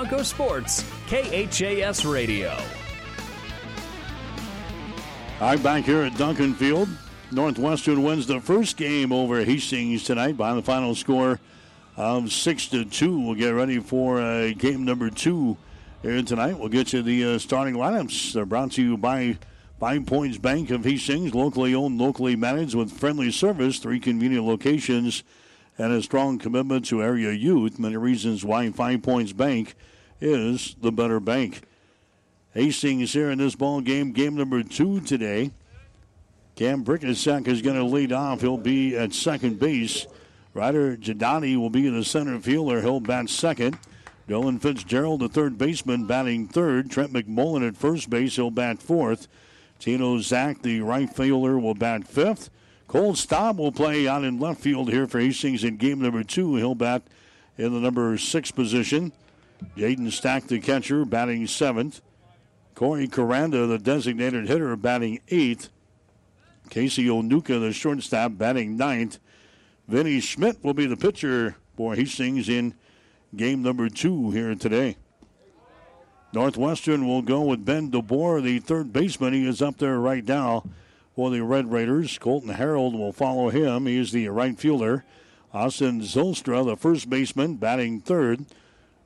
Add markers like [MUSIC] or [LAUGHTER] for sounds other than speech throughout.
Bronco Sports, KHAS Radio. I'm back here at Duncan Field. Northwestern wins the first game over Hastings tonight by the final score of six to two. We'll get ready for uh, game number two here tonight. We'll get you the uh, starting lineups. They're brought to you by Five Points Bank of Hastings, locally owned, locally managed, with friendly service, three convenient locations, and a strong commitment to area youth. Many reasons why Five Points Bank is the better bank. Hastings here in this ball game, game number two today. Cam Brickasek is going to lead off. He'll be at second base. Ryder Jadani will be in the center fielder. He'll bat second. Dylan Fitzgerald, the third baseman, batting third. Trent McMullen at first base. He'll bat fourth. Tino Zach, the right fielder, will bat fifth. Cole Staub will play out in left field here for Hastings in game number two. He'll bat in the number six position. Jaden Stack, the catcher, batting seventh. Corey Caranda, the designated hitter, batting eighth. Casey Onuka, the shortstop, batting ninth. Vinny Schmidt will be the pitcher for Hastings in game number two here today. Northwestern will go with Ben DeBoer, the third baseman. He is up there right now for the Red Raiders. Colton Harold will follow him. He is the right fielder. Austin Zylstra, the first baseman, batting third.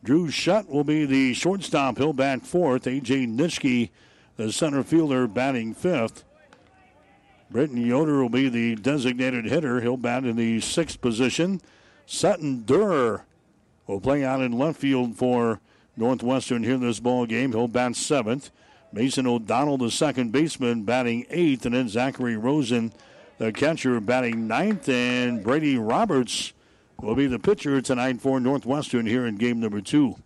Drew Shutt will be the shortstop. He'll bat fourth. A.J. Nitschke, the center fielder, batting fifth. Britton Yoder will be the designated hitter. He'll bat in the sixth position. Sutton Durr will play out in left field for Northwestern here in this ball game. He'll bat seventh. Mason O'Donnell, the second baseman, batting eighth, and then Zachary Rosen, the catcher, batting ninth, and Brady Roberts will be the pitcher tonight for Northwestern here in game number two.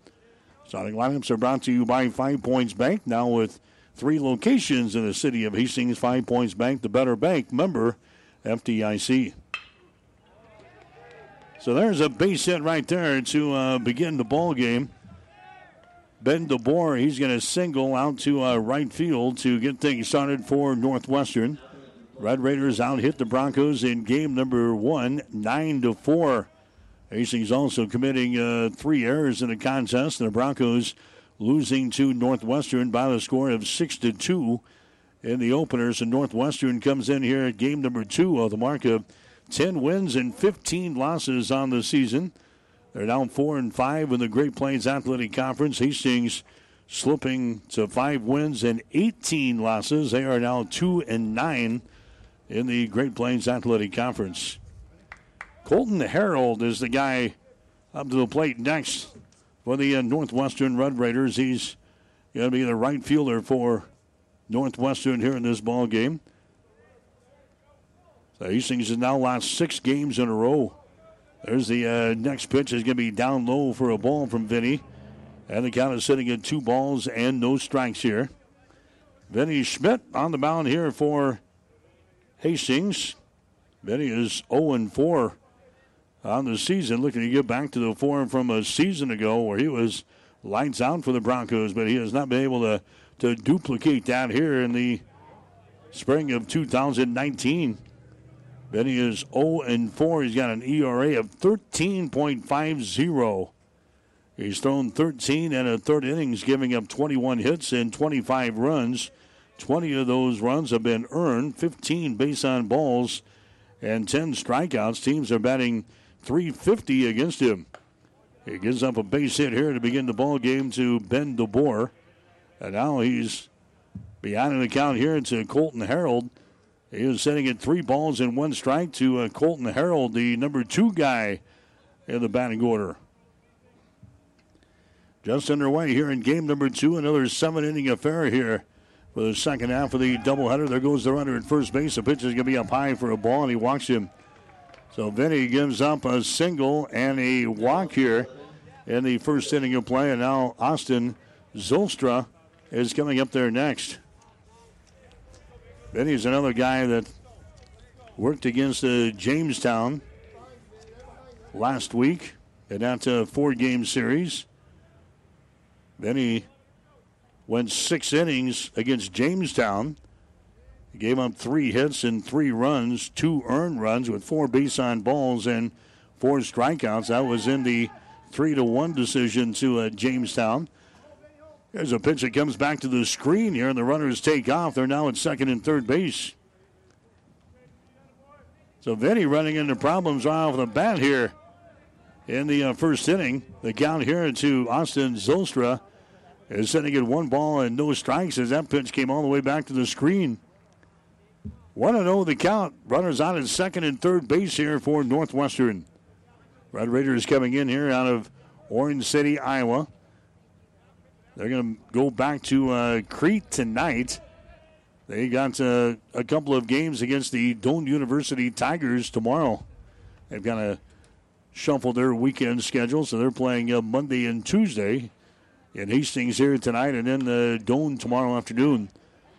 Starting lineups are brought to you by Five Points Bank, now with three locations in the city of Hastings. Five Points Bank, the better bank, member FDIC. So there's a base hit right there to uh, begin the ball game. Ben DeBoer, he's going to single out to uh, right field to get things started for Northwestern. Red Raiders out hit the Broncos in game number one, nine to four. Hastings also committing uh, three errors in the contest. And the Broncos losing to Northwestern by the score of six to two in the openers. And Northwestern comes in here at game number two of the mark of 10 wins and 15 losses on the season. They're down four and five in the Great Plains Athletic Conference. Hastings slipping to five wins and 18 losses. They are now two and nine in the Great Plains Athletic Conference. Colton Harold is the guy up to the plate next for the uh, Northwestern Red Raiders. He's going to be the right fielder for Northwestern here in this ball game. So Hastings has now lost six games in a row. There's the uh, next pitch is going to be down low for a ball from Vinny. And the count is sitting at two balls and no strikes here. Vinny Schmidt on the mound here for Hastings. Vinny is 0 4 on the season, looking to get back to the form from a season ago where he was lights out for the Broncos, but he has not been able to, to duplicate that here in the spring of 2019. Vinny is 0 and 4. He's got an ERA of 13.50. He's thrown 13 and a third innings, giving up 21 hits and 25 runs. 20 of those runs have been earned, 15 base on balls, and 10 strikeouts. Teams are batting 350 against him. He gives up a base hit here to begin the ball game to Ben DeBoer. And now he's behind an account here to Colton Harold. He is setting at three balls and one strike to uh, Colton Harold, the number two guy in the batting order. Just underway here in game number two, another seven inning affair here for the second half of the doubleheader. There goes the runner at first base. The pitch is going to be up high for a ball, and he walks him. So Vinny gives up a single and a walk here in the first inning of play, and now Austin Zylstra is coming up there next. Vinny's another guy that worked against uh, Jamestown last week in that uh, four game series. Vinny went six innings against Jamestown. Gave up three hits and three runs, two earned runs with four base on balls and four strikeouts. That was in the three to one decision to uh, Jamestown. There's a pitch that comes back to the screen here, and the runners take off. They're now at second and third base. So Vinny running into problems right off the bat here in the uh, first inning. The count here to Austin Zylstra is sitting at one ball and no strikes as that pitch came all the way back to the screen. 1 0 the count. Runners on at second and third base here for Northwestern. Red Raiders coming in here out of Orange City, Iowa. They're going to go back to uh, Crete tonight. They got uh, a couple of games against the Doane University Tigers tomorrow. They've got to shuffle their weekend schedule, so they're playing uh, Monday and Tuesday in Hastings here tonight, and then uh, Doane tomorrow afternoon.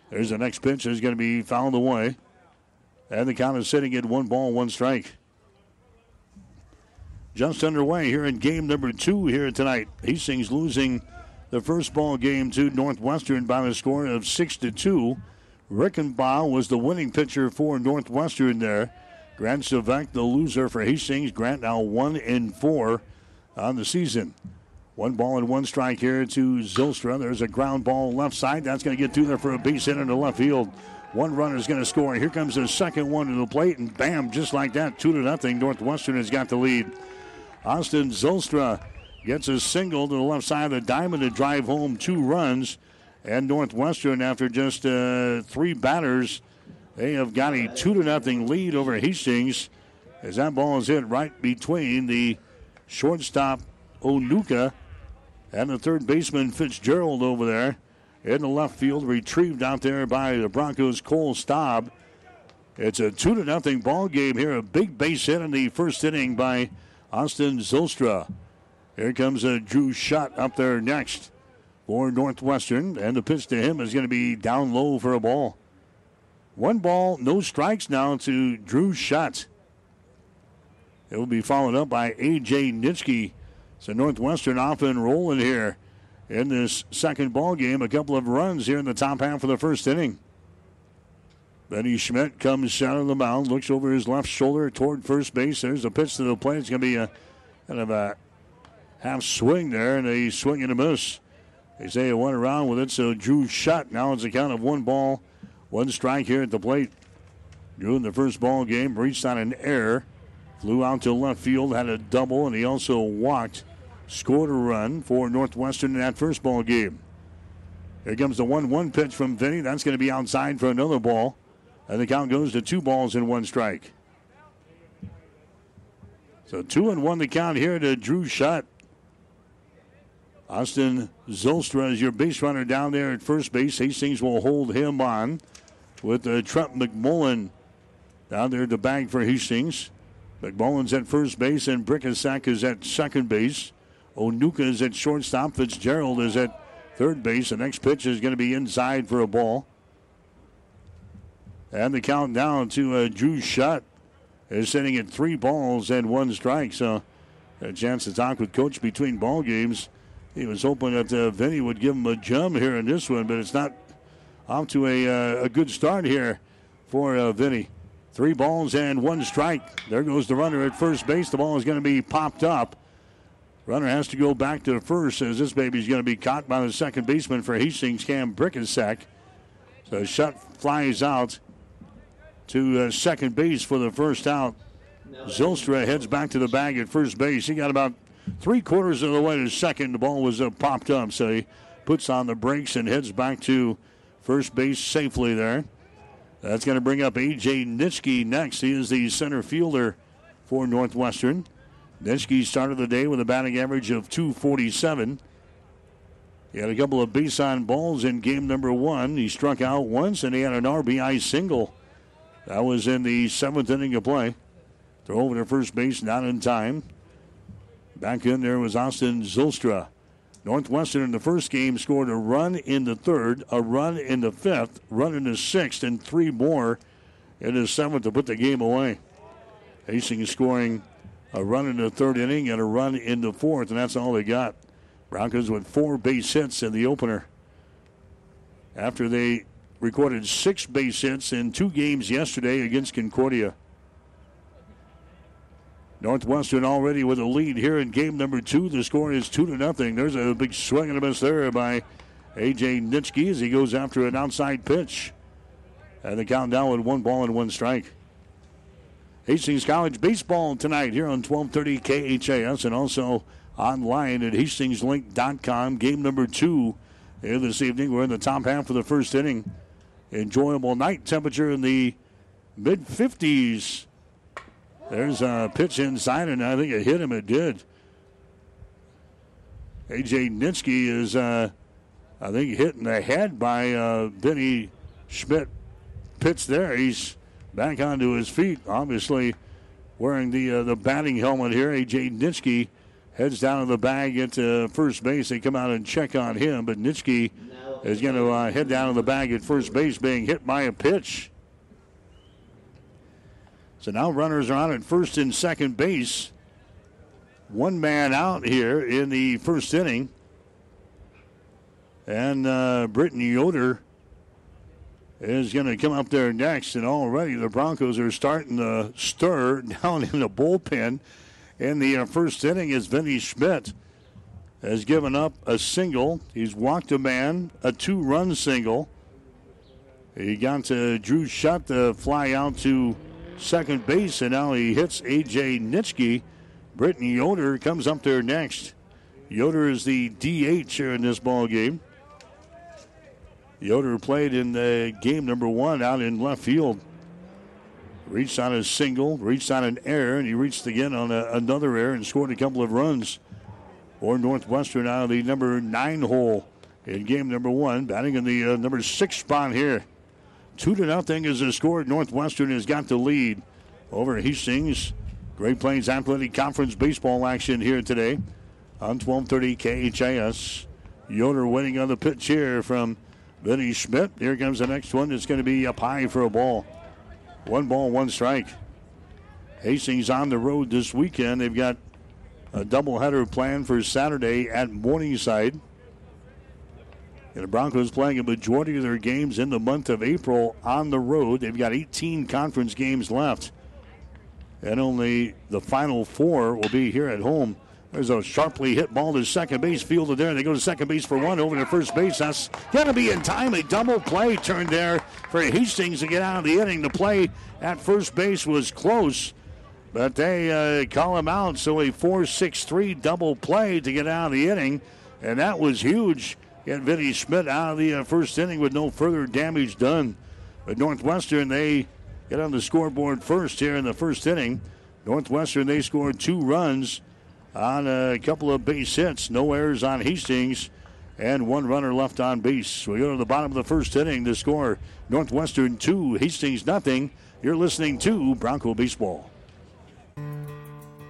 There's the next pitch that's going to be fouled away. And the count is sitting at one ball, one strike. Just underway here in game number two here tonight. Hastings losing the first ball game to Northwestern by the score of six to two. Rickenbaugh was the winning pitcher for Northwestern there. Grant Savek, the loser for Hastings. Grant now one and four on the season. One ball and one strike here to Zylstra. There's a ground ball left side. That's going to get through there for a base hit into left field. One runner is going to score. Here comes the second one to the plate, and bam, just like that, two to nothing. Northwestern has got the lead. Austin Zylstra gets a single to the left side of the diamond to drive home two runs. And Northwestern, after just uh, three batters, they have got a two to nothing lead over Hastings. As that ball is hit right between the shortstop Onuka and the third baseman Fitzgerald over there in the left field, retrieved out there by the Broncos' Cole Staub. It's a two to nothing ball game here. A big base hit in the first inning by Austin Zylstra. Here comes a Drew Shutt up there next for Northwestern, and the pitch to him is going to be down low for a ball. One ball, no strikes now to Drew Shutt. It will be followed up by A.J. Nitschke. So Northwestern off and rolling here in this second ball game. A couple of runs here in the top half of the first inning. Vinny Schmidt comes out of the mound, looks over his left shoulder toward first base. There's a pitch to the plate. It's going to be a kind of a half swing there, and a swing and a miss. They say it went around with it, so Drew Shutt. Now it's a count of one ball, one strike here at the plate. Drew in the first ball game reached on an error, flew out to left field, had a double, and he also walked scored a run for Northwestern in that first ball game. Here comes the 1 1 pitch from Vinny. That's going to be outside for another ball. And the count goes to two balls and one strike. So two and one the count here to Drew Shutt. Austin Zylstra is your base runner down there at first base. Hastings will hold him on with uh, Trent McMullen down there to bag for Hastings. McMullen's at first base and Brickensack is at second base. Onuka is at shortstop. Fitzgerald is at third base. The next pitch is going to be inside for a ball. And the count down to uh, Drew Shutt is sitting at three balls and one strike. So a chance to talk with coach between ball games. He was hoping that uh, Vinny would give him a jump here in this one, but it's not off to a, uh, a good start here for uh, Vinny. Three balls and one strike. There goes the runner at first base. The ball is going to be popped up. Runner has to go back to first as this baby's going to be caught by the second baseman for Hastings, Cam Brickensack. So Shutt flies out to uh, second base for the first out. Zylstra heads back to the bag at first base. He got about three quarters of the way to second. The ball was uh, popped up, so he puts on the brakes and heads back to first base safely there. That's going to bring up A.J. Nitschke next. He is the center fielder for Northwestern. Nitschke started the day with a batting average of 247. He had a couple of base on balls in game number one. He struck out once and he had an RBI single. That was in the seventh inning of play. Throw over to first base, not in time. Back in there was Austin Zylstra. Northwestern in the first game scored a run in the third, a run in the fifth, run in the sixth, and three more in the seventh to put the game away. Hastings scoring a run in the third inning and a run in the fourth, and that's all they got. Broncos with four base hits in the opener. After they recorded six base hits in two games yesterday against Concordia. Northwestern already with a lead here in game number two. The score is two to nothing. There's a big swing and a miss there by AJ Nitschke as he goes after an outside pitch. And the countdown with one ball and one strike. Hastings College baseball tonight here on 1230 KHAS and also online at hastingslink.com. Game number two here this evening. We're in the top half of the first inning. Enjoyable night temperature in the mid 50s. There's a pitch inside, and I think it hit him. It did. AJ Nitschke is, uh, I think, hit in the head by uh, Vinny Schmidt. Pitch there. He's back onto his feet. Obviously, wearing the uh, the batting helmet here. AJ Nitschke heads down to the bag at uh, first base. They come out and check on him, but Nitschke is going to uh, head down to the bag at first base, being hit by a pitch. So now runners are on at first and second base. One man out here in the first inning. And uh, Britton Yoder is going to come up there next. And already the Broncos are starting to stir [LAUGHS] down in the bullpen. In the uh, first inning is Vinny Schmidt has given up a single. He's walked a man, a two-run single. He got to Drew Shutt to fly out to second base, and now he hits A.J. Nitschke. Brittany Yoder comes up there next. Yoder is the DH here in this ball game. Yoder played in the game number one out in left field. Reached on a single, reached on an error, and he reached again on a, another error and scored a couple of runs for Northwestern out of the number nine hole in game number one, batting in the uh, number six spot here. Two to nothing is the score. Northwestern has got the lead over Hastings. Great Plains Athletic Conference baseball action here today on 1230 KHAS. Yoder winning on the pitch here from Vinny Schmidt. Here comes the next one. It's going to be up high for a ball. One ball, one strike. Hastings on the road this weekend. They've got a doubleheader planned for Saturday at Morningside. And the Broncos playing a majority of their games in the month of April on the road. They've got 18 conference games left. And only the final four will be here at home. There's a sharply hit ball to second base, fielded there. and They go to second base for one, over to first base. That's going to be in time. A double play turned there for Hastings to get out of the inning. The play at first base was close, but they uh, call him out. So a 4 6 3 double play to get out of the inning, and that was huge. Get Vinny Schmidt out of the uh, first inning with no further damage done. But Northwestern, they get on the scoreboard first here in the first inning. Northwestern, they scored two runs on a couple of base hits. No errors on Hastings and one runner left on base. We go to the bottom of the first inning. The score Northwestern 2, Hastings nothing. You're listening to Bronco Baseball.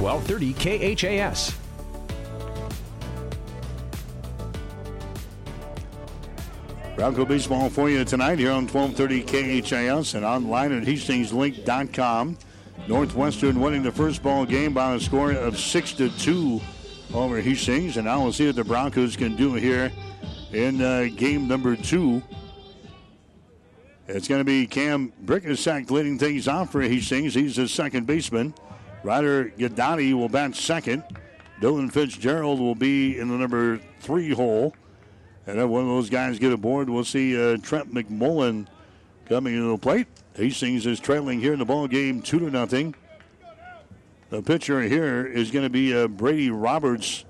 1230 KHAS. Bronco Baseball for you tonight here on 1230 KHAS and online at hastingslink.com. Northwestern winning the first ball game by a score of 6 to 2 over Hastings. And now we'll see what the Broncos can do here in uh, game number two. It's going to be Cam Brickensack leading things off for Hastings. He's the second baseman. Ryder Gadati will bat second. Dylan Fitzgerald will be in the number three hole. And then one of those guys get aboard. We'll see uh, Trent McMullen coming into the plate. Hastings is trailing here in the ball game, two to nothing. The pitcher here is going to be uh, Brady Roberts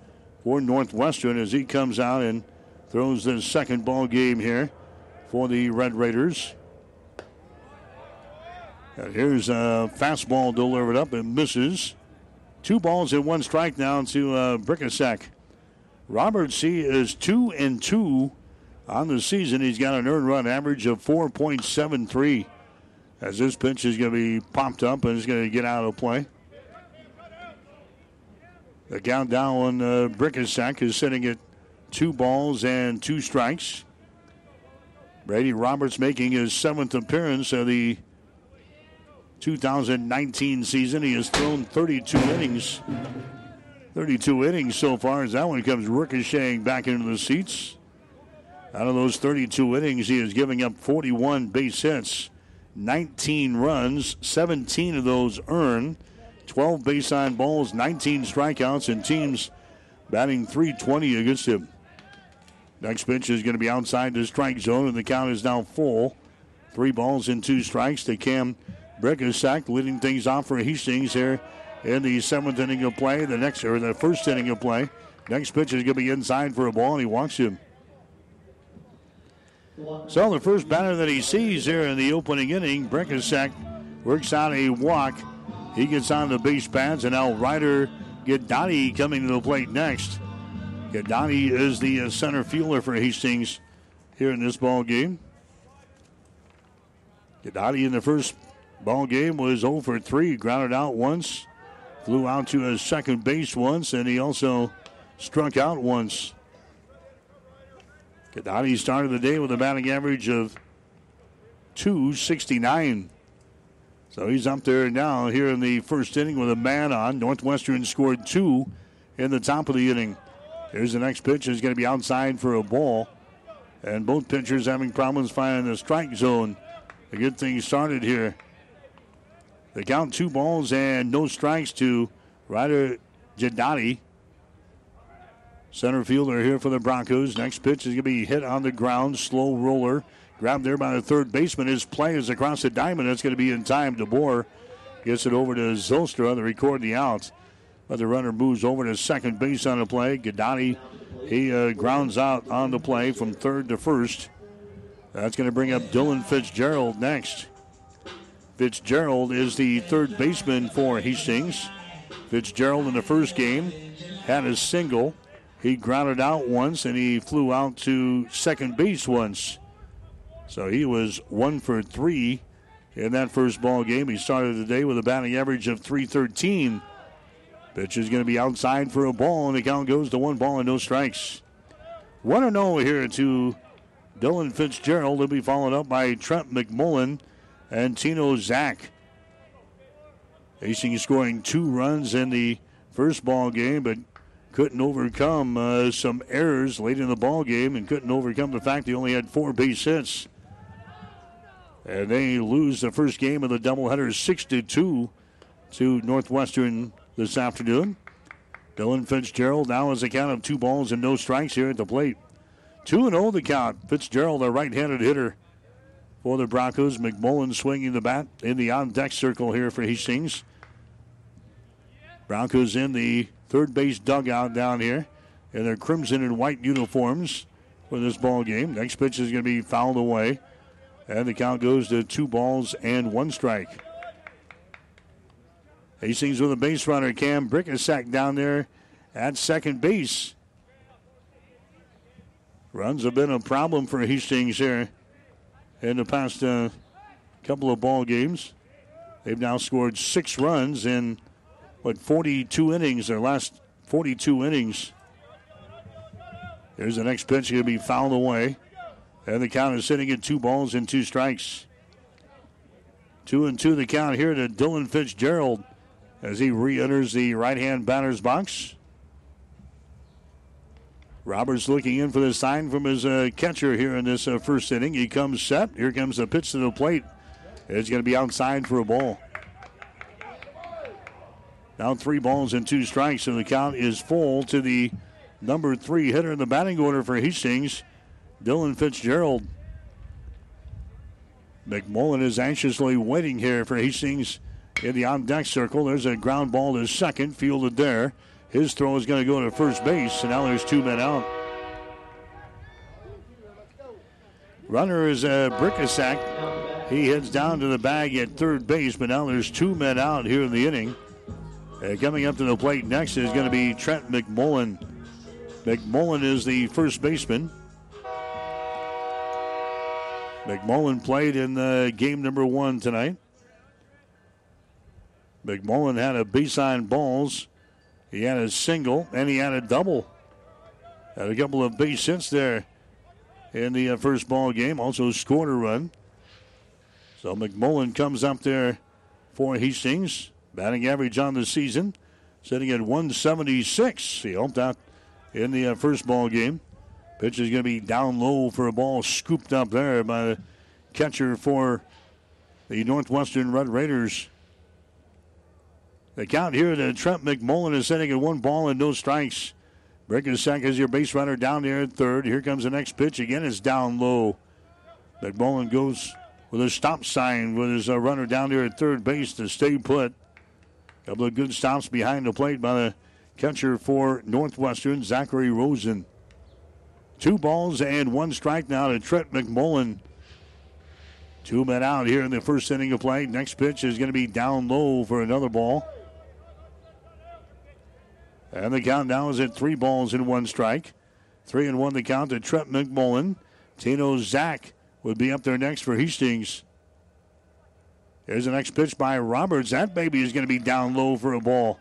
for Northwestern as he comes out and throws the second ball game here for the Red Raiders. Here's a fastball delivered up and misses. Two balls and one strike now to uh, Brickasack. Roberts, he is two and two on the season. He's got an earned run average of 4.73. As this pitch is going to be popped up and is going to get out of play. The countdown on uh, Brickensack is sitting at two balls and two strikes. Brady Roberts making his seventh appearance of the 2019 season. He has thrown 32 innings. 32 innings so far as that one comes ricocheting back into the seats. Out of those 32 innings, he is giving up 41 base hits, 19 runs, 17 of those earned, 12 base on balls, 19 strikeouts, and teams batting 320 against him. Next pitch is going to be outside the strike zone, and the count is now full. Three balls and two strikes to Cam Brickensack, leading things off for Hastings here in the seventh inning of play. The next or the first inning of play. Next pitch is going to be inside for a ball, and he walks him. So the first batter that he sees here in the opening inning, Brickensack works out a walk. He gets on the base pads, and now Ryder Gadani coming to the plate next. Gadani is the center fielder for Hastings here in this ball game. Gadani in the first ball game was 0 for 3, grounded out once, flew out to a second base once, and he also struck out once. Gadani started the day with a batting average of 269. So he's up there now here in the first inning with a man on. Northwestern scored two in the top of the inning. Here's the next pitch. Is going to be outside for a ball. And both pitchers having problems finding the strike zone. A good thing started here. They count two balls and no strikes to Ryder Jadati. Center fielder here for the Broncos. Next pitch is going to be hit on the ground. Slow roller. Grabbed there by the third baseman. His play is across the diamond. That's going to be in time. DeBoer gets it over to Zylstra. to record the out. But the runner moves over to second base on the play. Gadani, he uh, grounds out on the play from third to first. That's going to bring up Dylan Fitzgerald next. Fitzgerald is the third baseman for Hastings. Fitzgerald in the first game had a single. He grounded out once and he flew out to second base once. So he was one for three in that first ball game. He started the day with a batting average of 313. Pitch is going to be outside for a ball, and the count goes to one ball and no strikes. 1 0 here to Dylan Fitzgerald. He'll be followed up by Trent McMullen and Tino Zach. Hastings scoring two runs in the first ball game, but couldn't overcome uh, some errors late in the ball game and couldn't overcome the fact they only had four base hits. And they lose the first game of the doubleheader 6 to 2 to Northwestern this afternoon. Dylan Fitzgerald now has a count of two balls and no strikes here at the plate. 2 0 the count. Fitzgerald, a right handed hitter for the Broncos. McMullen swinging the bat in the on deck circle here for Hastings. Broncos in the third base dugout down here in their crimson and white uniforms for this ball game. Next pitch is going to be fouled away. And the count goes to two balls and one strike. Hastings with a base runner, Cam Brickensack down there at second base. Runs have been a problem for Hastings here in the past uh, couple of ball games. They've now scored six runs in what 42 innings. Their last 42 innings. There's the next pitch going to be fouled away. And the count is sitting at two balls and two strikes. Two and two the count here to Dylan Fitzgerald as he re enters the right hand batter's box. Roberts looking in for the sign from his uh, catcher here in this uh, first inning. He comes set. Here comes the pitch to the plate. It's going to be outside for a ball. Now three balls and two strikes, and the count is full to the number three hitter in the batting order for Hastings, Dylan Fitzgerald. McMullen is anxiously waiting here for Hastings in the on deck circle. There's a ground ball to second, fielded there. His throw is going to go to first base, and now there's two men out. Runner is a uh, Brickasack. He heads down to the bag at third base, but now there's two men out here in the inning. Uh, coming up to the plate next is going to be Trent McMullen. McMullen is the first baseman. McMullen played in the game number one tonight. McMullen had a base on balls. He had a single and he had a double. Had a couple of base hits there in the uh, first ball game. Also scored a run. So McMullen comes up there for Hastings. Batting average on the season sitting at 176. He helped out in the uh, first ball game. Pitch is going to be down low for a ball scooped up there by the catcher for the Northwestern Red Raiders. The count here to Trent McMullen is sitting at one ball and no strikes. Second is your base runner down there at third. Here comes the next pitch. Again, it's down low. McMullen goes with a stop sign with his uh, runner down there at third base to stay put. Couple of good stops behind the plate by the catcher for Northwestern, Zachary Rosen. Two balls and one strike now to Trent McMullen. Two men out here in the first inning of play. Next pitch is going to be down low for another ball. And the count now is at three balls and one strike. Three and one the count to Trent McMullen. Tino Zach would be up there next for Hastings. Here's the next pitch by Roberts. That baby is going to be down low for a ball.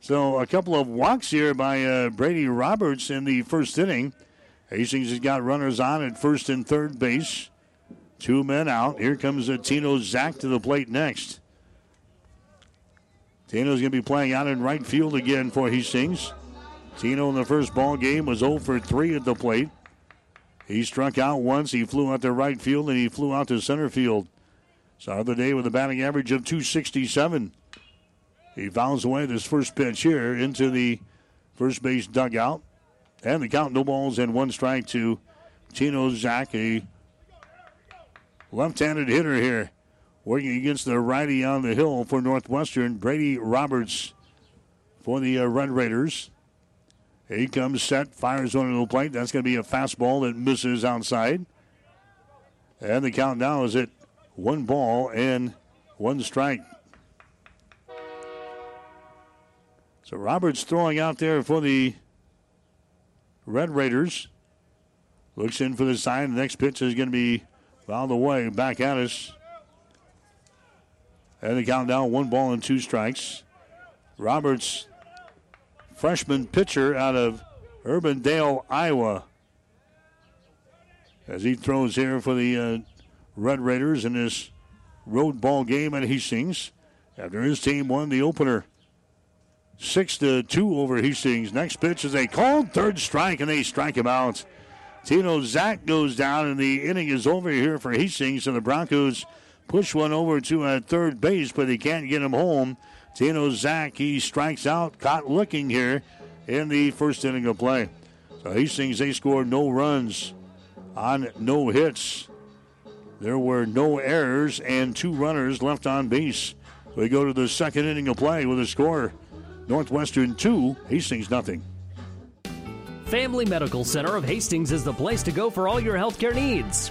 So a couple of walks here by uh, Brady Roberts in the first inning. Hastings has got runners on at first and third base. Two men out. Here comes uh, Tino Zach to the plate next. Tino's going to be playing out in right field again for Hastings. Tino in the first ball game was 0 for 3 at the plate. He struck out once. He flew out to right field and he flew out to center field. Started the day with a batting average of 267. He fouls away this first pitch here into the first base dugout. And the count no balls and one strike to Tino Zach, a left handed hitter here. Working against the righty on the hill for Northwestern, Brady Roberts for the uh, Red Raiders. He comes set, fires one on the plate. That's going to be a fastball that misses outside. And the count now is at one ball and one strike. So Roberts throwing out there for the Red Raiders. Looks in for the sign. The next pitch is going to be fouled away. Back at us. And the count down one ball and two strikes. Roberts, freshman pitcher out of Urbandale, Iowa. As he throws here for the uh, Red Raiders in this road ball game at Hastings after his team won the opener. Six to two over Hastings. Next pitch is a called third strike, and they strike him out. Tino Zach goes down, and the inning is over here for Hastings, and the Broncos push one over to a third base, but he can't get him home. Tino Zach, he strikes out, caught looking here in the first inning of play. So Hastings, they scored no runs on no hits. There were no errors and two runners left on base. We go to the second inning of play with a score Northwestern 2, Hastings nothing. Family Medical Center of Hastings is the place to go for all your healthcare needs.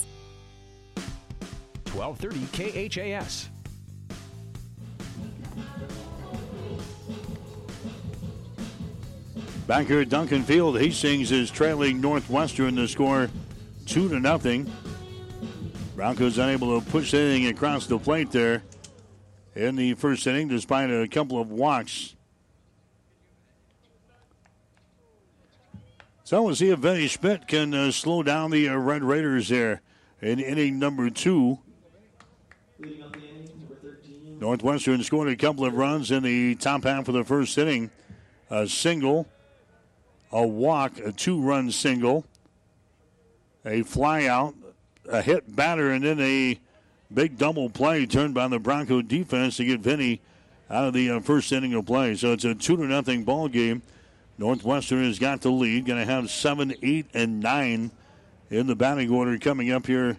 1230 KHAS. Back here at Duncan Field, Hastings is trailing Northwestern the score two to nothing. Broncos unable to push anything across the plate there in the first inning, despite a couple of walks. So we'll see if Vinny Schmidt can uh, slow down the uh, Red Raiders there in inning number two. Northwestern scored a couple of runs in the top half of the first inning. A single, a walk, a two run single, a fly out, a hit batter, and then a big double play turned by the Bronco defense to get Vinny out of the uh, first inning of play. So it's a two to nothing ball game. Northwestern has got the lead. Going to have seven, eight, and nine in the batting order coming up here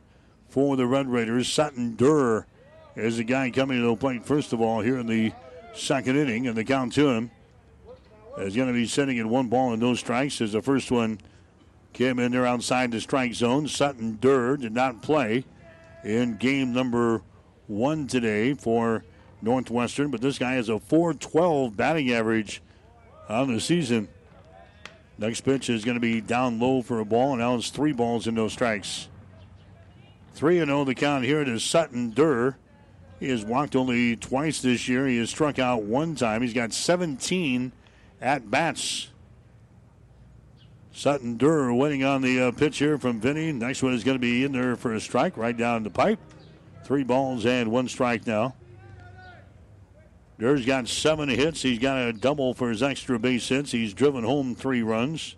for the Red Raiders. Sutton Durr is a guy coming to the plate first of all here in the second inning, and the count to him is going to be sitting at one ball and no strikes as the first one came in there outside the strike zone. Sutton Durr did not play in game number one today for Northwestern, but this guy has a 412 batting average on the season. Next pitch is going to be down low for a ball, and now it's three balls and no strikes. 3 0 the count here to Sutton Durr. He has walked only twice this year. He has struck out one time. He's got 17 at bats. Sutton Durr waiting on the uh, pitch here from Vinny. Next one is going to be in there for a strike right down the pipe. Three balls and one strike now. Durr's got seven hits. He's got a double for his extra base hits. He's driven home three runs.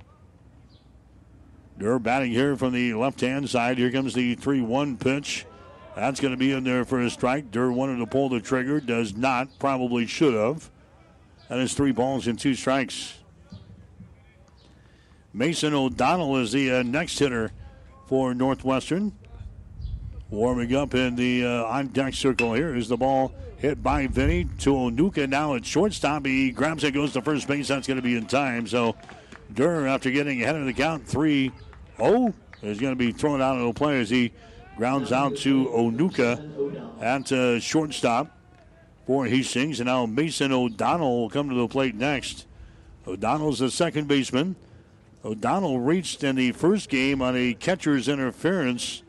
Durr batting here from the left hand side. Here comes the 3 1 pitch. That's going to be in there for a strike. Durr wanted to pull the trigger, does not. Probably should have. That is three balls and two strikes. Mason O'Donnell is the uh, next hitter for Northwestern. Warming up in the uh, on deck circle here is the ball hit by Vinny to Onuka. Now at shortstop. He grabs it, goes to first base. That's going to be in time. So Durr, after getting ahead of the count 3 0, is going to be thrown out of the play as he grounds out to Onuka at uh, shortstop for Hastings. And now Mason O'Donnell will come to the plate next. O'Donnell's the second baseman. O'Donnell reached in the first game on a catcher's interference.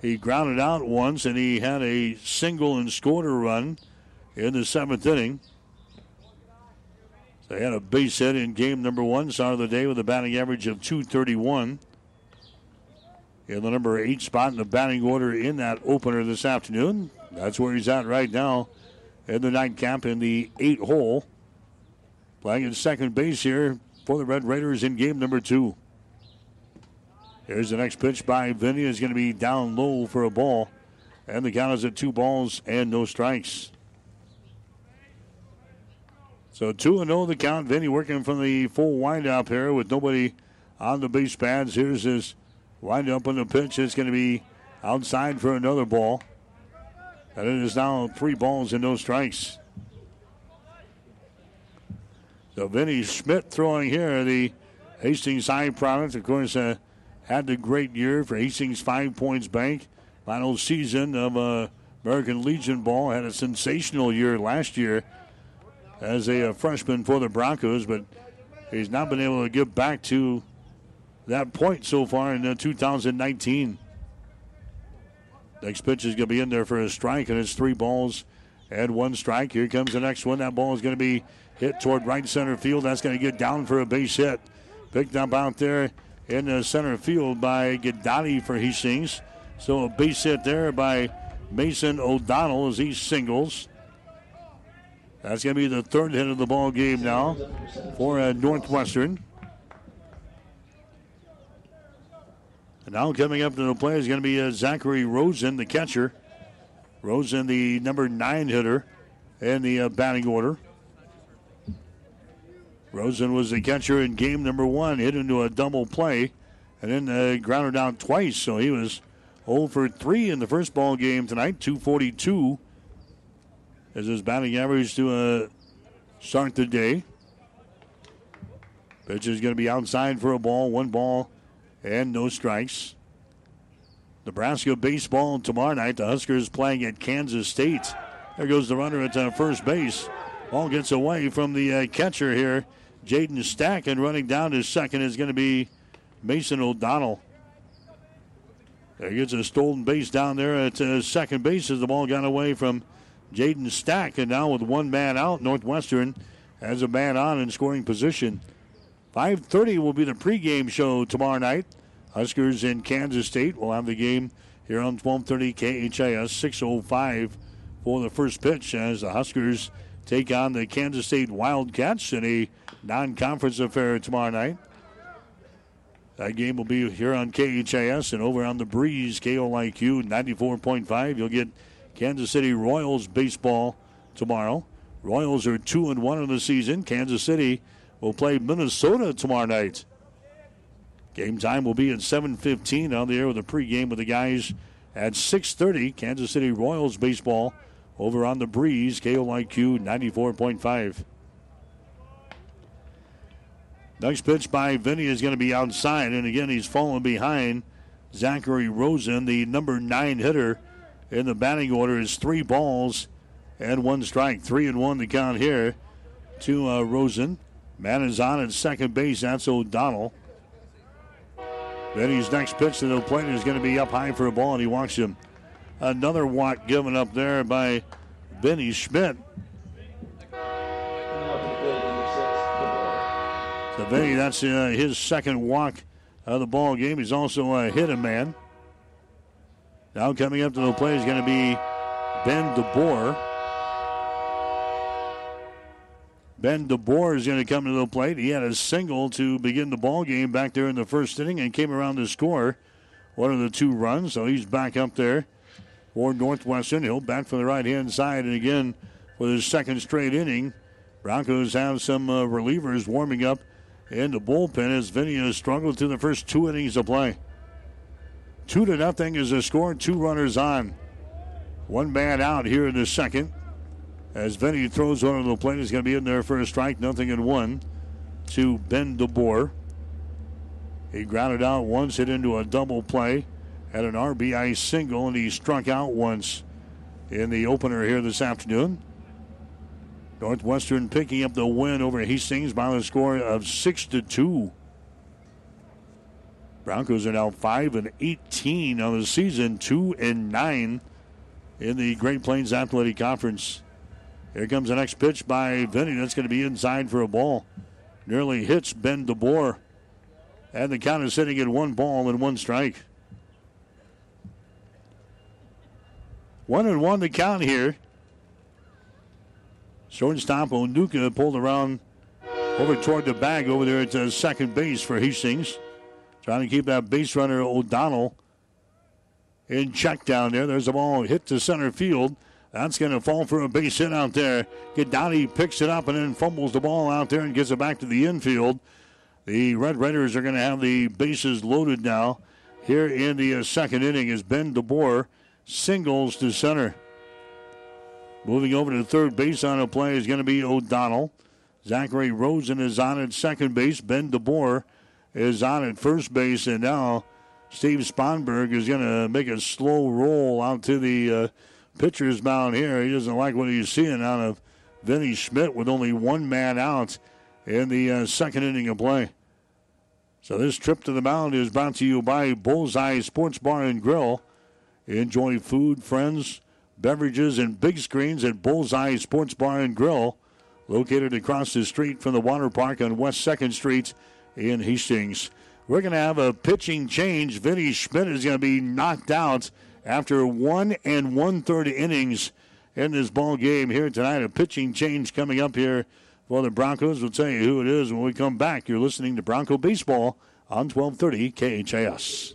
He grounded out once and he had a single and scored a run in the seventh inning. They had a base hit in game number one, start of the day with a batting average of 231. In the number eight spot in the batting order in that opener this afternoon. That's where he's at right now in the nightcap in the eight hole. Playing at second base here for the Red Raiders in game number two. Here's the next pitch by Vinny. Is going to be down low for a ball. And the count is at two balls and no strikes. So 2 0 the count. Vinny working from the full windup here with nobody on the base pads. Here's his windup on the pitch. It's going to be outside for another ball. And it is now three balls and no strikes. So Vinny Schmidt throwing here, the Hastings High product. Of course, uh, had the great year for Hastings Five Points Bank. Final season of uh, American Legion ball. Had a sensational year last year as a, a, freshman for the Broncos, but he's not been able to get back to that point so far in uh, 2019. Next pitch is going to be in there for a strike, and it's three balls and one strike. Here comes the next one. That ball is going to be hit toward right center field. That's going to get down for a base hit. Picked up out there in the center field by Gadati for Hastings. So a base hit there by Mason O'Donnell as he singles. That's going to be the third hit of the ball game now for uh, Northwestern. And now coming up to the play is going to be uh, Zachary Rosen, the catcher. Rosen, the number nine hitter in the uh, batting order. Rosen was the catcher in game number one, hit into a double play, and then uh, grounded out twice. So he was 0 for 3 in the first ball game tonight, 242 as his batting average to uh, start the day. Pitch is going to be outside for a ball, one ball, and no strikes. Nebraska baseball tomorrow night. The Huskers playing at Kansas State. There goes the runner at uh, first base. Ball gets away from the uh, catcher here, Jaden Stack, and running down to second is going to be Mason O'Donnell. There gets a stolen base down there at uh, second base as the ball got away from Jaden Stack. And now with one man out, Northwestern has a man on in scoring position. 5.30 will be the pregame show tomorrow night. Huskers in Kansas State will have the game here on 1230 KHAS 605 for the first pitch as the Huskers take on the Kansas State Wildcats in a non-conference affair tomorrow night. That game will be here on KHAS and over on the breeze, KOIQ 94.5. You'll get Kansas City Royals baseball tomorrow. Royals are 2 and 1 in the season. Kansas City will play Minnesota tomorrow night. Game time will be at 7:15 on the air with a pregame with the guys at 6:30. Kansas City Royals baseball over on the breeze, KOIQ 94.5. Next pitch by Vinny is going to be outside, and again he's falling behind Zachary Rosen, the number nine hitter in the batting order. Is three balls and one strike, three and one to count here to uh, Rosen. Man is on at second base. That's O'Donnell. Vinny's next pitch to the plate is going to be up high for a ball, and he walks him. Another walk given up there by Vinny Schmidt. So Vinny, that's uh, his second walk of the ball game. He's also uh, hit a man. Now coming up to the plate is going to be Ben DeBoer. Ben DeBoer is going to come to the plate. He had a single to begin the ball game back there in the first inning and came around to score one of the two runs. So he's back up there for Northwestern. He'll bat for the right hand side. And again, for his second straight inning, Broncos have some uh, relievers warming up in the bullpen as Vinny has struggled through the first two innings of play. Two to nothing is the score, two runners on. One man out here in the second. As Vinny throws one of the plate, he's going to be in there for a strike, nothing in one to Ben DeBoer. He grounded out once, hit into a double play, had an RBI single, and he struck out once in the opener here this afternoon. Northwestern picking up the win over Hastings by the score of six to two. Broncos are now five and eighteen on the season, two and nine in the Great Plains Athletic Conference. Here comes the next pitch by Vinny. That's going to be inside for a ball. Nearly hits Ben DeBoer. And the count is sitting at one ball and one strike. One and one to count here. Shortstop Onuka pulled around over toward the bag over there at the second base for Hastings. Trying to keep that base runner O'Donnell in check down there. There's a ball hit to center field. That's going to fall for a base hit out there. Gadani picks it up and then fumbles the ball out there and gets it back to the infield. The Red Raiders are going to have the bases loaded now. Here in the uh, second inning is Ben DeBoer singles to center. Moving over to third base on a play is going to be O'Donnell. Zachary Rosen is on at second base. Ben DeBoer is on at first base. And now Steve Sponberg is going to make a slow roll out to the uh, pitcher's mound here. He doesn't like what he's seeing out of Vinny Schmidt with only one man out in the uh, second inning of play. So this trip to the mound is brought to you by Bullseye Sports Bar and Grill. Enjoy food, friends, beverages, and big screens at Bullseye Sports Bar and Grill, located across the street from the water park on West 2nd Street in Hastings. We're going to have a pitching change. Vinny Schmidt is going to be knocked out after one and one third innings in this ball game here tonight. A pitching change coming up here for the Broncos. We'll tell you who it is when we come back. You're listening to Bronco Baseball on 1230 KHAS.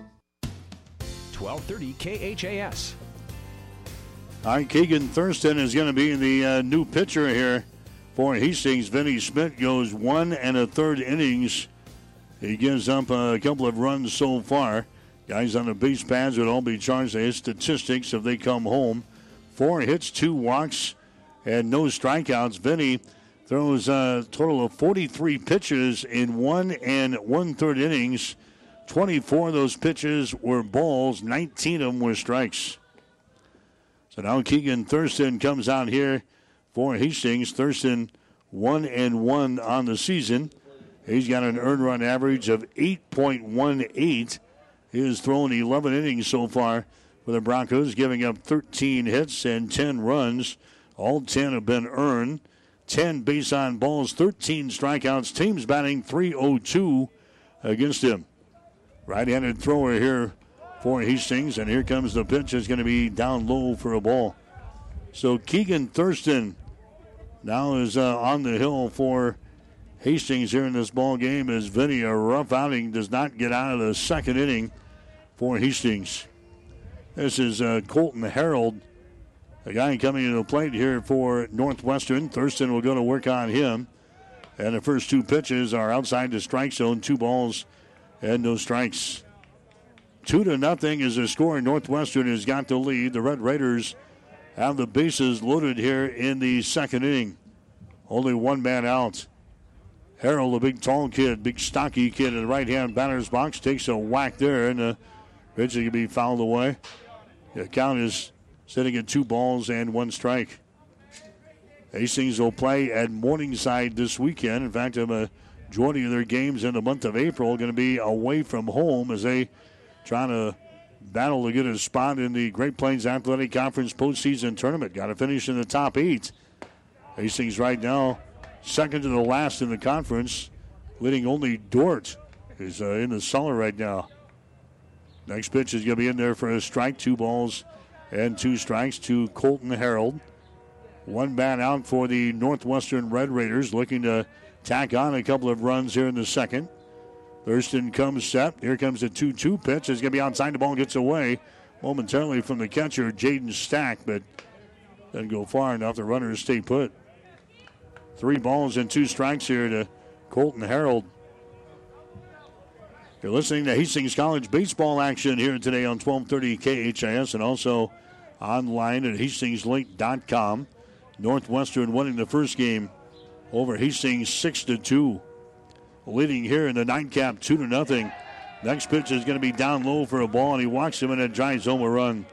1230 KHAS. All right, Keegan Thurston is going to be the uh, new pitcher here for Hastings. Vinny Schmidt goes one and a third innings. He gives up a couple of runs so far. Guys on the base pads would all be charged to his statistics if they come home. Four hits, two walks, and no strikeouts. Vinny throws a total of 43 pitches in one and one third innings. 24 of those pitches were balls, 19 of them were strikes. So now Keegan Thurston comes out here for Hastings. Thurston one and one on the season. He's got an earned run average of 8.18. He has thrown 11 innings so far for the Broncos, giving up 13 hits and 10 runs. All 10 have been earned. 10 base on balls, 13 strikeouts. Teams batting 302 against him. Right handed thrower here for Hastings, and here comes the pitch. It's going to be down low for a ball. So Keegan Thurston now is uh, on the hill for Hastings here in this ball game as Vinny, a rough outing, does not get out of the second inning for Hastings. This is uh, Colton Harold, the guy coming to the plate here for Northwestern. Thurston will go to work on him. And the first two pitches are outside the strike zone, two balls and no strikes. Two to nothing is the score. Northwestern has got the lead. The Red Raiders have the bases loaded here in the second inning. Only one man out. Harold, a big tall kid, big stocky kid in the right hand batter's box, takes a whack there, and uh, the pitch can be fouled away. The count is sitting at two balls and one strike. Hastings will play at Morningside this weekend. In fact, I'm a majority of their games in the month of April going to be away from home as they trying to battle to get a spot in the Great Plains Athletic Conference postseason tournament. Got to finish in the top eight. Hastings right now second to the last in the conference, leading only Dordt is uh, in the cellar right now. Next pitch is going to be in there for a strike, two balls and two strikes to Colton Harold. One bat out for the Northwestern Red Raiders, looking to tack on a couple of runs here in the second. Thurston comes set. Here comes the 2 2 pitch. It's going to be outside. The ball gets away momentarily from the catcher, Jaden Stack, but doesn't go far enough. The runners stay put. Three balls and two strikes here to Colton Harold. You're listening to Hastings College baseball action here today on 1230 KHAS and also online at hastingslink.com. Northwestern winning the first game over Hastings 6 to 2. Leading here in the nightcap 2 to nothing. Next pitch is going to be down low for a ball, and he walks him and it drives home a run.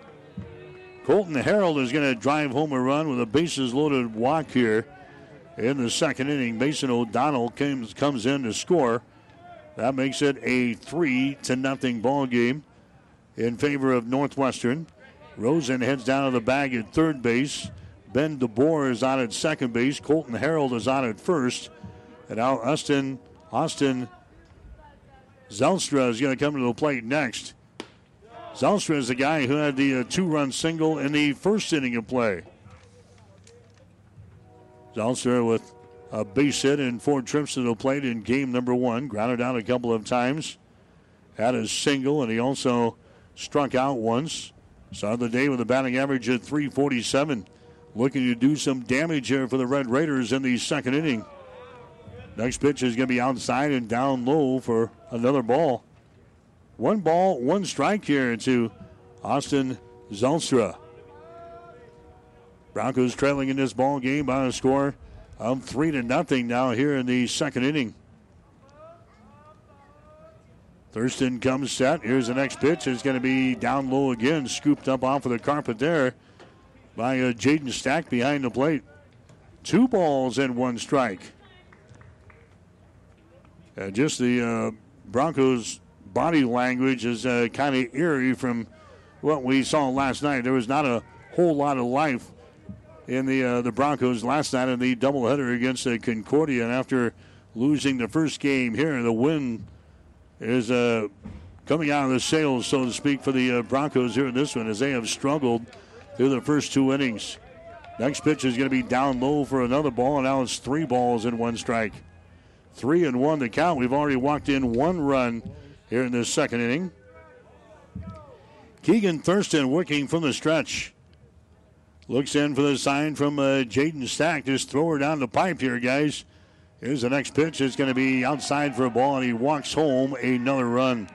Colton Harold is going to drive home a run with a bases loaded walk here in the second inning. Mason O'Donnell comes comes in to score. That makes it a three to nothing ball game in favor of Northwestern. Rosen heads down to the bag at third base. Ben DeBoer is on at second base. Colton Harold is on at first. And now Austin Austin Zylstra is going to come to the plate next. Zylstra is the guy who had the uh, two-run single in the first inning of play. Zylstra with a base hit and four trips to the plate in game number one. Grounded out a couple of times. Had a single, and he also struck out once. Started the day with a batting average at 347. Looking to do some damage here for the Red Raiders in the second inning. Next pitch is going to be outside and down low for another ball. One ball, one strike here to Austin Zylstra. Broncos trailing in this ball game by a score of three to nothing now here in the second inning. Thurston comes set. Here's the next pitch. It's going to be down low again, scooped up off of the carpet there by uh, Jaden Stack behind the plate. Two balls and one strike. Uh, just the uh, Broncos' body language is uh, kind of eerie from what we saw last night. There was not a whole lot of life in the uh, the Broncos last night in the doubleheader against uh, Concordia. And after losing the first game here, the win is uh, coming out of the sails, so to speak, for the uh, Broncos here in this one as they have struggled through the first two innings. Next pitch is going to be down low for another ball, and now it's three balls and one strike. Three and one to count. We've already walked in one run here in this second inning. Keegan Thurston working from the stretch. Looks in for the sign from uh, Jaden Stack. Just throw her down the pipe here, guys. Here's the next pitch. It's going to be outside for a ball, and he walks home another run.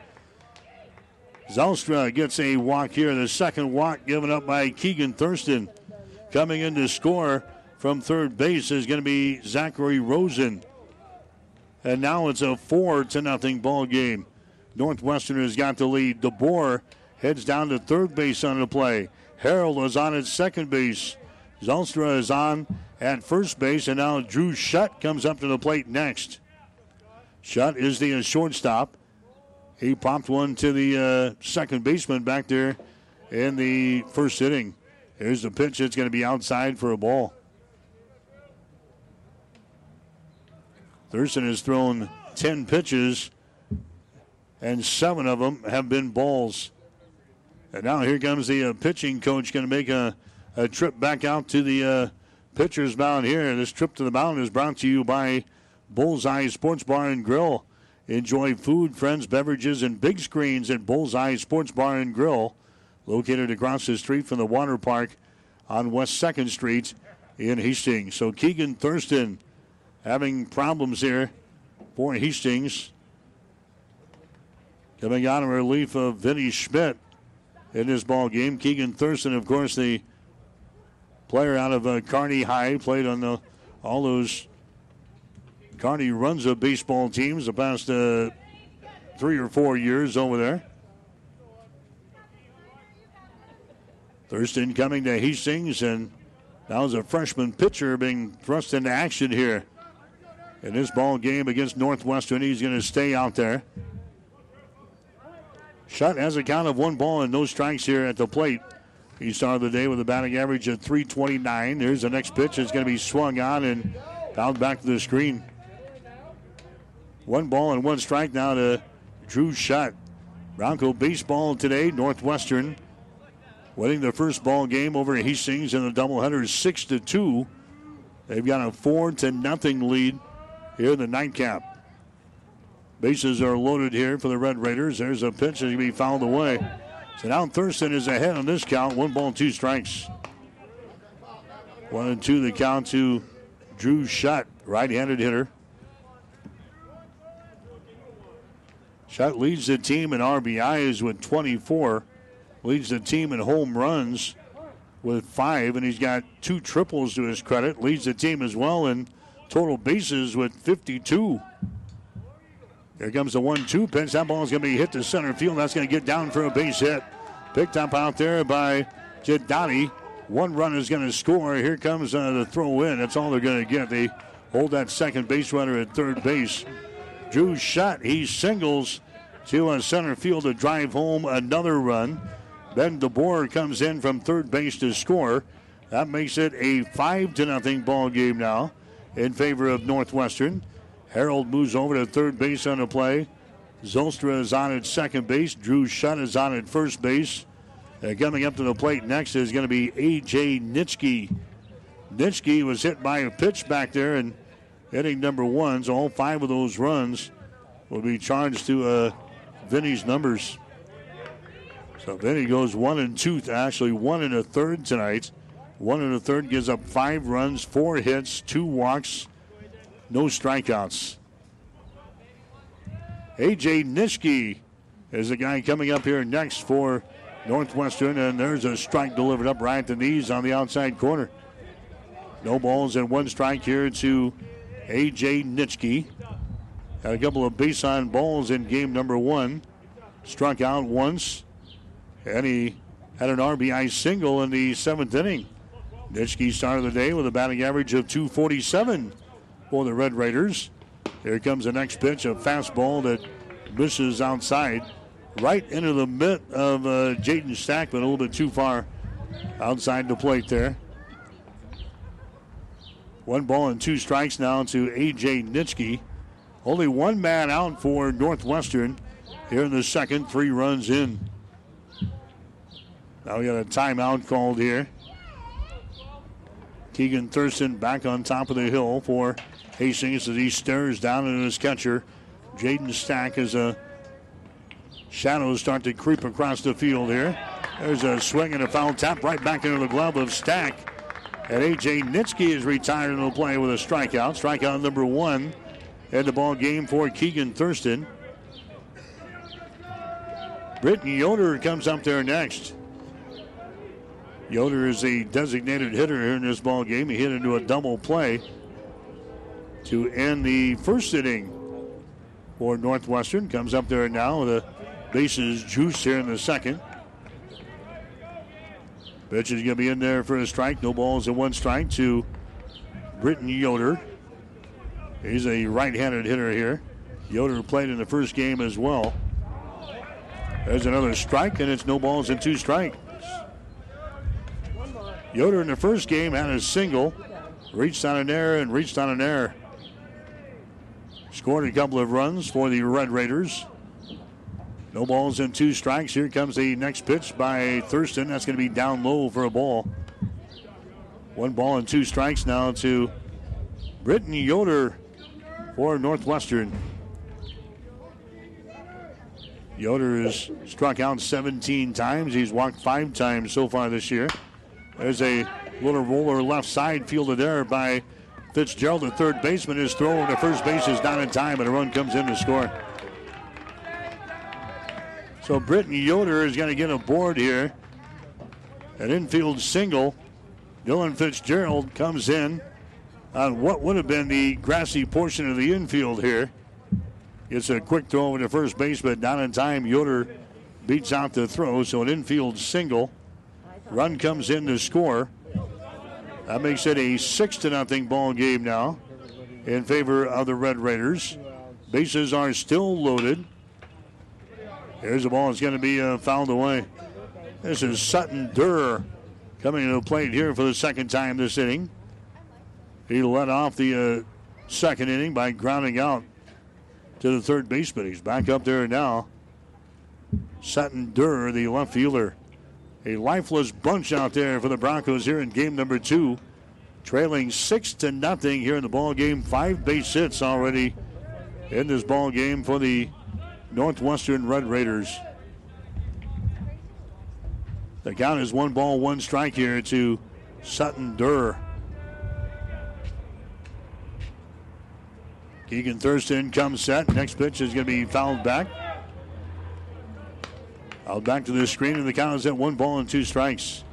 Zylstra gets a walk here. The second walk given up by Keegan Thurston. Coming in to score from third base is going to be Zachary Rosen. And now it's a four to nothing ball game. Northwestern has got the lead. DeBoer heads down to third base on the play. Harold is on at second base. Zylstra is on at first base, and now Drew Shutt comes up to the plate next. Shutt is the shortstop. He popped one to the uh, second baseman back there in the first inning. Here's the pitch. It's going to be outside for a ball. Thurston has thrown 10 pitches, and seven of them have been balls. And now here comes the uh, pitching coach going to make a, a trip back out to the uh, pitcher's mound here. This trip to the mound is brought to you by Bullseye Sports Bar and Grill. Enjoy food, friends, beverages, and big screens at Bullseye Sports Bar and Grill, located across the street from the water park on West 2nd Street in Hastings. So Keegan Thurston having problems here for Hastings. Coming out of relief of Vinny Schmidt in this ball game. Keegan Thurston, of course, the player out of uh, Kearney High, played on the, all those Kearney runs of baseball teams the past uh, three or four years over there. Thurston coming to Hastings, and now is a freshman pitcher being thrust into action here in this ball game against Northwestern. He's going to stay out there. Shutt has a count of one ball and no strikes here at the plate. He started the day with a batting average of 329. There's the next pitch. It's going to be swung on and fouled back to the screen. One ball and one strike now to Drew Shutt. Bronco baseball today, Northwestern winning the first ball game over Hastings in the doubleheader, six to two. They've got a four to nothing lead here in the nightcap. Bases are loaded here for the Red Raiders. There's a pitch that's going to be fouled away. So now Thurston is ahead on this count. One ball, two strikes. One and two the count to Drew Shutt, right-handed hitter. Shutt leads the team in RBIs with 24. Leads the team in home runs with five, and he's got two triples to his credit. Leads the team as well in total bases with 52. Here comes the one-two pitch. That ball is going to be hit to center field. That's going to get down for a base hit. Picked up out there by Jadani. One run is going to score. Here comes uh, the throw in. That's all they're going to get. They hold that second base runner at third base. Drew Shutt. He singles to a center field to drive home another run. Ben DeBoer comes in from third base to score. That makes it a five to nothing ball game now in favor of Northwestern. Harold moves over to third base on the play. Zylstra is on at second base. Drew Shutt is on at first base. Uh, coming up to the plate next is going to be A.J. Nitschke. Nitschke was hit by a pitch back there and hitting number one. So all five of those runs will be charged to uh, Vinny's numbers. So Vinny goes one and two, actually one and a third tonight. One and a third gives up five runs, four hits, two walks, no strikeouts. A.J. Nitschke is the guy coming up here next for Northwestern, and there's a strike delivered up right at the knees on the outside corner. No balls and one strike here to A.J. Nitschke. Had a couple of base on balls in game number one. Struck out once, and he had an RBI single in the seventh inning. Nitschke started the day with a batting average of 247 for the Red Raiders. Here comes the next pitch, a fastball that misses outside, right into the mitt of uh, Jaden Stack, but a little bit too far outside the plate there. One ball and two strikes now to A.J. Nitschke. Only one man out for Northwestern here in the second, three runs in. Now we got a timeout called here. Keegan Thurston back on top of the hill for Hastings as he stares down at his catcher. Jaden Stack as a shadows start to creep across the field here. There's a swing and a foul tap right back into the glove of Stack. And A.J. Nitschke is retired the play with a strikeout. Strikeout number one in the ball game for Keegan Thurston. Britton Yoder comes up there next. Yoder is a designated hitter here in this ball game. He hit into a double play to end the first inning for Northwestern. Comes up there now. with The bases juice here in the second. Pitch is going to be in there for a strike. No balls and one strike to Britton Yoder. He's a right-handed hitter here. Yoder played in the first game as well. There's another strike, and it's no balls and two strikes. Yoder in the first game had a single, reached on an error and reached on an error. Scored a couple of runs for the Red Raiders. No balls and two strikes. Here comes the next pitch by Thurston. That's going to be down low for a ball. One ball and two strikes now to Britton Yoder for Northwestern. Yoder has struck out 17 times. He's walked five times so far this year. There's a little roller left side fielded there by Fitzgerald. The third baseman is thrown to first base is not in time, and a run comes in to score. So Britton Yoder is going to get a board here. An infield single. Dylan Fitzgerald comes in on what would have been the grassy portion of the infield here. It's a quick throw over to first base, but not in time. Yoder beats out the throw, so an infield single. Run comes in to score. That makes it a six to nothing ball game now in favor of the Red Raiders. Bases are still loaded. Here's the ball. It's going to be uh, fouled away. This is Sutton Durr coming to the plate here for the second time this inning. He led off the uh, second inning by grounding out to the third baseman. He's back up there now. Sutton Durr, the left fielder. A lifeless bunch out there for the Broncos here in game number two. Trailing six to nothing here in the ball game. Five base hits already in this ball game for the Northwestern Red Raiders. The count is one ball, one strike here to Sutton Durr. Keegan Thurston comes set. Next pitch is going to be fouled back. Out back to the screen, and the count is at one ball and two strikes.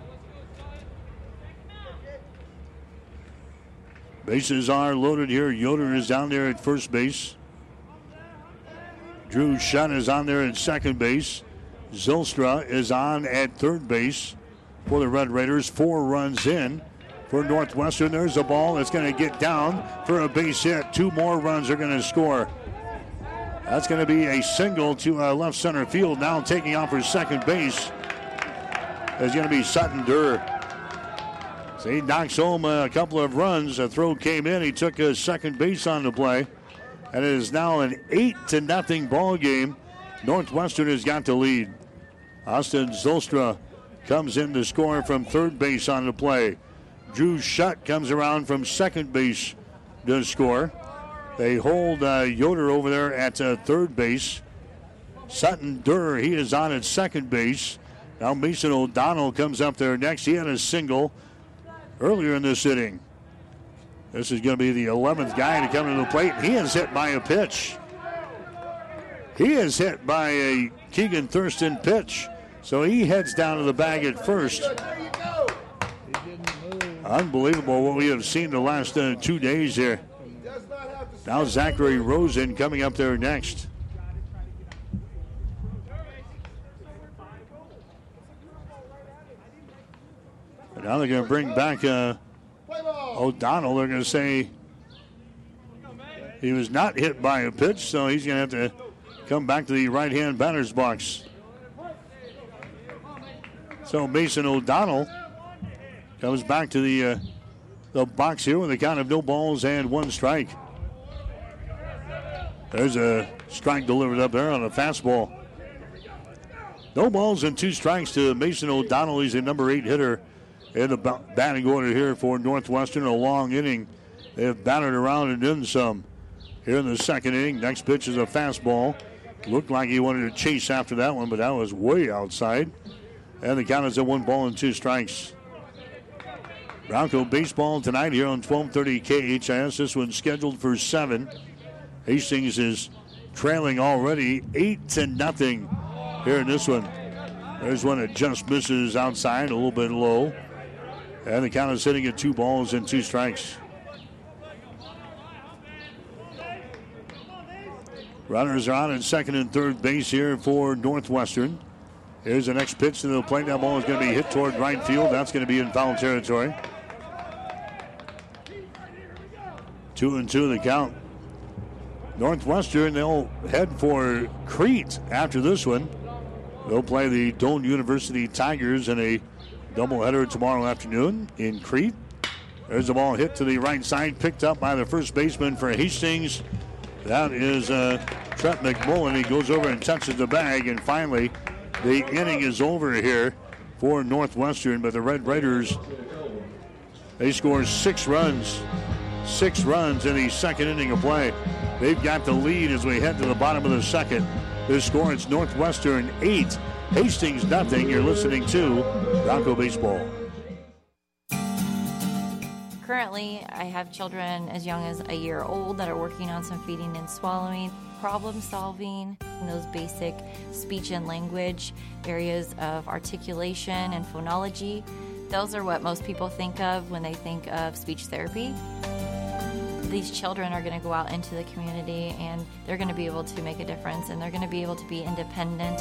Bases are loaded here. Yoder is down there at first base. Drew Shutt is on there at second base. Zylstra is on at third base for the Red Raiders. Four runs in for Northwestern. There's a ball that's going to get down for a base hit. Two more runs are going to score. That's going to be a single to uh, left center field. Now taking off for second base is going to be Sutton Durr. So he knocks home a couple of runs. A throw came in. He took a second base on the play. And it is now an 8 to nothing ball game. Northwestern has got the lead. Austin Zylstra comes in to score from third base on the play. Drew Shutt comes around from second base to score. They hold uh, Yoder over there at uh, third base. Sutton Durr, he is on at second base. Now Mason O'Donnell comes up there next. He had a single earlier in this inning. This is going to be the 11th guy to come to the plate. He is hit by a pitch. He is hit by a Keegan Thurston pitch. So he heads down to the bag at first. Unbelievable what we have seen the last uh, two days here. Now Zachary Rosen coming up there next. Now they're going to bring back uh, O'Donnell. They're going to say he was not hit by a pitch, so he's going to have to come back to the right hand batter's box. So Mason O'Donnell comes back to the uh, the box here with a count of no balls and one strike. There's a strike delivered up there on a fastball. No balls and two strikes to Mason O'Donnell. He's a number eight hitter in the batting order here for Northwestern. A long inning. They have batted around and in some here in the second inning. Next pitch is a fastball. Looked like he wanted to chase after that one, but that was way outside. And the count is at one ball and two strikes. Bronco baseball tonight here on 1230 KHAS. This one's scheduled for 7. Hastings is trailing already 8 to nothing here in this one. There's one that just misses outside, a little bit low. And the count is sitting at two balls and two strikes. Runners are on at second and third base here for Northwestern. Here's the next pitch to the plate. That ball is going to be hit toward right field. That's going to be in foul territory. Two and two the count. Northwestern, they'll head for Crete after this one. They'll play the Doane University Tigers in a doubleheader tomorrow afternoon in Crete. There's the ball hit to the right side, picked up by the first baseman for Hastings. That is uh, Trent McMullen. He goes over and touches the bag, and finally, the inning is over here for Northwestern. But the Red Raiders, they score six runs, six runs in the second inning of play. They've got the lead as we head to the bottom of the second. The score is Northwestern eight, Hastings nothing. You're listening to Bronco Baseball. Currently, I have children as young as a year old that are working on some feeding and swallowing, problem solving, those basic speech and language areas of articulation and phonology. Those are what most people think of when they think of speech therapy. These children are going to go out into the community and they're going to be able to make a difference and they're going to be able to be independent.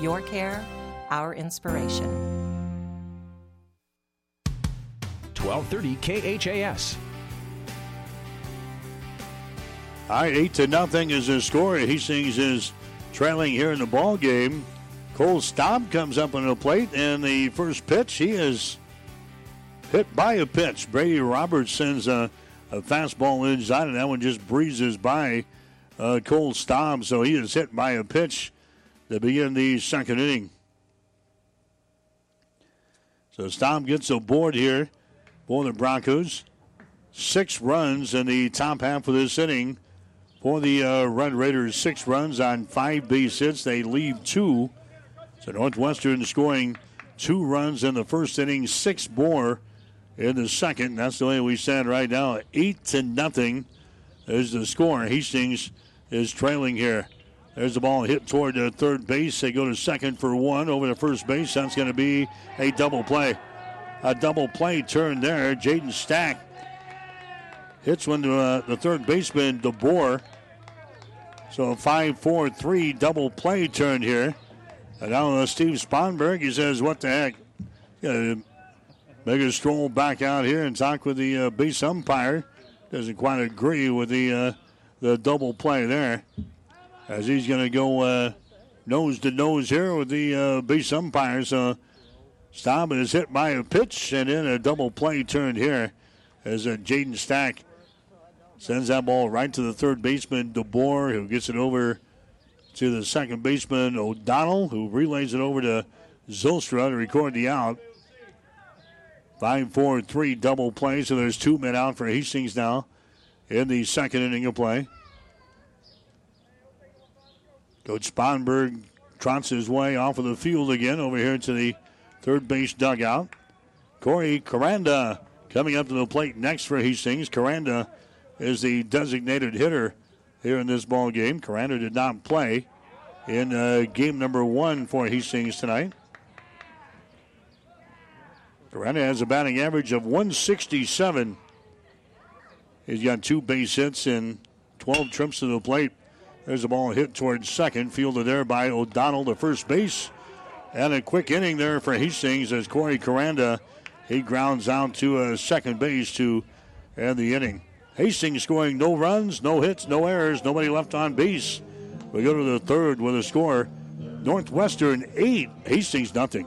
your care, our inspiration. 1230 KHAS. All right, eight to nothing is the score. He Hastings is trailing here in the ball game. Cole Staub comes up on the plate, and the first pitch he is hit by a pitch. Brady Roberts sends a, a fastball inside, and that one just breezes by uh, Cole Staub. So he is hit by a pitch to begin the second inning. So Staub gets a board here for the Broncos. Six runs in the top half of this inning for the uh, Red Raiders. Six runs on five base hits. They leave two. So Northwestern scoring two runs in the first inning, six more in the second. That's the way we stand right now. Eight to nothing is the score. Hastings is trailing here. There's the ball hit toward the third base. They go to second for one over the first base. That's going to be a double play. A double play turn there. Jaden Stack hits one to uh, the third baseman, DeBoer. So a 5 4 3 double play turn here. And now uh, Steve Sponberg, he says, What the heck? Yeah, make a stroll back out here and talk with the uh, base umpire. Doesn't quite agree with the uh, the double play there as he's going to go uh, nose to nose here with the uh, base umpire. So Staub is hit by a pitch and then a double play turned here as uh, Jaden Stack sends that ball right to the third baseman, DeBoer, who gets it over to the second baseman O'Donnell, who relays it over to Zylstra to record the out. 5 4 3 double play, so there's two men out for Hastings now in the second inning of play. Coach Sponberg trots his way off of the field again over here to the third base dugout. Corey Caranda coming up to the plate next for Hastings. Caranda is the designated hitter here in this ball game. Caranda did not play in uh, game number one for Hastings tonight. Caranda has a batting average of 167. He's got two base hits and 12 trips to the plate. There's a ball hit towards second, fielded there by O'Donnell to first base. And a quick inning there for Hastings as Corey Caranda he grounds out to a second base to end the inning. Hastings scoring no runs, no hits, no errors, nobody left on base. We go to the third with a score. Northwestern eight, Hastings nothing.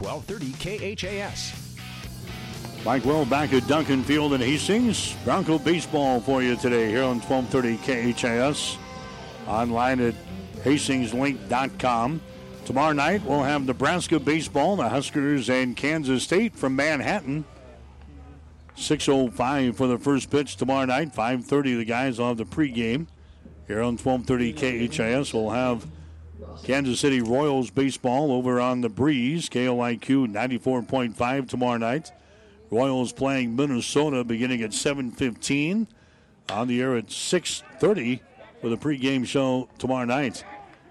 1230 KHAS. Mike Will back at Duncan Field in Hastings. Bronco baseball for you today here on 1230 KHAS. Online at hastingslink.com. Tomorrow night we'll have Nebraska baseball, the Huskers and Kansas State from Manhattan. 6.05 for the first pitch tomorrow night. 5.30 the guys will have the pregame. Here on 1230 KHAS we'll have Kansas City Royals baseball over on the breeze. KOIQ 94.5 tomorrow night. Royals playing Minnesota beginning at 7:15 on the air at 6:30 for the pregame show tomorrow night.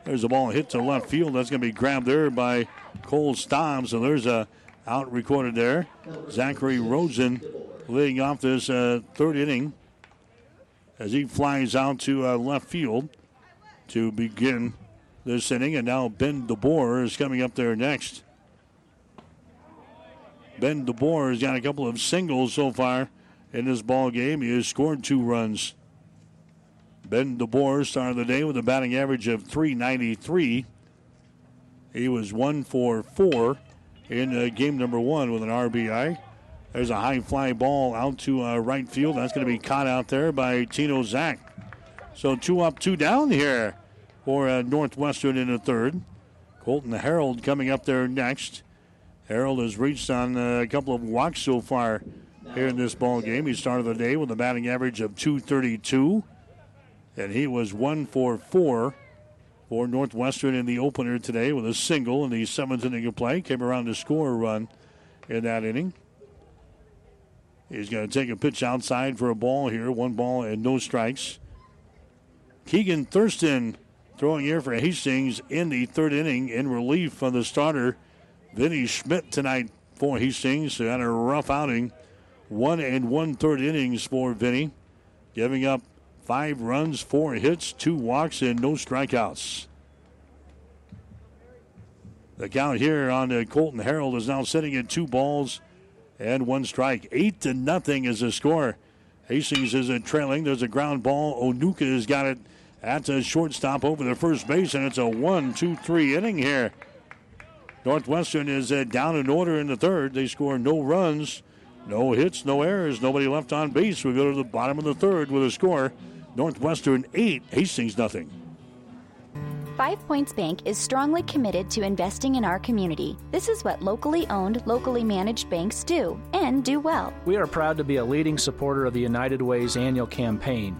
There's a ball hit to left field. That's going to be grabbed there by Cole Staub. So there's a out recorded there. Zachary Rosen leading off this uh, third inning as he flies out to uh, left field to begin this inning. And now Ben DeBoer is coming up there next. Ben DeBoer has got a couple of singles so far in this ball game. He has scored two runs. Ben DeBoer started the day with a batting average of 393. He was one for four in uh, game number one with an RBI. There's a high fly ball out to uh, right field. That's going to be caught out there by Tino Zach. So two up, two down here for uh, Northwestern in the third. Colton Harold coming up there next. Harold has reached on uh, a couple of walks so far here in this ball game. He started the day with a batting average of 232, and he was one for four for Northwestern in the opener today with a single in the seventh inning of play. Came around to score a run in that inning. He's going to take a pitch outside for a ball here. One ball and no strikes. Keegan Thurston throwing here for Hastings in the third inning in relief of the starter, Vinny Schmidt, tonight for Hastings. Had a rough outing. One and one third innings for Vinny, giving up five runs, four hits, two walks, and no strikeouts. The count here on the Colton Harold is now sitting at two balls and one strike. Eight to nothing is the score. Hastings is trailing. There's a ground ball. Onuka has got it at the shortstop over the first base, and it's a one, two, three inning here. Northwestern is uh, down in order in the third. They score no runs, no hits, no errors, nobody left on base. We go to the bottom of the third with a score. Northwestern eight, Hastings nothing. Five Points Bank is strongly committed to investing in our community. This is what locally owned, locally managed banks do, and do well. We are proud to be a leading supporter of the United Way's annual campaign.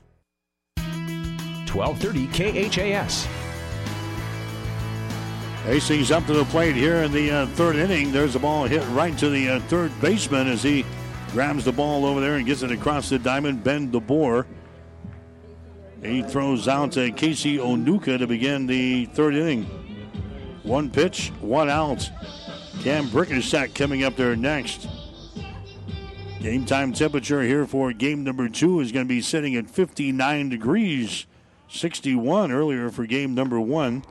1230 KHAS. Hastings up to the plate here in the uh, third inning. There's a ball hit right to the uh, third baseman as he grabs the ball over there and gets it across the diamond. Ben DeBoer. He throws out to Casey Onuka to begin the third inning. One pitch, one out. Cam Brickensack coming up there next. Game time temperature here for game number two is going to be sitting at 59 degrees, 61 earlier for game number one.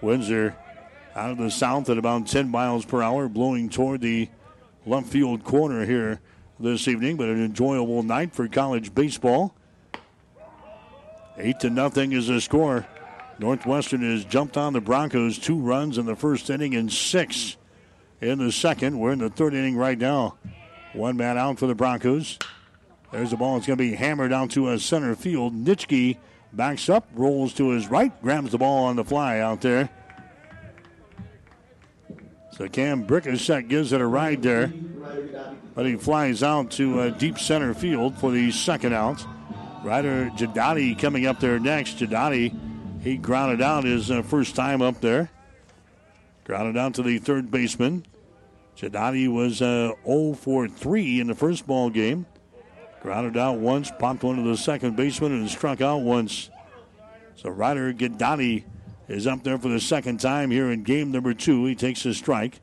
Winds are out of the south at about 10 miles per hour, blowing toward the left field corner here this evening, but an enjoyable night for college baseball. Eight to nothing is the score. Northwestern has jumped on the Broncos two runs in the first inning and six in the second. We're in the third inning right now. One man out for the Broncos. There's the ball. It's going to be hammered out to a center field. Nitschke backs up, rolls to his right, grabs the ball on the fly out there. So Cam Brickensack gives it a ride there. But he flies out to uh, deep center field for the second out. Ryder Jadati coming up there next. Jadati, he grounded out his uh, first time up there. Grounded out to the third baseman. Jadati was uh, 0 for 3 in the first ball game. Grounded out once, popped one to the second baseman, and struck out once. So Ryder Gadati is up there for the second time here in game number two. He takes a strike.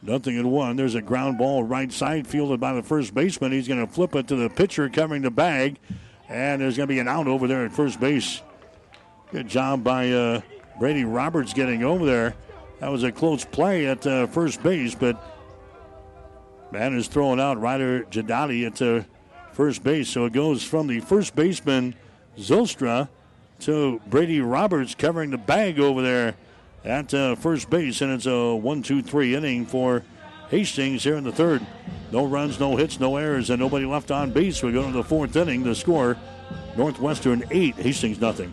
Nothing in one. There's a ground ball right side fielded by the first baseman. He's going to flip it to the pitcher covering the bag. And there's going to be an out over there at first base. Good job by uh, Brady Roberts getting over there. That was a close play at uh, first base, but man is throwing out Ryder Jadati at uh, first base. So it goes from the first baseman, Zylstra, to Brady Roberts covering the bag over there at uh, first base. And it's a 1 2 3 inning for Hastings here in the third. No runs, no hits, no errors, and nobody left on base. We go to the fourth inning. The score Northwestern 8, Hastings nothing.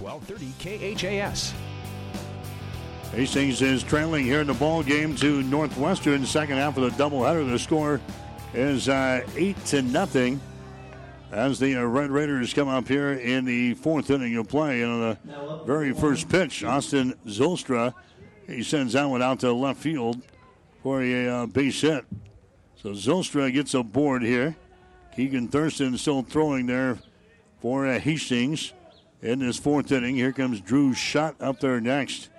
1230 KHAS. Hastings is trailing here in the ball game to Northwestern. Second half of the doubleheader. The score is uh, eight to nothing. As the uh, Red Raiders come up here in the fourth inning of play, and on the very first pitch, Austin Zylstra, he sends that one out to left field for a uh, base hit. So Zylstra gets a board here. Keegan Thurston still throwing there for uh, Hastings in this fourth inning. Here comes Drew Shutt up there next.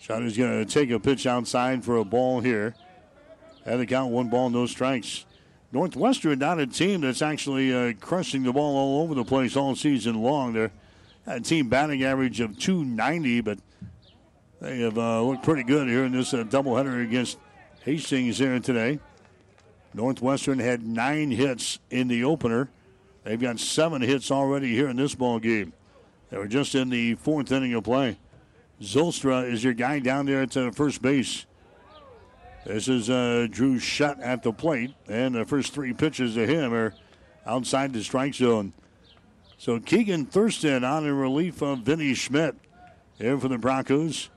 Shutt is going to take a pitch outside for a ball here. Had the count one ball, no strikes. Northwestern not a team that's actually uh, crushing the ball all over the place all season long. They're a team batting average of 290, but they have uh, looked pretty good here in this uh, doubleheader against Hastings here today. Northwestern had nine hits in the opener. They've got seven hits already here in this ball game. They were just in the fourth inning of play. Zylstra is your guy down there at uh, first base. This is uh, Drew Shutt at the plate, and the first three pitches to him are outside the strike zone. So Keegan Thurston on in relief of Vinny Schmidt here for the Broncos.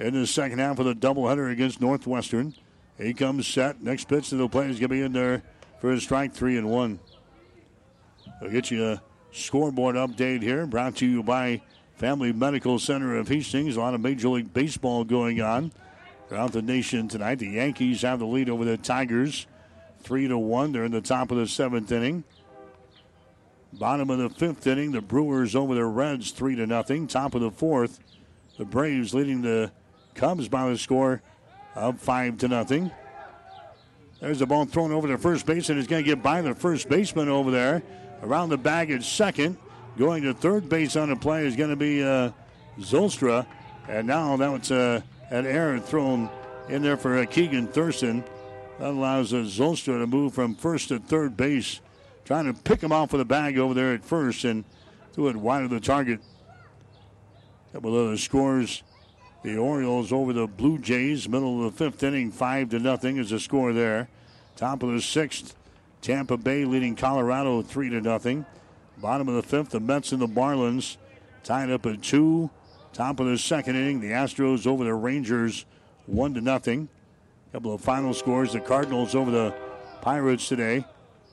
In the second half of the doubleheader against Northwestern. He comes set. Next pitch to the plate is going to be in there for a strike three and one. We'll get you a scoreboard update here, brought to you by Family Medical Center of Hastings. A lot of Major League Baseball going on throughout the nation tonight. The Yankees have the lead over the Tigers, three to one. They're in the top of the seventh inning. Bottom of the fifth inning, the Brewers over the Reds, three to nothing. Top of the fourth, the Braves leading the Cubs by the score of five to nothing. There's the ball thrown over to first base, and it's going to get by the first baseman over there. Around the bag at second. Going to third base on the play is going to be uh, Zylstra. And now that was uh, an error thrown in there for uh, Keegan Thurston. That allows uh, Zylstra to move from first to third base. Trying to pick him off with a bag over there at first and threw it wide of the target. Couple of the scores. The Orioles over the Blue Jays, middle of the fifth inning, five to nothing is the score there. Top of the sixth, Tampa Bay leading Colorado three to nothing. Bottom of the fifth, the Mets and the Marlins tied up at two. Top of the second inning, the Astros over the Rangers one to nothing. Couple of final scores: the Cardinals over the Pirates today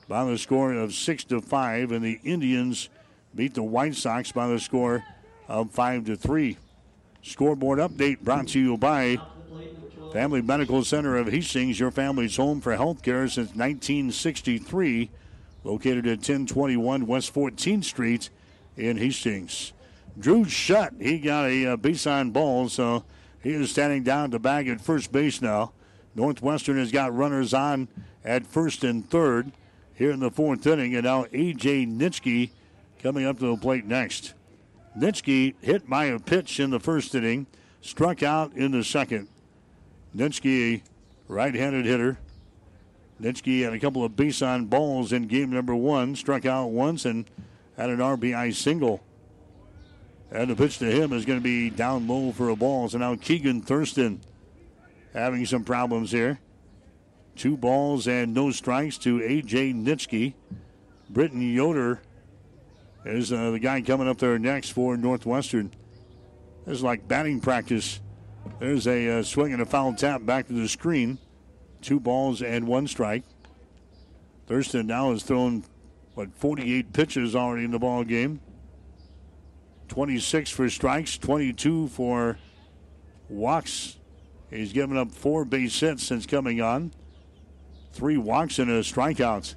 by the score of six to five, and the Indians beat the White Sox by the score of five to three. Scoreboard update brought to you by Family Medical Center of Hastings, your family's home for health care since 1963. Located at 1021 West 14th Street in Hastings. Drew Shutt, he got a uh, base on ball, so he is standing down the bag at first base now. Northwestern has got runners on at first and third here in the fourth inning, and now A.J. Nitschke coming up to the plate next. Nitschke hit by a pitch in the first inning, struck out in the second. Nitschke, right handed hitter. Nitschke had a couple of base on balls in game number one, struck out once and had an RBI single. And the pitch to him is going to be down low for a ball. So now Keegan Thurston having some problems here. Two balls and no strikes to A.J. Nitschke. Britton Yoder is uh, the guy coming up there next for Northwestern. This is like batting practice. There's a uh, swing and a foul tap back to the screen. Two balls and one strike. Thurston now has thrown, what, 48 pitches already in the ball game. 26 for strikes, 22 for walks. He's given up four base hits since coming on. Three walks and a strikeout.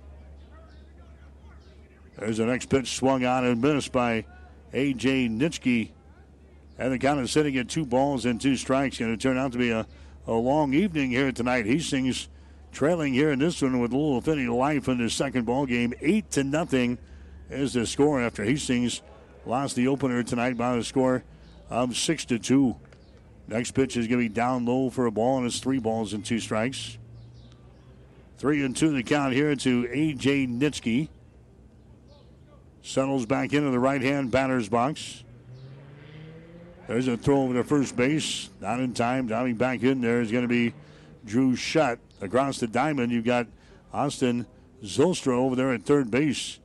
There's the next pitch swung on and missed by A.J. Nitschke. And the count is sitting at two balls and two strikes. Going to turn out to be a, a long evening here tonight. Hastings trailing here in this one with a little finny life in the second ball game. Eight to nothing is the score after Hastings lost the opener tonight by the score of six to two. Next pitch is going to be down low for a ball, and it's three balls and two strikes. Three and two the count here to A.J. Nitschke. Settles back into the right hand batter's box. There's a throw over to first base. Not in time. Diving back in there is going to be Drew Shutt. Across the diamond, you've got Austin Zylstra over there at third base.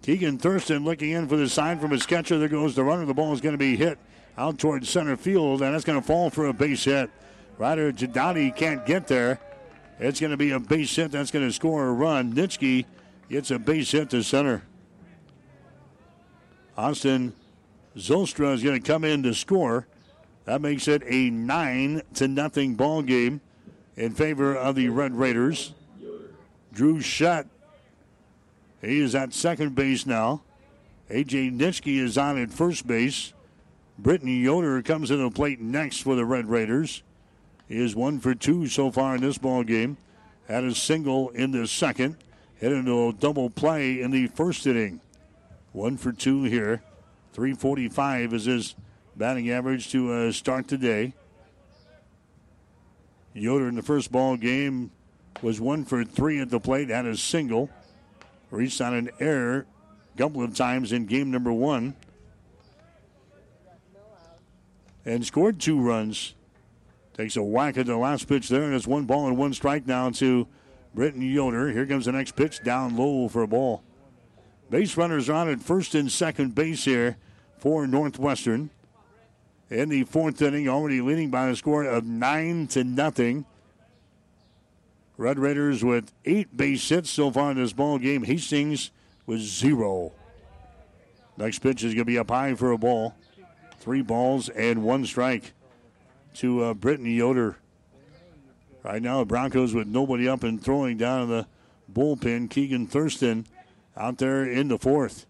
Keegan Thurston looking in for the sign from his catcher. There goes the runner. The ball is going to be hit out towards center field, and that's going to fall for a base hit. Ryder Jadati can't get there. It's going to be a base hit. That's going to score a run. Nitschke gets a base hit to center. Austin Zylstra is going to come in to score. That makes it a nine to nothing ball game in favor of the Red Raiders. Drew Shutt. He is at second base now. AJ Nitschke is on at first base. Britton Yoder comes to the plate next for the Red Raiders. He is one for two so far in this ball game. Had a single in the second. Hit into a double play in the first inning. One for two here. 345 is his batting average to uh, start the day. Yoder in the first ball game was one for three at the plate, had a single, reached on an error a couple of times in game number one, and scored two runs. Takes a whack at the last pitch there, and it's one ball and one strike now to Britton Yoder. Here comes the next pitch down low for a ball. Base runners on at first and second base here for Northwestern. In the fourth inning, already leading by a score of nine to nothing. Red Raiders with eight base hits so far in this ball game. Hastings with zero. Next pitch is going to be up high for a ball. Three balls and one strike to uh, Britton Yoder. Right now, the Broncos with nobody up and throwing down in the bullpen. Keegan Thurston out there in the fourth.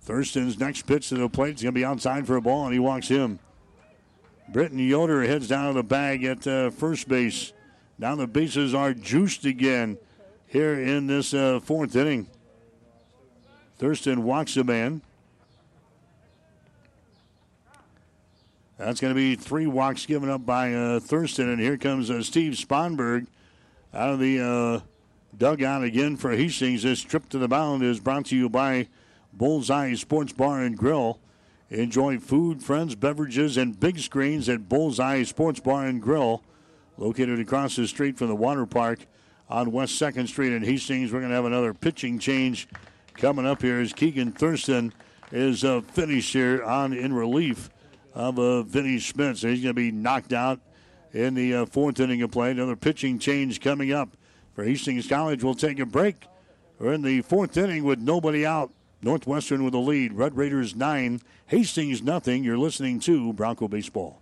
Thurston's next pitch to the plate is going to be outside for a ball, and he walks him. Britton Yoder heads down to the bag at uh, first base. Now the bases are juiced again here in this uh, fourth inning. Thurston walks a man. That's going to be three walks given up by uh, Thurston, and here comes uh, Steve Sponberg out of the uh, dugout again for Hastings. This trip to the mound is brought to you by Bullseye Sports Bar and Grill. Enjoy food, friends, beverages, and big screens at Bullseye Sports Bar and Grill, located across the street from the water park on West 2nd Street in Hastings. We're going to have another pitching change coming up here as Keegan Thurston is uh, finished here on in relief of uh, Vinny Schmidt. So he's going to be knocked out in the uh, fourth inning of play. Another pitching change coming up for Hastings College. We'll take a break. We're in the fourth inning with nobody out. Northwestern with a lead. Red Raiders nine, Hastings nothing. You're listening to Bronco Baseball.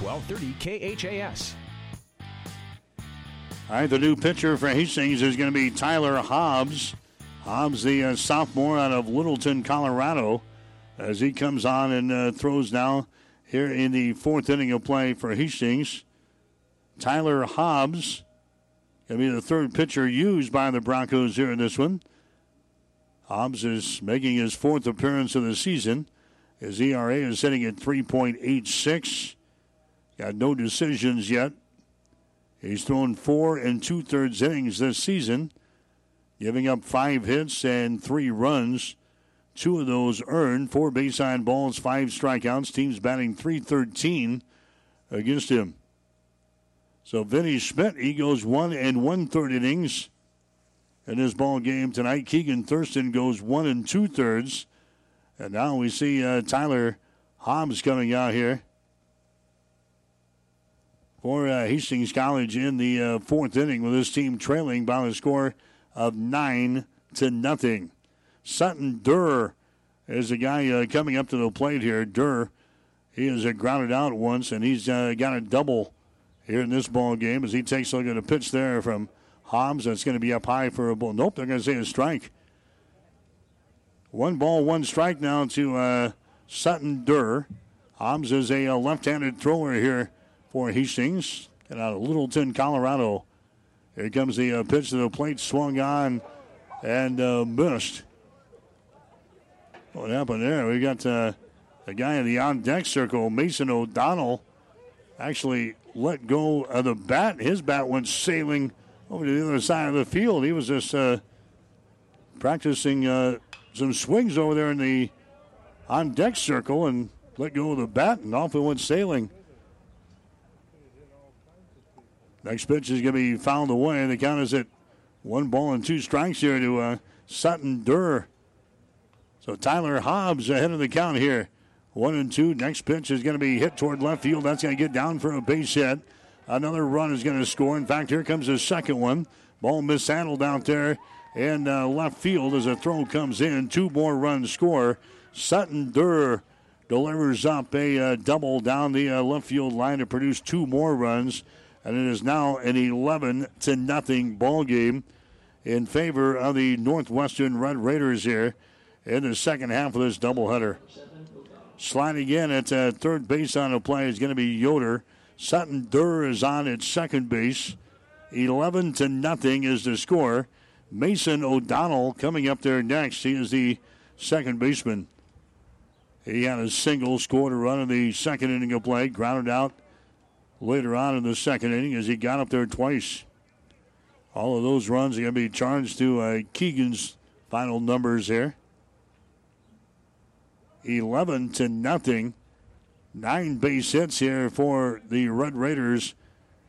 1230 KHAS. All right, the new pitcher for Hastings is going to be Tyler Hobbs. Hobbs, the uh, sophomore out of Littleton, Colorado, as he comes on and uh, throws now here in the fourth inning of play for Hastings. Tyler Hobbs going to be the third pitcher used by the Broncos here in this one. Hobbs is making his fourth appearance of the season. His ERA is sitting at 3.86. Got no decisions yet. He's thrown four and two thirds innings this season, giving up five hits and three runs. Two of those earned, four baseline balls, five strikeouts. Team's batting 313 against him. So Vinny Schmidt, he goes one and one third innings in this ball game tonight. Keegan Thurston goes one and two thirds. And now we see uh, Tyler Hobbs coming out here for uh, Hastings College in the uh, fourth inning with this team trailing by a score of nine to nothing. Sutton Durr is the guy uh, coming up to the plate here. Durr, he has uh, grounded out once, and he's uh, got a double here in this ball game as he takes a look at a pitch there from Hobbs. That's going to be up high for a ball. Nope, they're going to say a strike. One ball, one strike now to uh, Sutton Durr. Hobbs is a left-handed thrower here for Hastings. And out of Littleton, Colorado. Here comes the uh, pitch to the plate, swung on and uh, missed. What happened there? We got uh, the guy in the on deck circle, Mason O'Donnell, actually let go of the bat. His bat went sailing over to the other side of the field. He was just uh, practicing uh, some swings over there in the on deck circle and let go of the bat, and off it went sailing. Next pitch is going to be fouled away. The count is at one ball and two strikes here to uh, Sutton Durr. So Tyler Hobbs ahead of the count here. One and two. Next pitch is going to be hit toward left field. That's going to get down for a base hit. Another run is going to score. In fact, here comes the second one. Ball mishandled out there and uh, left field as a throw comes in. Two more runs score. Sutton Durr delivers up a uh, double down the uh, left field line to produce two more runs, and it is now an 11 to nothing ball game in favor of the Northwestern Red Raiders here in the second half of this doubleheader. Sliding in at uh, third base on the play is going to be Yoder. Sutton Durr is on at second base. 11 to nothing is the score. Mason O'Donnell coming up there next. He is the second baseman. He had a single, scored a run in the second inning of play, grounded out later on in the second inning as he got up there twice. All of those runs are going to be charged to uh, Keegan's final numbers here. 11 to nothing. Nine base hits here for the Red Raiders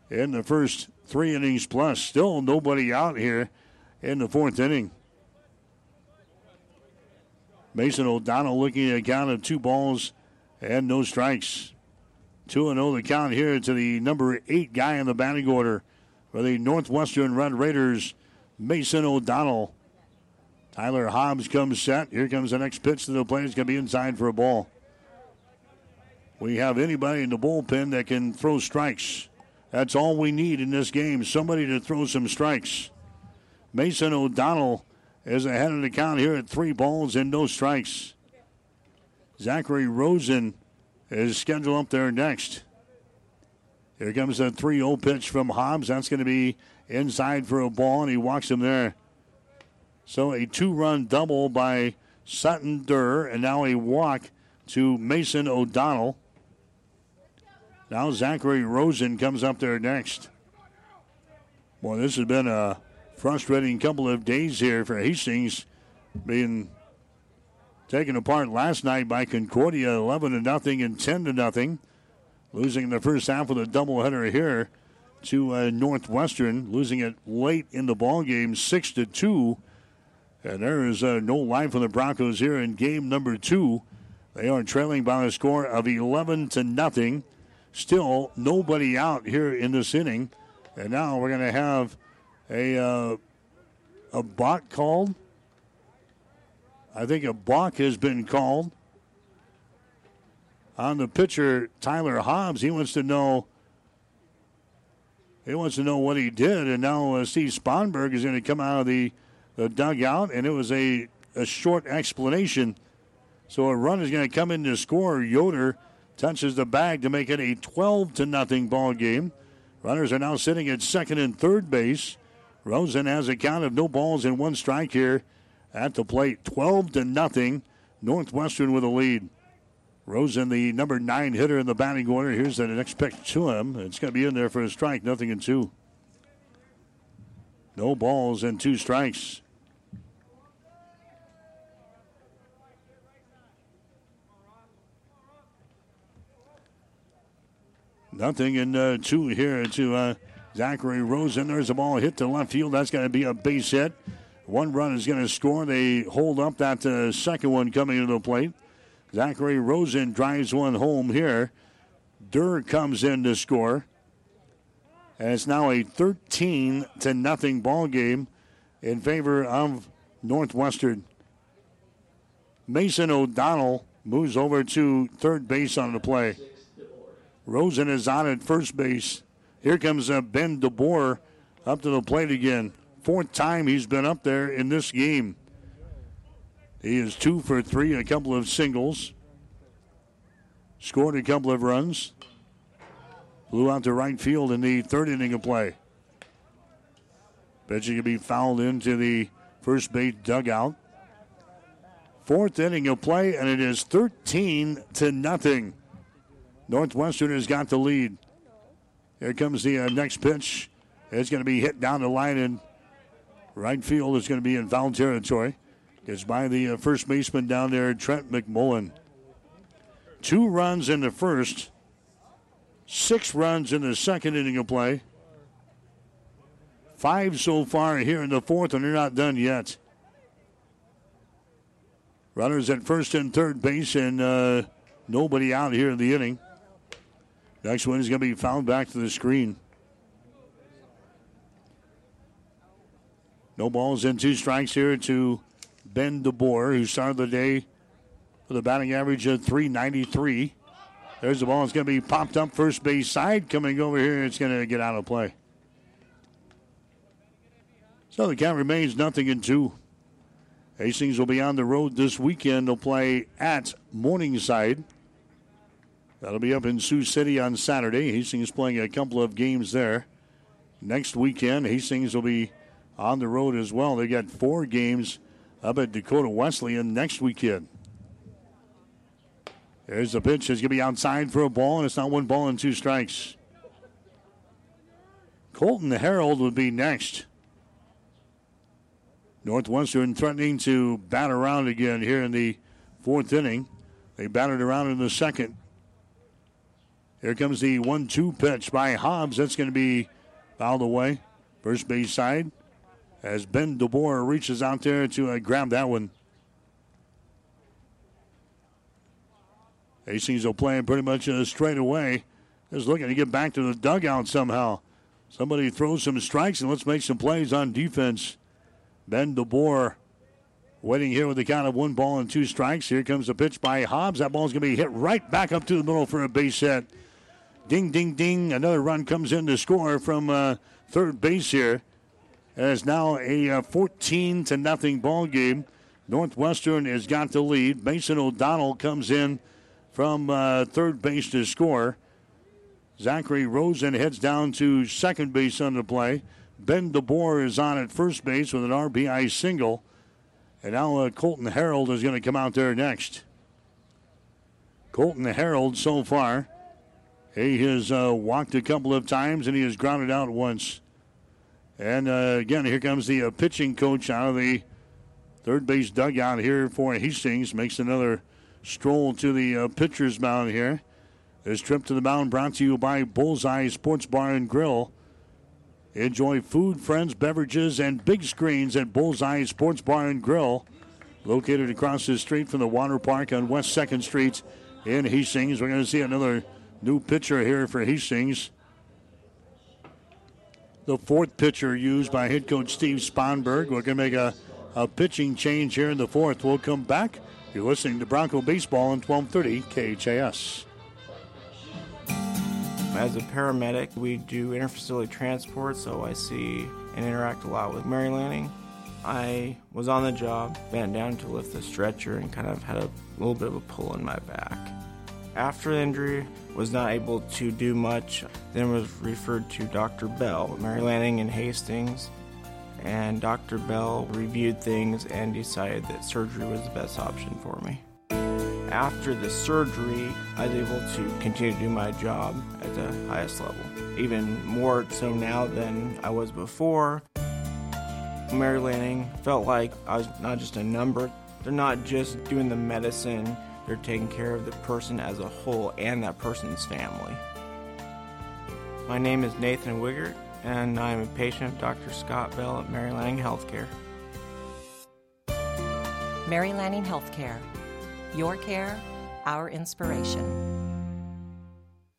in the first three innings plus. Still nobody out here in the fourth inning. Mason O'Donnell looking at a count of two balls and no strikes. 2 0 the count here to the number eight guy in the batting order for the Northwestern Red Raiders, Mason O'Donnell. Tyler Hobbs comes set. Here comes the next pitch to the plate. It's going to be inside for a ball. We have anybody in the bullpen that can throw strikes. That's all we need in this game. Somebody to throw some strikes. Mason O'Donnell is ahead of the count here at three balls and no strikes. Zachary Rosen is scheduled up there next. Here comes a 3 0 pitch from Hobbs. That's going to be inside for a ball, and he walks him there. So a two run double by Sutton Durr, and now a walk to Mason O'Donnell. Now Zachary Rosen comes up there next. Boy, this has been a frustrating couple of days here for Hastings, being taken apart last night by Concordia, 11 to nothing and 10 to nothing, losing the first half of the doubleheader here to uh, Northwestern, losing it late in the ball game, six to two. And there is uh, no line for the Broncos here in game number two. They are trailing by a score of 11 to nothing. Still nobody out here in this inning. And now we're going to have a uh, a balk called. I think a balk has been called on the pitcher Tyler Hobbs. He wants to know. He wants to know what he did, and now uh, Steve Sponberg is going to come out of the, the dugout, and it was a, a short explanation. So a run is going to come in to score. Yoder touches the bag to make it a 12 to nothing ball game. Runners are now sitting at second and third base. Rosen has a count of no balls and one strike here at the plate. 12 to nothing. Northwestern with a lead. Rosen, the number nine hitter in the batting order. Here's the next pitch to him. It's going to be in there for a strike. Nothing in two. No balls and two strikes. Nothing in uh, two here to uh, Zachary Rosen. There's a ball hit to left field. That's going to be a base hit. One run is going to score. They hold up that uh, second one coming into the plate. Zachary Rosen drives one home here. Durr comes in to score. And it's now a 13 to nothing ball game in favor of Northwestern. Mason O'Donnell moves over to third base on the play. Rosen is on at first base. Here comes uh, Ben DeBoer up to the plate again. Fourth time he's been up there in this game. He is two for three, a couple of singles. Scored a couple of runs. Blew out to right field in the third inning of play. Pitching to be fouled into the first base dugout. Fourth inning of play, and it is 13 to nothing. Northwestern has got the lead. Here comes the uh, next pitch. It's going to be hit down the line in right field. is going to be in foul territory. It's by the uh, first baseman down there, Trent McMullen. Two runs in the first, six runs in the second inning of play. Five so far here in the fourth, and they're not done yet. Runners at first and third base, and uh, nobody out here in the inning. Next one is going to be fouled back to the screen. No balls and two strikes here to Ben DeBoer, who started the day with a batting average of 393. There's the ball. It's going to be popped up first base side. Coming over here, it's going to get out of play. So the count remains nothing in two. Hastings will be on the road this weekend. They'll play at Morningside. That'll be up in Sioux City on Saturday. Hastings playing a couple of games there. Next weekend, Hastings will be on the road as well. They got four games up at Dakota Wesleyan next weekend. There's the pitch. It's going to be outside for a ball, and it's not one ball and two strikes. Colton Harold would be next. Northwestern threatening to bat around again here in the fourth inning. They batted around in the second. Here comes the 1 2 pitch by Hobbs. That's going to be fouled away. First base side as Ben DeBoer reaches out there to uh, grab that one. Hastings will play pretty much uh, straight away. Just looking to get back to the dugout somehow. Somebody throws some strikes and let's make some plays on defense. Ben DeBoer waiting here with the count of one ball and two strikes. Here comes the pitch by Hobbs. That ball's going to be hit right back up to the middle for a base hit. Ding, ding, ding. Another run comes in to score from uh, third base here. It's now a uh, 14 to nothing ball game. Northwestern has got the lead. Mason O'Donnell comes in from uh, third base to score. Zachary Rosen heads down to second base on the play. Ben DeBoer is on at first base with an RBI single. And now uh, Colton Harold is going to come out there next. Colton Harold so far, he has uh, walked a couple of times and he has grounded out once. And uh, again, here comes the uh, pitching coach out of the third base dugout here for Hastings. Makes another stroll to the uh, pitcher's mound here. This trip to the mound brought to you by Bullseye Sports Bar and Grill. Enjoy food, friends, beverages, and big screens at Bullseye Sports Bar and Grill, located across the street from the water park on West 2nd Street in Hastings. We're going to see another new pitcher here for Hastings. The fourth pitcher used by head coach Steve Sponberg. We're going to make a, a pitching change here in the fourth. We'll come back. You're listening to Bronco Baseball on 1230 KHAS. As a paramedic, we do interfacility transport, so I see and interact a lot with Mary Lanning. I was on the job, bent down to lift the stretcher, and kind of had a little bit of a pull in my back. After the injury, was not able to do much. Then was referred to Dr. Bell, Mary Lanning and Hastings, and Dr. Bell reviewed things and decided that surgery was the best option for me. After the surgery, I was able to continue to do my job at the highest level, even more so now than I was before. Mary Lanning felt like I was not just a number. They're not just doing the medicine, they're taking care of the person as a whole and that person's family. My name is Nathan Wiggert, and I'm a patient of Dr. Scott Bell at Mary Lanning Healthcare. Mary Lanning Healthcare. Your care, our inspiration.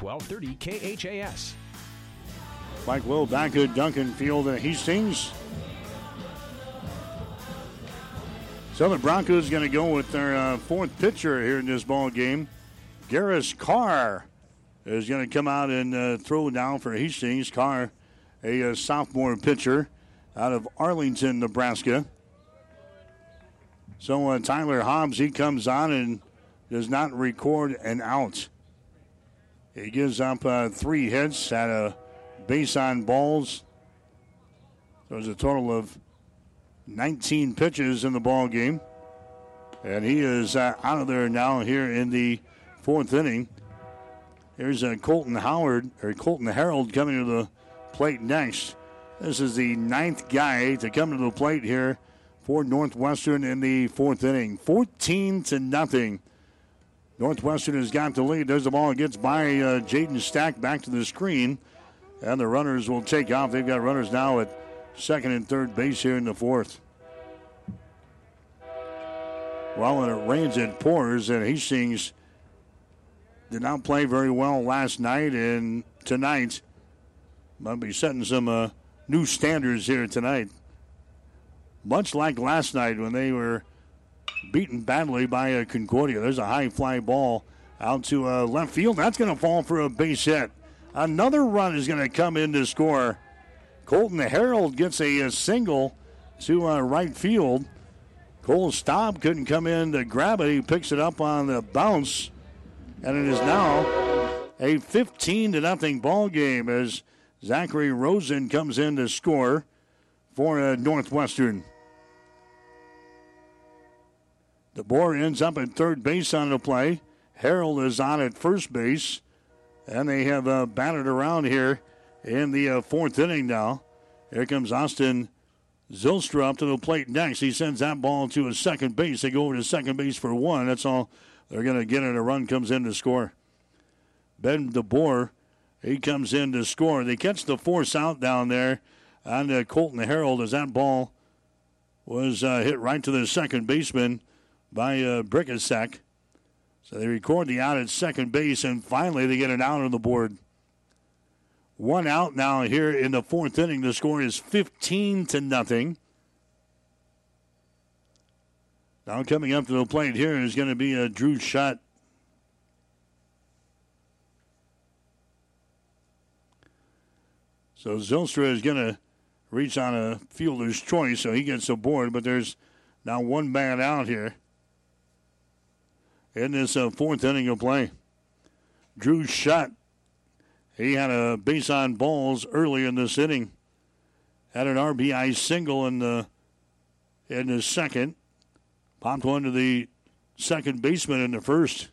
1230 KHAS. Mike Will back at Duncan Field at Hastings. So the Broncos going to go with their uh, fourth pitcher here in this ball game, Garris Carr. is going to come out and uh, throw down for Hastings. Carr, a, uh, sophomore pitcher out of Arlington, Nebraska. So uh, Tyler Hobbs, he comes on and does not record an out. He gives up uh, three hits at a base on balls. There's a total of 19 pitches in the ball game. And he is uh, out of there now here in the fourth inning. Here's uh, Colton Howard or Colton Harold coming to the plate next. This is the ninth guy to come to the plate here for Northwestern in the fourth inning. 14 to nothing. Northwestern has got the lead. There's the ball. It gets by uh, Jaden Stack back to the screen. And the runners will take off. They've got runners now at second and third base here in the fourth. Well, when it rains, it pours, and Hastings did not play very well last night, and tonight might be setting some uh, new standards here tonight. Much like last night when they were beaten badly by uh, Concordia. There's a high fly ball out to uh, left field. That's going to fall for a base hit. Another run is going to come in to score. Colton Harold gets a, a single to uh, right field. Cole Staub couldn't come in to grab it. He picks it up on the bounce, and it is now a 15 to nothing ball game as Zachary Rosen comes in to score for uh, Northwestern. DeBoer ends up at third base on the play. Harold is on at first base, and they have uh, batted around here in the uh, fourth inning now. Here comes Austin Zylstra up to the plate next. He sends that ball to a second base. They go over to second base for one. That's all they're going to get, and a run comes in to score. Ben DeBoer, he comes in to score. They catch the force out down there on uh, Colton Harold as that ball was uh, hit right to the second baseman by uh, Brickensack. So they record the out at second base, and finally they get an out on the board. One out now here in the fourth inning. The score is 15 to nothing. Now coming up to the plate here is going to be a Drew Shutt. So Zylstra is going to reach on a fielder's choice, so he gets aboard. But there's now one man out here in this uh, fourth inning of play. Drew Shutt. he had a base on balls early in this inning. Had an RBI single in the in the second. Popped one to the second baseman in the first.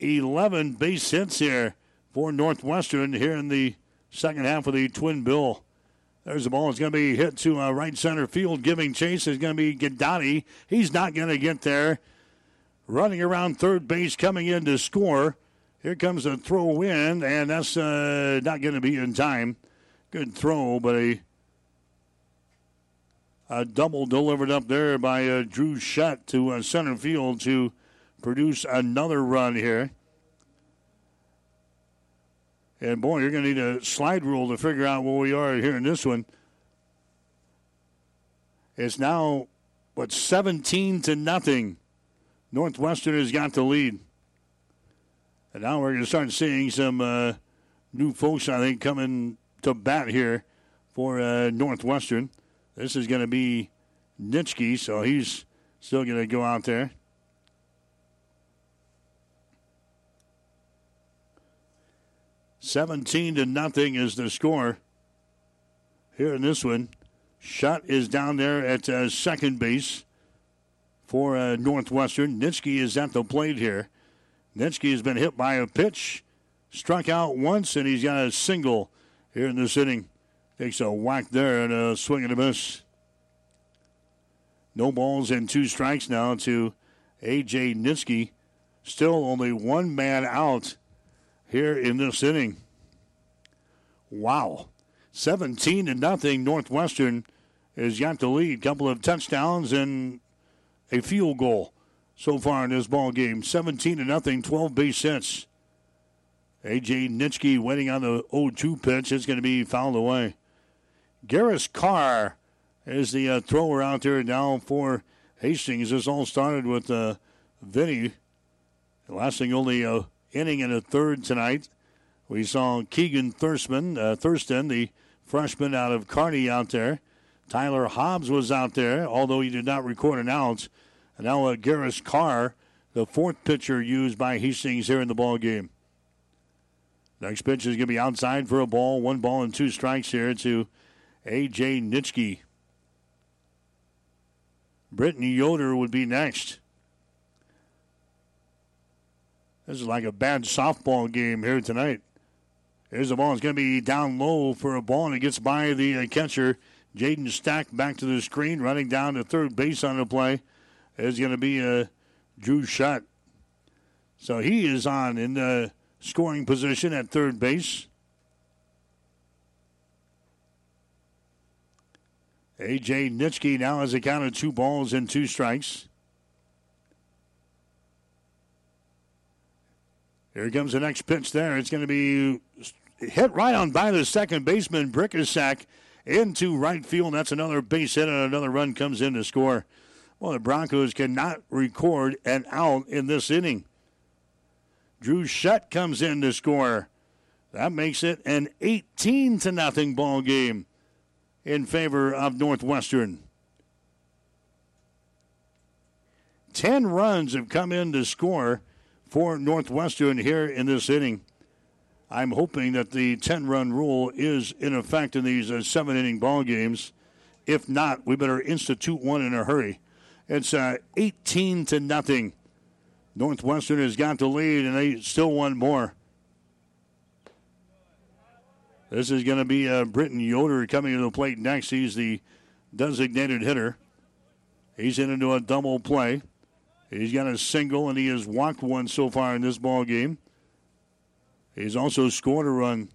11 base hits here for Northwestern here in the second half of the Twin Bill. There's the ball. It's going to be hit to uh, right center field. Giving chase is going to be Gadati. He's not going to get there. Running around third base, coming in to score here comes a throw in, and that's uh, not going to be in time. Good throw, but a, a double delivered up there by uh, Drew Shutt to uh, center field to produce another run here. And boy, you're going to need a slide rule to figure out where we are here in this one. It's now, what, 17 to nothing. Northwestern has got the lead. And now we're going to start seeing some uh, new folks, I think, coming to bat here for uh, Northwestern. This is going to be Nitschke, so he's still going to go out there. Seventeen to nothing is the score here in this one. Shutt is down there at uh, second base for uh, Northwestern. Nitschke is at the plate here. Nitschke has been hit by a pitch, struck out once, and he's got a single here in this inning. Takes a whack there and a swing and a miss. No balls and two strikes now to A.J. Nitschke. Still only one man out here in this inning. Wow. 17 to nothing. Northwestern has got the lead. Couple of touchdowns and a field goal so far in this ball game. 17 to nothing, 12 base hits. AJ Nitschke waiting on the 0-2 pitch. It's going to be fouled away. Garris Carr is the uh, thrower out there now for Hastings. This all started with uh, Vinny lasting only uh, inning and a third tonight. We saw Keegan Thurston, uh, Thurston, the freshman out of Kearney, out there. Tyler Hobbs was out there, although he did not record an out. And now uh, Garris Carr, the fourth pitcher used by Hastings here in the ball game. Next pitch is going to be outside for a ball. One ball and two strikes here to A.J. Nitschke. Britton Yoder would be next. This is like a bad softball game here tonight. Here's the ball. It's going to be down low for a ball, and it gets by the uh, catcher. Jaden Stack back to the screen, running down to third base on the play. Is going to be a uh, Drew Shutt. So he is on in the scoring position at third base. A.J. Nitschke now has a count of two balls and two strikes. Here comes the next pitch there. It's going to be hit right on by the second baseman, Brickensack, into right field. That's another base hit, and another run comes in to score. Well, the Broncos cannot record an out in this inning. Drew Shutt comes in to score. That makes it an 18 to nothing ball game in favor of Northwestern. 10 runs have come in to score for Northwestern here in this inning. I'm hoping that the 10 run rule is in effect in these uh, seven inning ball games. If not, we better institute one in a hurry. It's uh, 18 to nothing. Northwestern has got the lead, and they still want more. This is going to be uh, Britton Yoder coming to the plate next. He's the designated hitter. He's in into a double play. He's got a single, and he has walked one so far in this ball game. He's also scored a run.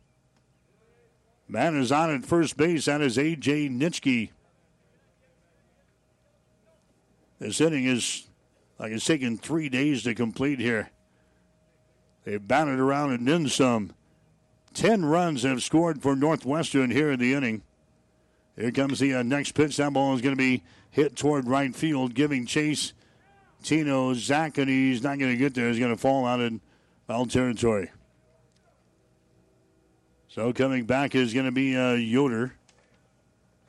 Man is on at first base. That is A.J. Nitschke. This inning is like it's taken three days to complete here. They've batted around and then some. Ten runs have scored for Northwestern here in the inning. Here comes the uh, next pitch. That ball is going to be hit toward right field, giving chase. Tino Zach, and he's not going to get there. He's going to fall out in foul territory. So coming back is going to be uh, Yoder.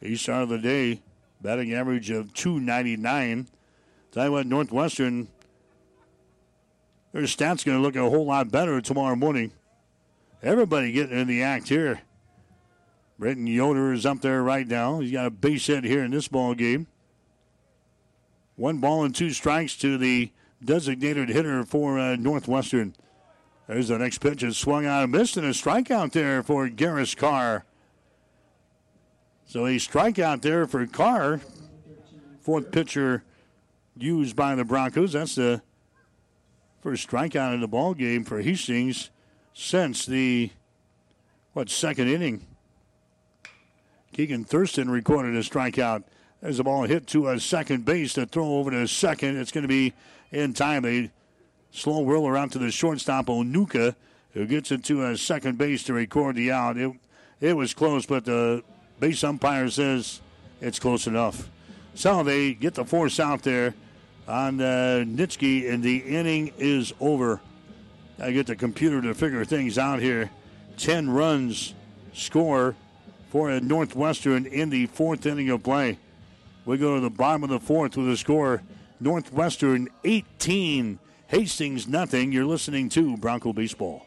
He started the day batting average of 299. Tell you what, Northwestern, their stats going to look a whole lot better tomorrow morning. Everybody getting in the act here. Britton Yoder is up there right now. He's got a base hit here in this ball game. One ball and two strikes to the designated hitter for uh, Northwestern. There's the next pitch. It's swung out and missed, and a strikeout there for Garris Carr. So a strikeout there for Carr. Fourth pitcher used by the Broncos. That's the first strikeout in the ball game for Hastings since the what second inning. Keegan Thurston recorded a strikeout. There's a ball hit to a second base to throw over to second. It's going to be in time. A slow roller out to the shortstop Onuka, who gets it to a second base to record the out. It, it was close, but the base umpire says it's close enough. So they get the force out there on uh, Nitschke, and the inning is over. I get the computer to figure things out here. 10 runs score for a Northwestern in the fourth inning of play. We go to the bottom of the fourth with a score Northwestern 18, Hastings nothing. You're listening to Bronco Baseball.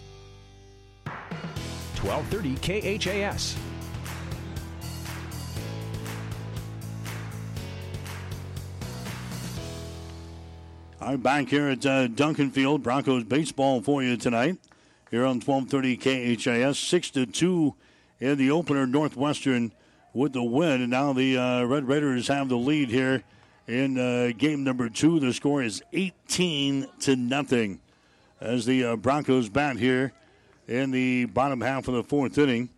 1230 KHAS. I'm back here at uh, Duncan Field. Broncos baseball for you tonight. Here on 1230 KHAS. 6 to 2 in the opener. Northwestern with the win. And now the uh, Red Raiders have the lead here in uh, game number two. The score is 18 to nothing as the uh, Broncos bat here in the bottom half of the fourth inning.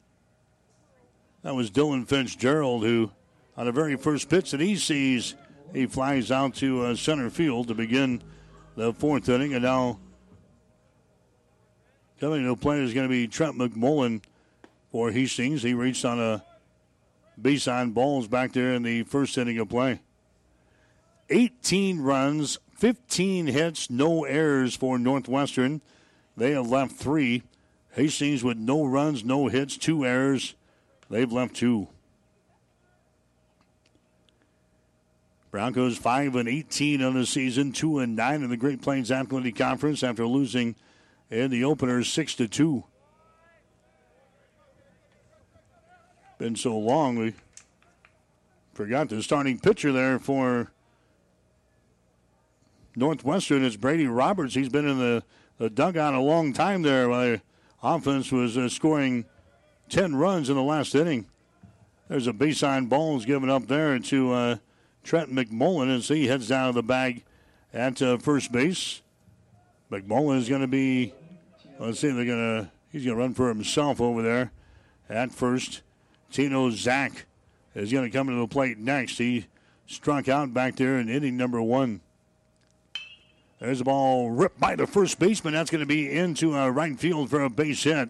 That was Dylan Fitzgerald who, on the very first pitch that he sees, he flies out to uh, center field to begin the fourth inning. And now coming to plate is going to be Trent McMullen for Hastings. He reached on a base on balls back there in the first inning of play. 18 runs, 15 hits, no errors for Northwestern. They have left three. Hastings with no runs, no hits, two errors. They've left two. Broncos 5 and 18 on the season, 2 and 9 in the Great Plains Athletic Conference after losing in the opener 6 to 2. Been so long, we forgot the starting pitcher there for Northwestern. It's Brady Roberts. He's been in the, the dugout a long time there. Offense was uh, scoring 10 runs in the last inning. There's a baseline ball given up there to. Uh, Trent McMullen as he heads down to the bag at uh, first base. McMullen is going to be, let's see, they're going to, he's going to run for himself over there at first. Tino Zach is going to come to the plate next. He struck out back there in inning number one. There's a ball ripped by the first baseman. That's going to be into uh, right field for a base hit.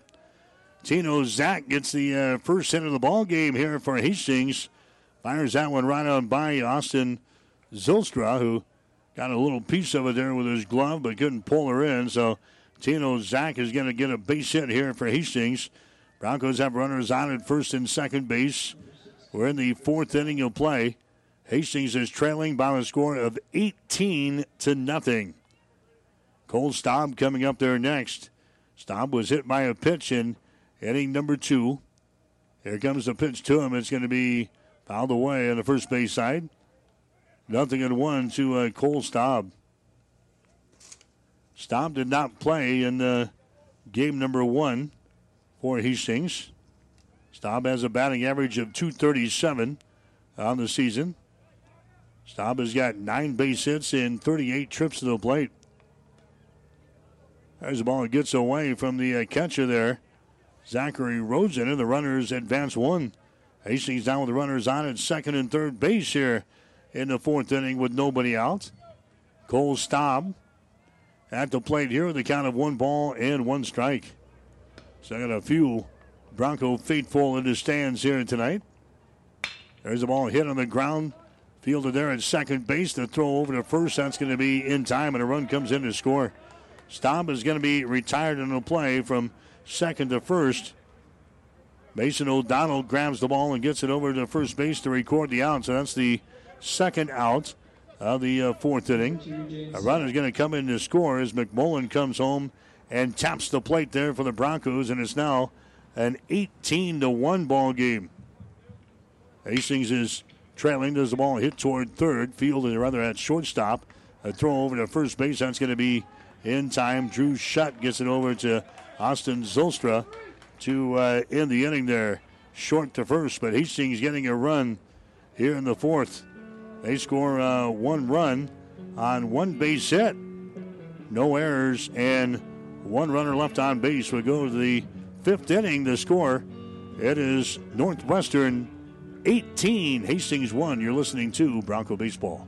Tino Zach gets the uh, first hit of the ball game here for Hastings. Fires that one right on by Austin Zylstra, who got a little piece of it there with his glove, but couldn't pull her in. So Tino Zach is going to get a base hit here for Hastings. Broncos have runners on at first and second base. We're in the fourth inning of play. Hastings is trailing by a score of 18 to nothing. Cole Staub coming up there next. Staub was hit by a pitch in inning number two. Here comes the pitch to him. It's going to be Fouled away on the first base side. Nothing in one to uh, Cole Staub. Staub did not play in uh, game number one for Hastings. Staub has a batting average of 237 on the season. Staub has got nine base hits and 38 trips to the plate. There's the ball gets away from the uh, catcher there. Zachary Rosen, and the runners advance one. Hastings down with the runners on at second and third base here in the fourth inning with nobody out. Cole Staub at the plate here with the count of one ball and one strike. So I got a few Bronco faithful in the stands here tonight. There's a ball hit on the ground. Fielded there at second base. The throw over to first. That's going to be in time, and a run comes in to score. Staub is going to be retired in the play from second to first. Mason O'Donnell grabs the ball and gets it over to first base to record the out. So that's the second out of the uh, fourth inning. A run is going to come in to score as McMullen comes home and taps the plate there for the Broncos, and it's now an 18 to 1 ball game. Hastings is trailing. Does the ball hit toward third? Fielded rather at shortstop. A throw over to first base. That's going to be in time. Drew Shutt gets it over to Austin Zylstra to uh, end the inning there. Short to first, but Hastings getting a run here in the fourth. They score uh, one run on one base hit. No errors and one runner left on base. We go to the fifth inning. The score it is Northwestern 18, Hastings 1. You're listening to Bronco Baseball.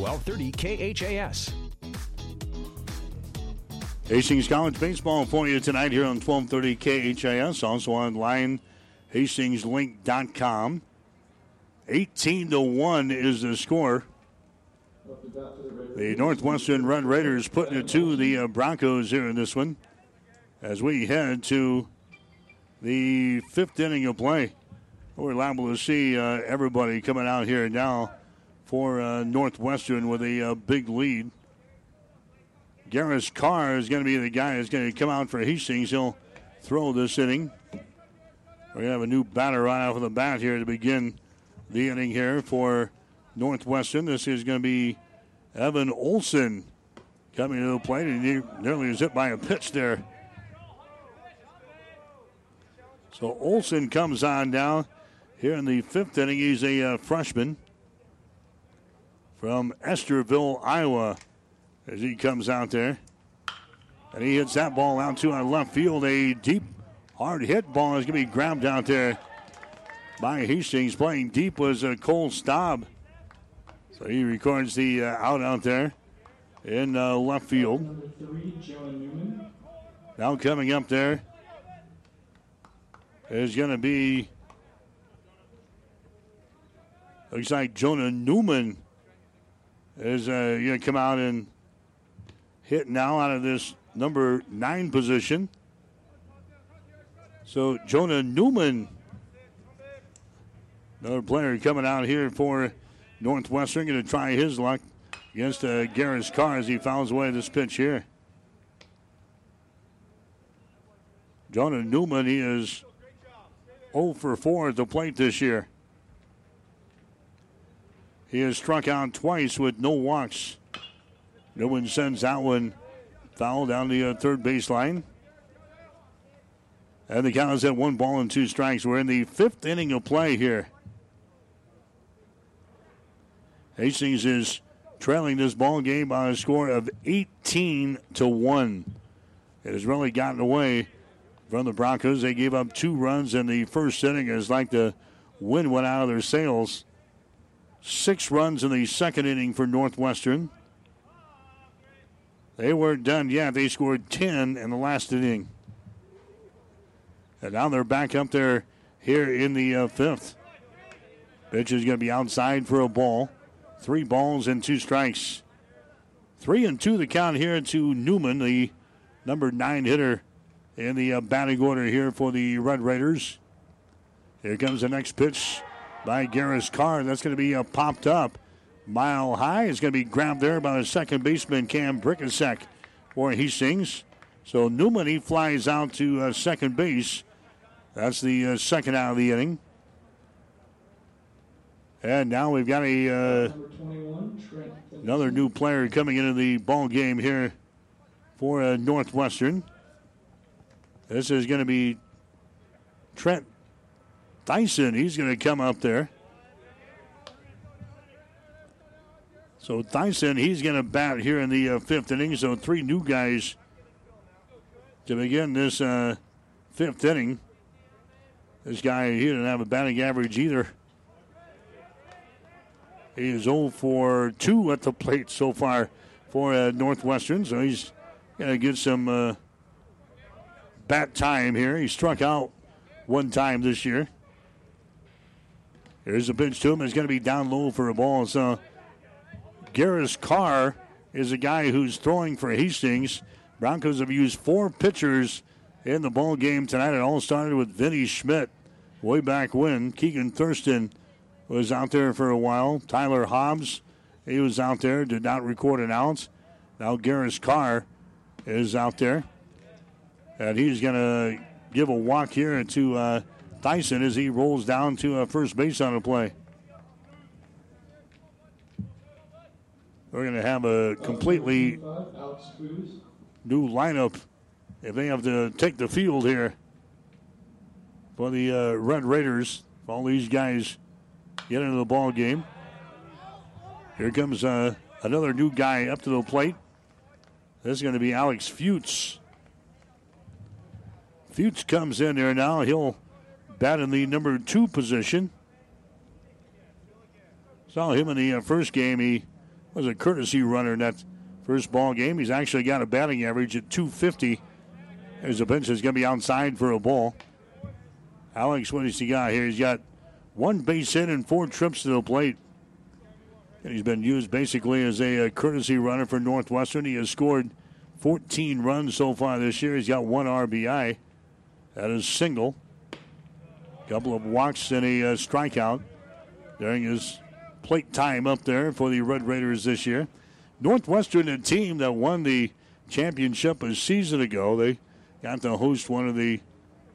1230 KHAS. Hastings College baseball for you tonight here on 1230 KHAS. Also online, hastingslink.com. 18 to 1 is the score. The Northwestern Red Raiders putting it to the uh, Broncos here in this one. As we head to the fifth inning of play, we're liable to see uh, everybody coming out here now for uh, Northwestern with a uh, big lead. Garris Carr is going to be the guy that's going to come out for Hastings. He'll throw this inning. We're going to have a new batter right off of the bat here to begin the inning here for Northwestern. This is going to be Evan Olson coming to the plate, and he nearly was hit by a pitch there. So Olson comes on down here in the fifth inning. He's a uh, freshman from Estherville, Iowa, as he comes out there. And he hits that ball out to our left field. A deep, hard hit ball is going to be grabbed out there by Hastings. Playing deep was uh, Cole Staub. So he records the uh, out out there in uh, left field. Now coming up there is going to be, looks like Jonah Newman is uh, going to come out and hit now out of this number nine position. So Jonah Newman, another player coming out here for Northwestern, going to try his luck against uh, Garris Carr as he fouls away this pitch here. Jonah Newman, he is 0 for 4 at the plate this year. He has struck out twice with no walks. No one sends that one foul down the uh, third baseline. And the count is at one ball and two strikes. We're in the fifth inning of play here. Hastings is trailing this ball game by a score of 18 to 1. It has really gotten away from the Broncos. They gave up two runs in the first inning. It's like the wind went out of their sails. Six runs in the second inning for Northwestern. They weren't done yet. They scored 10 in the last inning. And now they're back up there here in the uh, fifth. Pitch is going to be outside for a ball. Three balls and two strikes. Three and two the count here to Newman, the number nine hitter in the uh, batting order here for the Red Raiders. Here comes the next pitch by Garris Carr. That's going to be uh, popped up mile high. It's going to be grabbed there by the second baseman, Cam Brickensack, where he sings. So Newman, he flies out to uh, second base. That's the uh, second out of the inning. And now we've got a uh, another new player coming into the ball game here for uh, Northwestern. This is going to be Trent Dyson. He's going to come up there. So Dyson, he's going to bat here in the uh, fifth inning. So three new guys to begin this uh, fifth inning. This guy, he didn't have a batting average either. He is 0 for 2 at the plate so far for uh, Northwestern. So he's going to get some uh, bat time here. He struck out one time this year. Here's a pitch to him. It's going to be down low for a ball. So Garris Carr is a guy who's throwing for Hastings. Broncos have used four pitchers in the ball game tonight. It all started with Vinny Schmidt way back when. Keegan Thurston was out there for a while. Tyler Hobbs, he was out there, did not record an ounce. Now Garris Carr is out there. And he's going to give a walk here to uh, Dyson as he rolls down to uh, first base on a play. We're going to have a completely new lineup if they have to take the field here for the uh, Red Raiders. If All these guys get into the ball game. Here comes uh, another new guy up to the plate. This is going to be Alex Fuchs. Fuchs comes in there now. He'll bat in the number two position. Saw him in the uh, first game. He was a courtesy runner in that first ball game. He's actually got a batting average at 250. There's a bench that's going to be outside for a ball. Alex, what has he got here? He's got one base hit and four trips to the plate. And he's been used basically as a, a courtesy runner for Northwestern. He has scored 14 runs so far this year. He's got one RBI. That is single. Couple of walks and a uh, strikeout during his plate time up there for the Red Raiders this year. Northwestern, a team that won the championship a season ago, they got to host one of the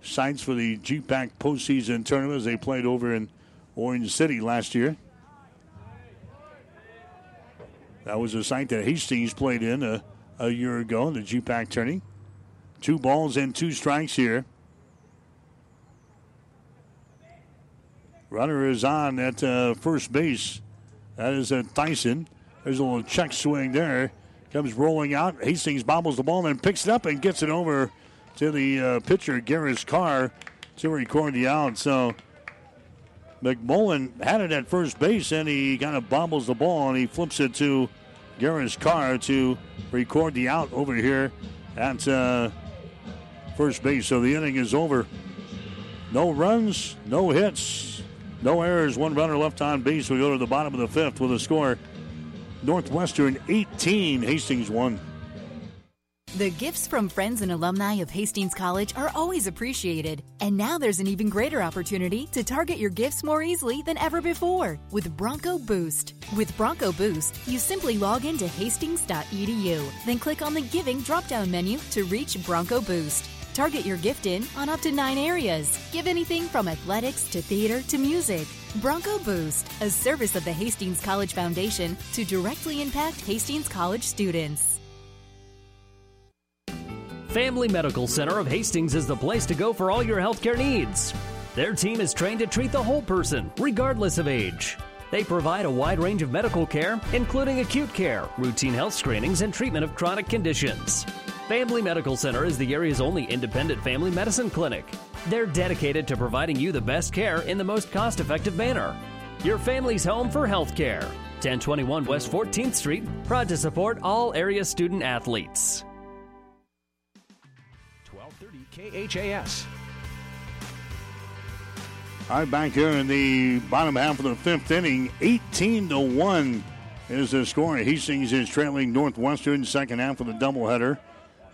sites for the GPAC postseason tournament as they played over in Orange City last year. That was a site that Hastings played in a, a year ago in the GPAC tourney. Two balls and two strikes here. Runner is on at uh, first base. That is uh, Tyson. There's a little check swing there. Comes rolling out. Hastings bobbles the ball and picks it up and gets it over to the uh, pitcher, Garris Carr, to record the out. So McMullen had it at first base and he kind of bobbles the ball and he flips it to Garris Carr to record the out over here at uh, first base. So the inning is over. No runs, no hits, no errors. One runner left on base. We go to the bottom of the fifth with a score Northwestern 18, Hastings 1. The gifts from friends and alumni of Hastings College are always appreciated. And now there's an even greater opportunity to target your gifts more easily than ever before with Bronco Boost. With Bronco Boost, you simply log into hastings.edu, then click on the Giving drop down menu to reach Bronco Boost. Target your gift in on up to nine areas. Give anything from athletics to theater to music. Bronco Boost, a service of the Hastings College Foundation to directly impact Hastings College students. Family Medical Center of Hastings is the place to go for all your healthcare needs. Their team is trained to treat the whole person, regardless of age. They provide a wide range of medical care, including acute care, routine health screenings, and treatment of chronic conditions. Family Medical Center is the area's only independent family medicine clinic. They're dedicated to providing you the best care in the most cost effective manner. Your family's home for health care. 1021 West 14th Street, proud to support all area student athletes. 1230 KHAS. All right, back here in the bottom half of the fifth inning, 18 to 1 is the score. Hastings is trailing Northwestern second half of the doubleheader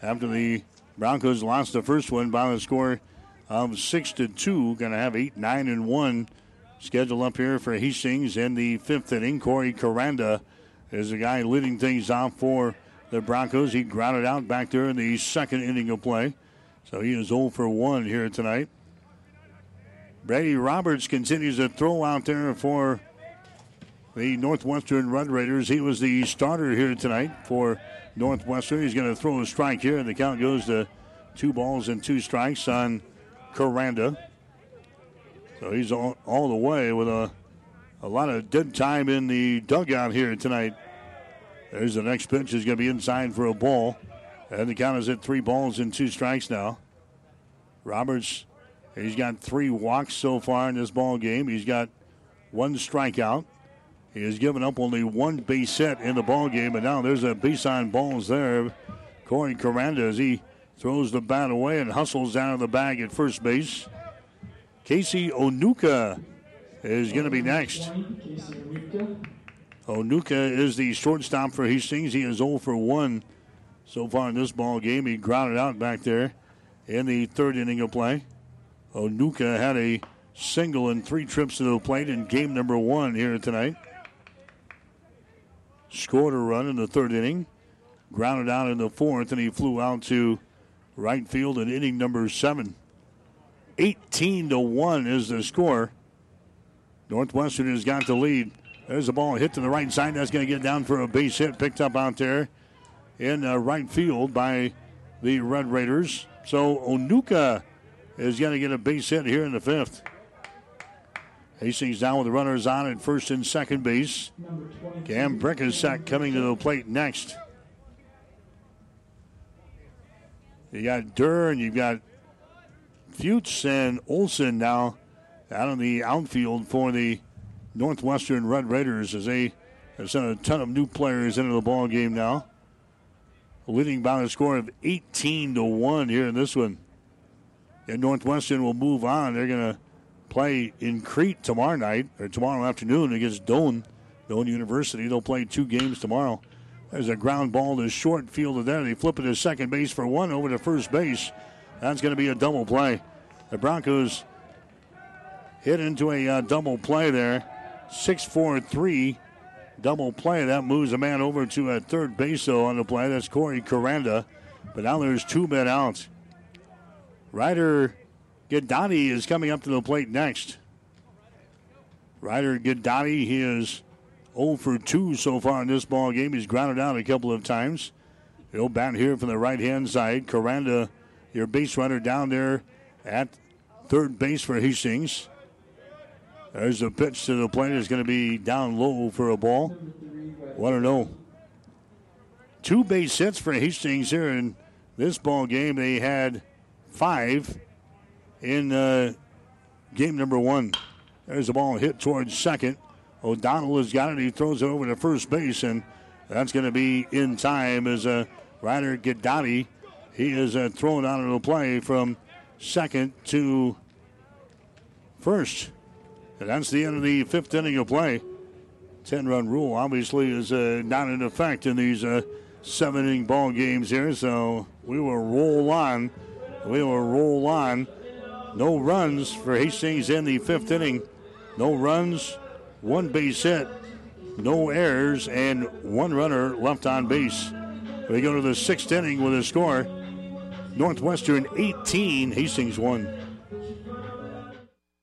after the Broncos lost the first one by the score of 6 to 2. Going to have 8, 9, and 1 scheduled up here for Hastings in the fifth inning. Corey Caranda is the guy leading things off for the Broncos. He grounded out back there in the second inning of play. So he is 0 for 1 here tonight. Brady Roberts continues to throw out there for the Northwestern Red Raiders. He was the starter here tonight for Northwestern. He's going to throw a strike here, and the count goes to two balls and two strikes on Caranda. So he's all, all the way with a, a lot of dead time in the dugout here tonight. There's the next pitch He's going to be inside for a ball. And the count is at three balls and two strikes now. Roberts He's got three walks so far in this ball game. He's got one strikeout. He has given up only one base hit in the ball game, but now there's a base on balls there. Corey Caranda as he throws the bat away and hustles down the bag at first base. Casey Onuka is going to be next. Onuka is the shortstop for Hastings. He is 0 for 1 so far in this ball game. He grounded out back there in the third inning of play. Onuka had a single and three trips to the plate in game number one here tonight. Scored a run in the third inning, grounded out in the fourth, and he flew out to right field in inning number seven. 18 to 1 is the score. Northwestern has got the lead. There's a ball hit to the right side. That's going to get down for a base hit. Picked up out there in uh, right field by the Red Raiders. So Onuka is going to get a base hit here in the fifth. Hastings down with the runners on at first and second base. Cam Brickensack coming to the plate next. You got Durr and you've got Fuchs and Olson now out on the outfield for the Northwestern Red Raiders as they have sent a ton of new players into the ball game now. Leading by a score of 18 to 1 here in this one. And Northwestern will move on. They're going to play in Crete tomorrow night or tomorrow afternoon against Doane, Doane University. They'll play two games tomorrow. There's a ground ball to short field of there. They flip it to second base for one over to first base. That's going to be a double play. The Broncos hit into a uh, double play there. 6 4 3 double play. That moves a man over to a third base, though, on the play. That's Corey Caranda. But now there's two men out. Ryder Gadati is coming up to the plate next. Ryder Gadati, he is 0 for 2 so far in this ball game. He's grounded out a couple of times. He'll bat here from the right hand side. Caranda, your base runner down there at third base for Hastings. There's a pitch to the plate. It's going to be down low for a ball. 1 0. Two base hits for Hastings here in this ball game. They had five in uh, game number one. There's a ball hit towards second. O'Donnell has got it. He throws it over to first base, and that's going to be in time as a uh, Ryder Gadati. He is uh, thrown out of the play from second to first. And that's the end of the fifth inning of play. 10 run rule obviously is uh, not in effect in these uh, seven inning ball games here, so we will roll on. We will roll on. No runs for Hastings in the fifth inning. No runs, one base hit, no errors, and one runner left on base. We go to the sixth inning with a score Northwestern 18, Hastings 1.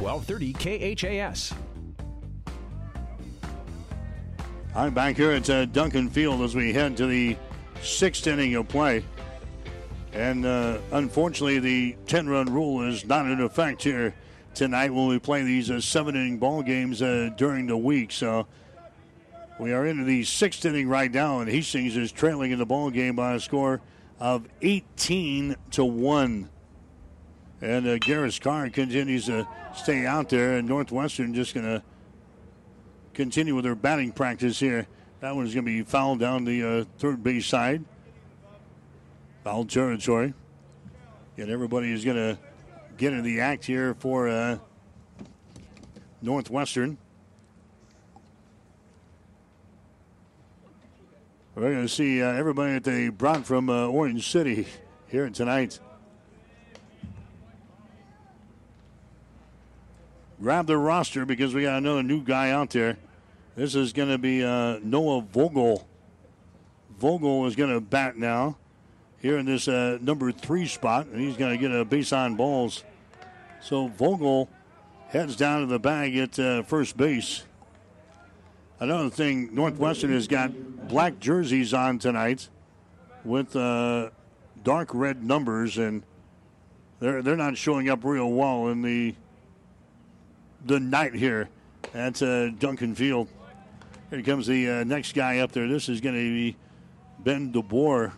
1230 KHAS. I'm back here at uh, Duncan Field as we head to the sixth inning of play. And uh, unfortunately, the 10 run rule is not in effect here tonight when we play these uh, seven inning ball games uh, during the week. So we are into the sixth inning right now, and Hastings is trailing in the ball game by a score of 18 to 1. And uh, Garris Carr continues to stay out there, and Northwestern just going to continue with their batting practice here. That one's going to be fouled down the uh, third base side. Foul territory. And everybody is going to get in the act here for uh, Northwestern. We're going to see uh, everybody that they brought from uh, Orange City [LAUGHS] here tonight. Grab the roster because we got another new guy out there. This is going to be uh, Noah Vogel. Vogel is going to bat now here in this uh, number three spot, and he's going to get a base on balls. So Vogel heads down to the bag at uh, first base. Another thing, Northwestern has got black jerseys on tonight with uh, dark red numbers, and they're they're not showing up real well in the the night here at uh, Duncan Field. Here comes the uh, next guy up there. This is going to be Ben DeBoer.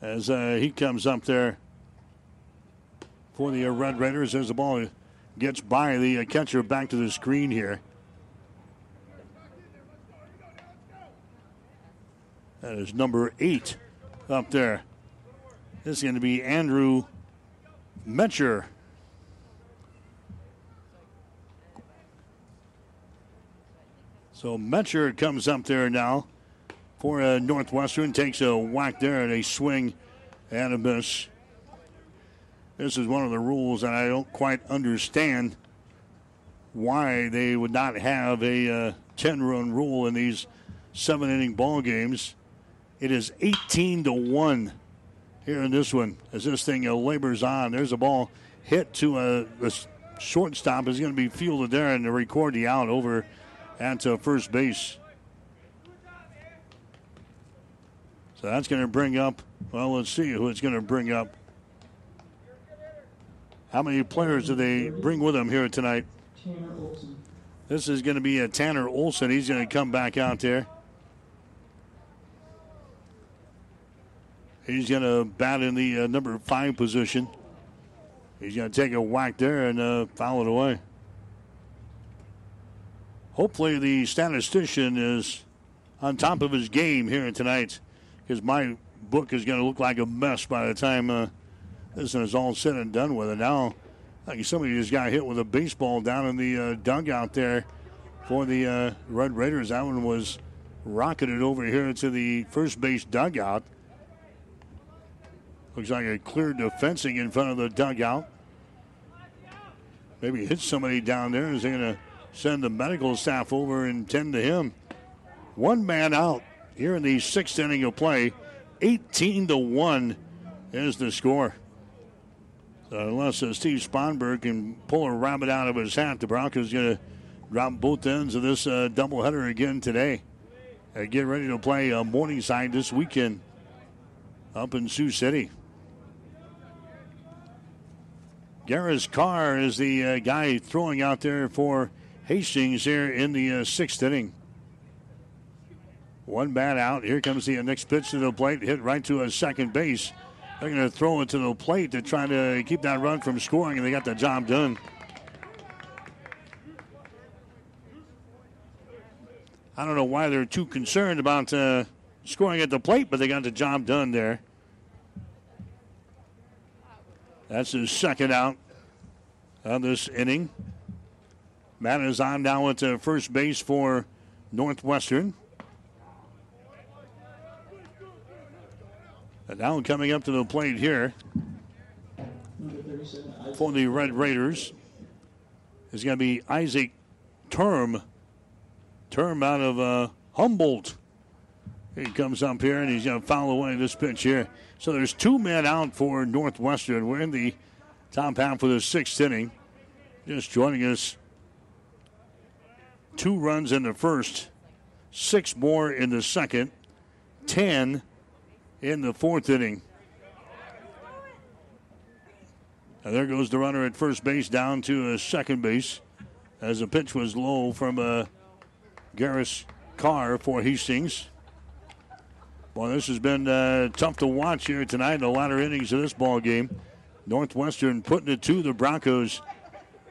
As uh, he comes up there for the Red Raiders, as the ball gets by the uh, catcher back to the screen here. That is number eight up there. This is going to be Andrew Metcher. So Metcher comes up there now for uh, Northwestern. Takes a whack there and a swing and a miss. This is one of the rules that I don't quite understand why they would not have a uh, 10 run rule in these seven inning ball games. It is 18 to 1 here in this one as this thing uh, labors on. There's a ball hit to a, a shortstop is going to be fielded there and to record the out over at uh, first base. So that's going to bring up, well, let's see who it's going to bring up. How many players do they bring with them here tonight? This is going to be a Tanner Olson. He's going to come back out there. He's going to bat in the uh, number five position. He's going to take a whack there and uh, foul it away. Hopefully, the statistician is on top of his game here tonight because my book is going to look like a mess by the time uh, this is all said and done with. it. now, like somebody just got hit with a baseball down in the uh, dugout there for the uh, Red Raiders. That one was rocketed over here to the first base dugout. Looks like a clear defensing in front of the dugout. Maybe hit somebody down there. Is they going to send the medical staff over and tend to him? One man out here in the sixth inning of play. 18 to 1 is the score. So unless uh, Steve Sponberg can pull a rabbit out of his hat, the Broncos going to drop both ends of this uh, doubleheader again today. Uh, get ready to play uh, Morningside this weekend up in Sioux City. Garris Carr is the uh, guy throwing out there for Hastings here in the uh, sixth inning. One bat out. Here comes the next pitch to the plate, hit right to a second base. They're going to throw it to the plate to try to keep that run from scoring, and they got the job done. I don't know why they're too concerned about uh, scoring at the plate, but they got the job done there. That's his second out of this inning. Matt is on now at first base for Northwestern. And now coming up to the plate here for the Red Raiders is going to be Isaac Term. Term out of uh, Humboldt. He comes up here and he's going to foul away this pitch here. So there's two men out for Northwestern. We're in the top half of the sixth inning. Just joining us. Two runs in the first, six more in the second, ten in the fourth inning. And there goes the runner at first base down to a second base as the pitch was low from uh, Garris Carr for Hastings. Well, this has been uh, tough to watch here tonight in the latter innings of this ball game. Northwestern putting it to the Broncos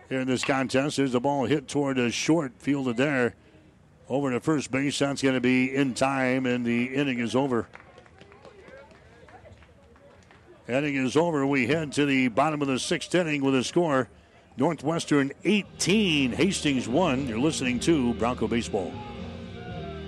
here in this contest. There's the ball hit toward a short fielded there over to first base. That's going to be in time, and the inning is over. Inning is over. We head to the bottom of the sixth inning with a score Northwestern 18, Hastings 1. You're listening to Bronco Baseball.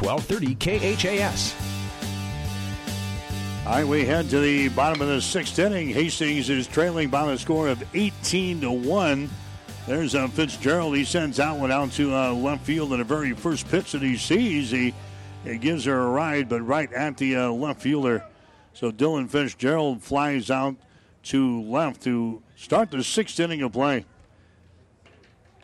1230 KHAS. All right, we head to the bottom of the sixth inning. Hastings is trailing by a score of 18 to 1. There's uh, Fitzgerald. He sends out one out to uh, left field in the very first pitch that he sees. He, he gives her a ride, but right at the uh, left fielder. So Dylan Fitzgerald flies out to left to start the sixth inning of play.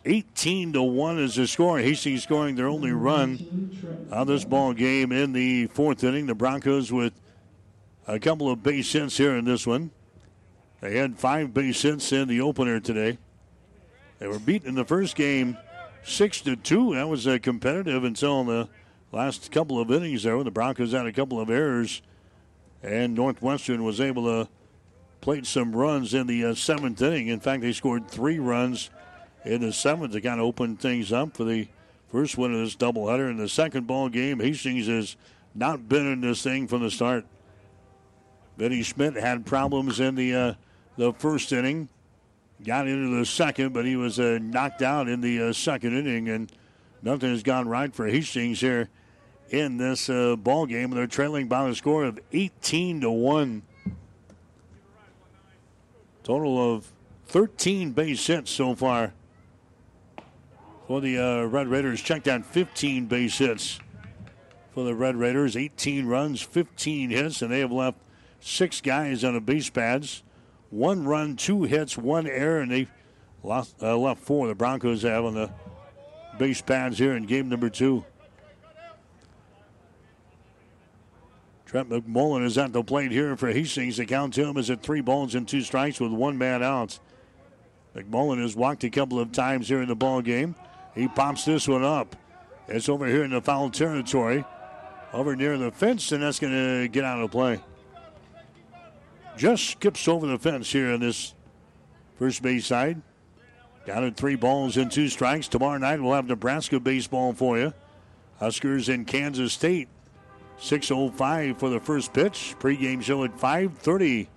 18 to 1 is the score. Hastings scoring their only run on this ball game in the fourth inning. The Broncos with a couple of base hits here in this one. They had five base hits in the opener today. They were beaten in the first game six to two. That was uh, competitive until the last couple of innings there the Broncos had a couple of errors, and Northwestern was able to play some runs in the uh, seventh inning. In fact, they scored three runs in the seventh to kind of open things up for the first one of this doubleheader. In the second ball game, Hastings has not been in this thing from the start. Vinny Schmidt had problems in the uh, the first inning, got into the second, but he was uh, knocked out in the uh, second inning, and nothing has gone right for Hastings here in this uh, ball game. They're trailing by a score of 18 to one. Total of 13 base hits so far for the uh, Red Raiders. Check that 15 base hits for the Red Raiders. 18 runs, 15 hits, and they have left six guys on the base pads. One run, two hits, one error, and they lost, uh, left four. The Broncos have on the base pads here in game number two. Trent McMullen is at the plate here for Hastings. The count to him is at three balls and two strikes with one man out. McMullen has walked a couple of times here in the ball game. He pops this one up. It's over here in the foul territory, over near the fence, and that's going to get out of play. Just skips over the fence here on this first base side. Down at three balls and two strikes. Tomorrow night we'll have Nebraska baseball for you. Huskers in Kansas State. 6.05 for the first pitch. Pre-game show at 5.30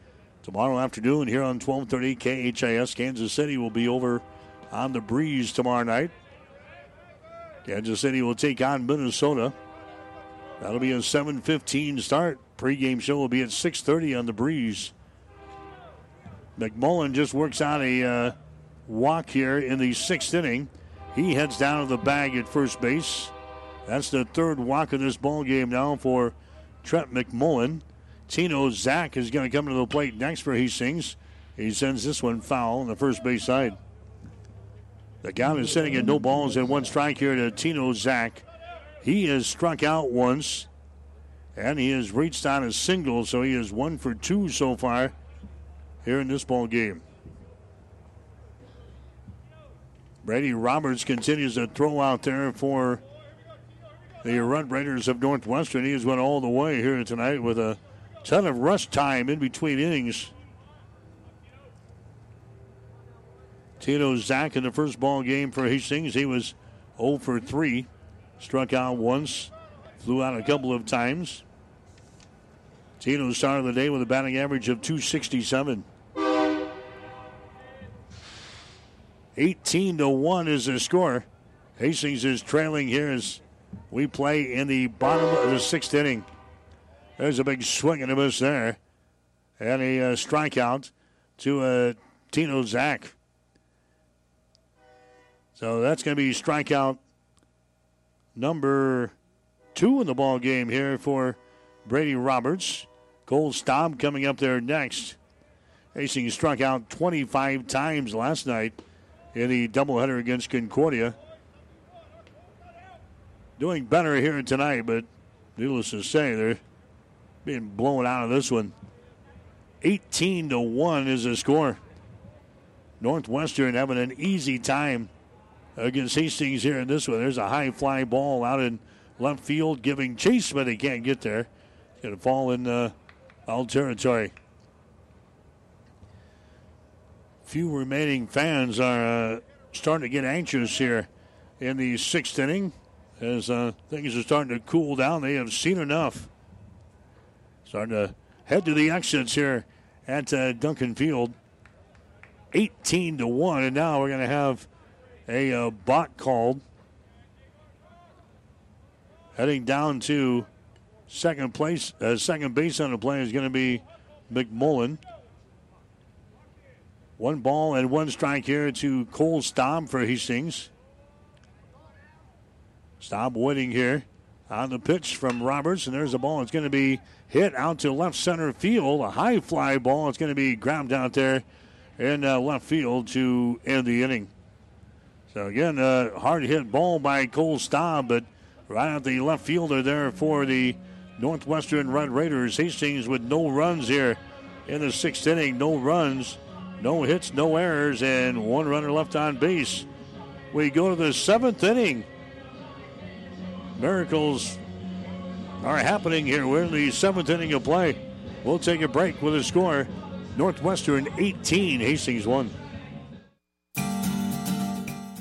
tomorrow afternoon here on 1230 KHAS. Kansas City will be over on the breeze tomorrow night. Kansas City will take on Minnesota. That'll be a 7:15 start. Pre-game show will be at 6:30 on the breeze. McMullen just works out a uh, walk here in the sixth inning. He heads down to the bag at first base. That's the third walk of this ball game now for Trent McMullen. Tino Zach is going to come to the plate next for Hastings. He sends this one foul on the first base side. The count is sitting at no balls and one strike here to Tino Zach. He has struck out once, and he has reached on a single, so he is one for two so far here in this ball game. Brady Roberts continues to throw out there for the Red Raiders of Northwestern. He has went all the way here tonight with a ton of rush time in between innings. Tino Zach in the first ball game for Hastings. He was 0 for 3. Struck out once, flew out a couple of times. Tino started the day with a batting average of 267. 18 to 1 is the score. Hastings is trailing here as we play in the bottom of the sixth inning. There's a big swing and a miss there. And a uh, strikeout to uh, Tino Zach. So that's going to be strikeout number two in the ball game here for Brady Roberts. Cole Staub coming up there next. Hastings struck out 25 times last night in the doubleheader against Concordia. Doing better here tonight, but needless to say, they're being blown out of this one. 18 to 1 is the score. Northwestern having an easy time against Hastings here in this one. There's a high fly ball out in left field, giving chase, but he can't get there. It's going to fall in uh, foul territory. Few remaining fans are uh, starting to get anxious here in the sixth inning as uh, things are starting to cool down. They have seen enough. Starting to head to the exits here at uh, Duncan Field. 18 to 1, and now we're going to have a uh, bot called. Heading down to second place, uh, second base on the play is going to be McMullen. One ball and one strike here to Cole Staub for Hastings. Staub waiting here on the pitch from Roberts, and there's a ball. It's going to be hit out to left center field. A high fly ball. It's going to be grabbed out there in uh, left field to end the inning. So again, a hard hit ball by Cole Staub, but right at the left fielder there for the Northwestern Red Raiders. Hastings with no runs here in the sixth inning. No runs, no hits, no errors, and one runner left on base. We go to the seventh inning. Miracles are happening here. We're in the seventh inning of play. We'll take a break with a score. Northwestern 18, Hastings 1.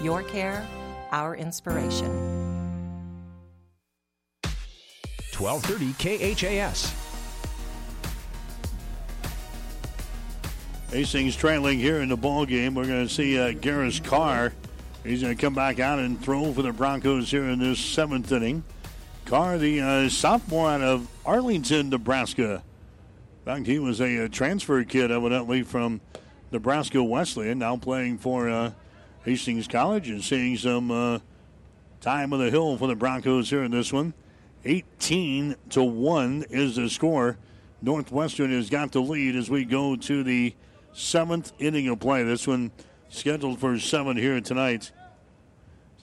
Your care, our inspiration. 1230 KHAS. Hastings trailing here in the ball game. We're going to see uh, Garris Carr. He's going to come back out and throw for the Broncos here in this seventh inning. Carr, the uh, sophomore out of Arlington, Nebraska. In fact, he was a, a transfer kid, evidently, from Nebraska Wesleyan, now playing for uh, Hastings College and seeing some uh, time on the hill for the Broncos here in this one. 18 to 1 is the score. Northwestern has got the lead as we go to the seventh inning of play. This one scheduled for seven here tonight.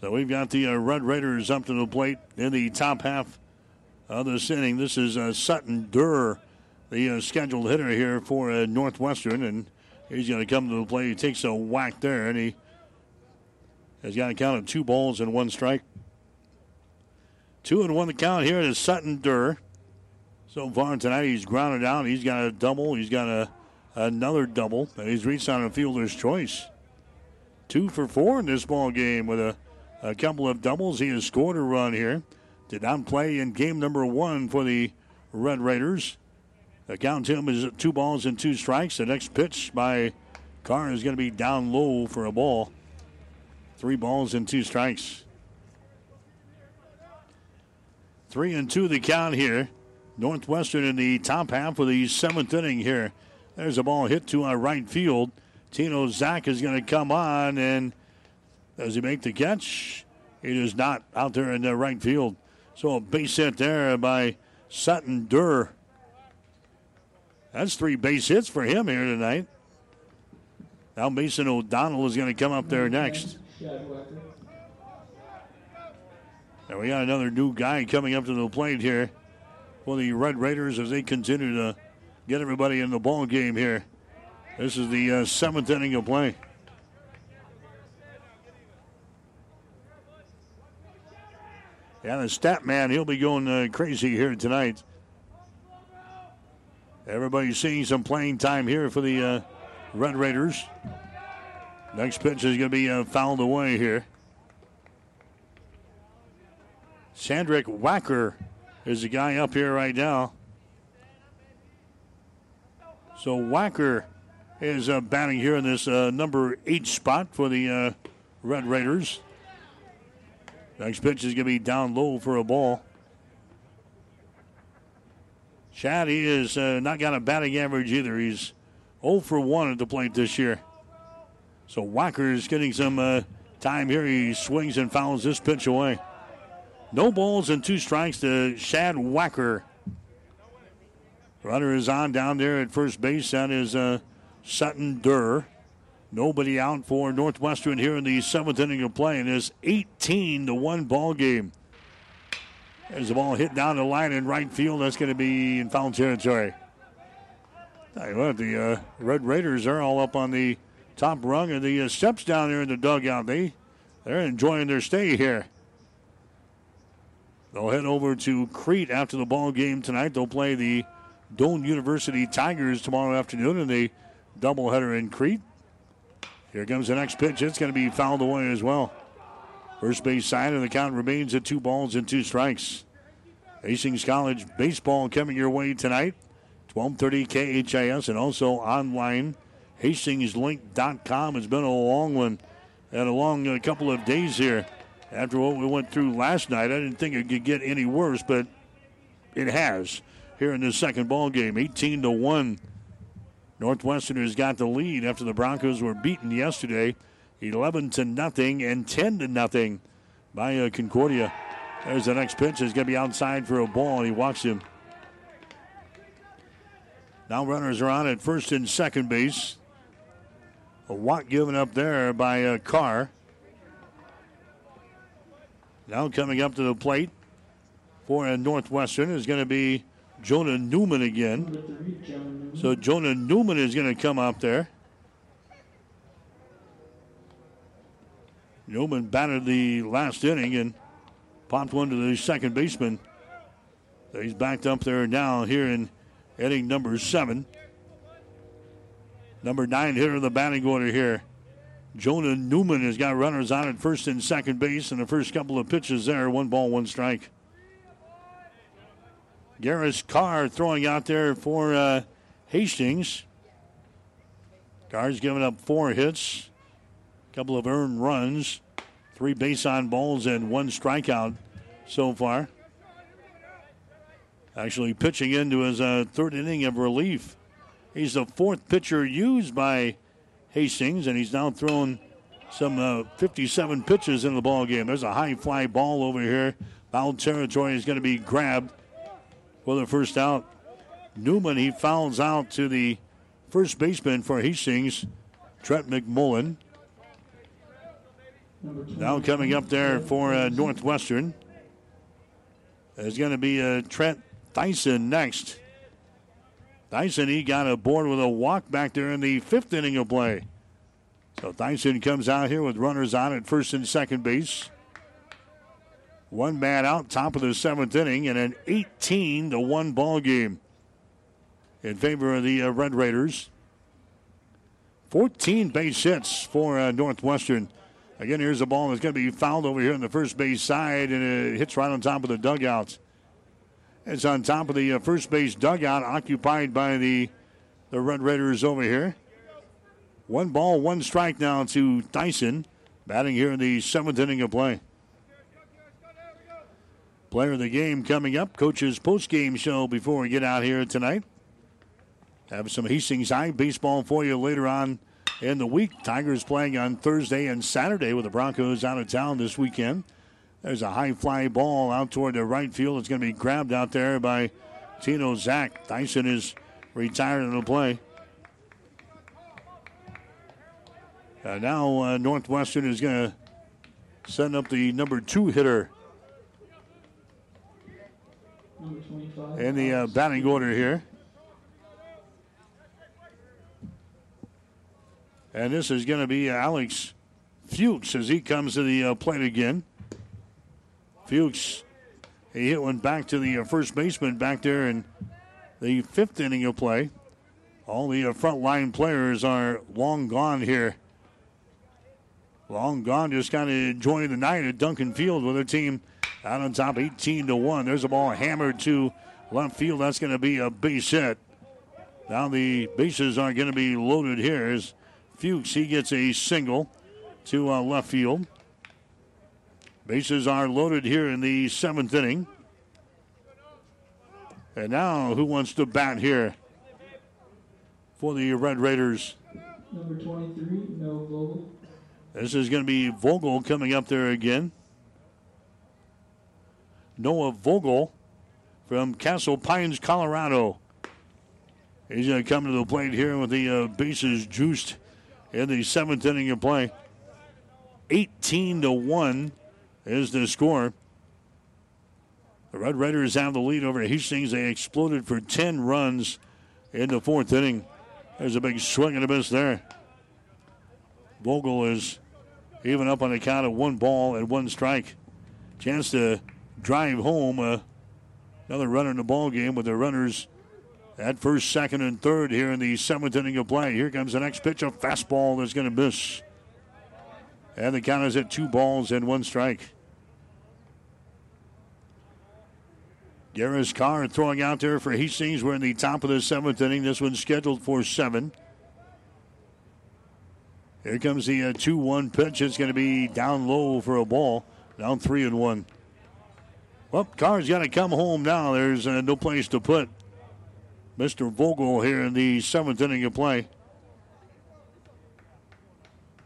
So we've got the uh, Red Raiders up to the plate in the top half of this inning. This is uh, Sutton Durr, the uh, scheduled hitter here for uh, Northwestern, and he's going to come to the plate. He takes a whack there, and he has got a count of two balls and one strike. Two and one the count here is Sutton Durr. So far tonight, he's grounded out. He's got a double. He's got a another double, and he's reached on a fielder's choice. Two for four in this ball game with a, a couple of doubles. He has scored a run here. Did not play in game number one for the Red Raiders. The count to him is two balls and two strikes. The next pitch by Carr is going to be down low for a ball. Three balls and two strikes. Three and two the count here. Northwestern in the top half of the seventh inning here. There's a ball hit to our right field. Tino Zach is going to come on, and does he make the catch? He does not out there in the right field. So a base hit there by Sutton Durr. That's three base hits for him here tonight. Now Mason O'Donnell is going to come up there next. And we got another new guy coming up to the plate here for the Red Raiders as they continue to get everybody in the ball game here. This is the uh, seventh inning of play. Yeah, the stat man, he'll be going uh, crazy here tonight. Everybody's seeing some playing time here for the uh, Red Raiders. Next pitch is going to be uh, fouled away here. Sandrick Wacker is the guy up here right now. So Wacker is uh, batting here in this uh, number eight spot for the uh, Red Raiders. Next pitch is going to be down low for a ball. Chad, he is uh, not got a batting average either. He's 0 for 1 at the plate this year. So Wacker is getting some uh, time here. He swings and fouls this pitch away. No balls and two strikes to Shad Wacker. Runner is on down there at first base. That is uh, Sutton Durr. Nobody out for Northwestern here in the seventh inning of play. And It is 18 to 1 ball game. There's the ball hit down the line in right field. That's going to be in foul territory. Tell you what, the uh, Red Raiders are all up on the top rung of the uh, steps down there in the dugout. They they're enjoying their stay here. They'll head over to Crete after the ball game tonight. They'll play the Doane University Tigers tomorrow afternoon in the doubleheader in Crete. Here comes the next pitch. It's going to be fouled away as well. First base side, and the count remains at two balls and two strikes. Hastings College baseball coming your way tonight. 1230 KHAS and also online. HastingsLink.com. It's been a long one and a long uh, couple of days here after what we went through last night. I didn't think it could get any worse, but it has here in this second ball game. 18 to 1. Northwestern has got the lead after the Broncos were beaten yesterday. 11 to nothing and 10 to nothing by uh, Concordia. There's the next pitch. It's going to be outside for a ball, and he walks him. Now runners are on at first and second base. A walk given up there by a Carr. Now coming up to the plate for Northwestern is going to be Jonah Newman again. So Jonah Newman is going to come up there. Newman batted the last inning and popped one to the second baseman. He's backed up there now here in inning number seven. Number nine hitter in the batting order here. Jonah Newman has got runners on at first and second base, and the first couple of pitches there, one ball, one strike. Garris Carr throwing out there for uh, Hastings. Carr's given up four hits, a couple of earned runs, three base on balls, and one strikeout so far. Actually, pitching into his uh, third inning of relief. He's the fourth pitcher used by Hastings, and he's now thrown some uh, 57 pitches in the ball game. There's a high fly ball over here. Foul territory is going to be grabbed for the first out. Newman, he fouls out to the first baseman for Hastings, Trent McMullen. Now coming up there for uh, Northwestern is going to be uh, Trent Dyson next. Dyson, he got aboard with a walk back there in the fifth inning of play. So Dyson comes out here with runners on at first and second base. One man out, top of the seventh inning, and an 18 to 1 ball game in favor of the uh, Red Raiders. 14 base hits for uh, Northwestern. Again, here's a ball that's going to be fouled over here on the first base side, and it hits right on top of the dugouts. It's on top of the uh, first base dugout, occupied by the the Red Raiders over here. One ball, one strike now to Dyson, batting here in the seventh inning of play. Player of the game coming up. Coach's post game show before we get out here tonight. Have some Hastings High baseball for you later on in the week. Tigers playing on Thursday and Saturday with the Broncos out of town this weekend. There's a high fly ball out toward the right field. It's going to be grabbed out there by Tino Zach. Dyson is retired in the play. Uh, now uh, Northwestern is going to send up the number two hitter in the uh, batting order here. And this is going to be Alex Fuchs as he comes to the uh, plate again. Fuchs, he hit one back to the uh, first baseman back there in the fifth inning of play. All the uh, front line players are long gone here. Long gone, just kind of enjoying the night at Duncan Field with their team out on top, 18 to 1. There's a ball hammered to left field. That's going to be a base hit. Now the bases are going to be loaded here as Fuchs, he gets a single to uh, left field. Bases are loaded here in the seventh inning. And now, who wants to bat here for the Red Raiders? Number 23, Noah Vogel. This is going to be Vogel coming up there again. Noah Vogel from Castle Pines, Colorado. He's going to come to the plate here with the uh, bases juiced in the seventh inning of play. 18 to 1 is the score. The Red Raiders have the lead over Hastings. They exploded for 10 runs in the fourth inning. There's a big swing and a miss there. Vogel is even up on the count of one ball and one strike. Chance to drive home uh, another runner in the ball game with the runners at first, second, and third here in the seventh inning of play. Here comes the next pitch, a fastball that's going to miss. And the count is at two balls and one strike. Garris Carr throwing out there for Hastings. We're in the top of the seventh inning. This one's scheduled for seven. Here comes the 2 uh, 1 pitch. It's going to be down low for a ball. Down 3 and 1. Well, Carr's got to come home now. There's uh, no place to put Mr. Vogel here in the seventh inning of play.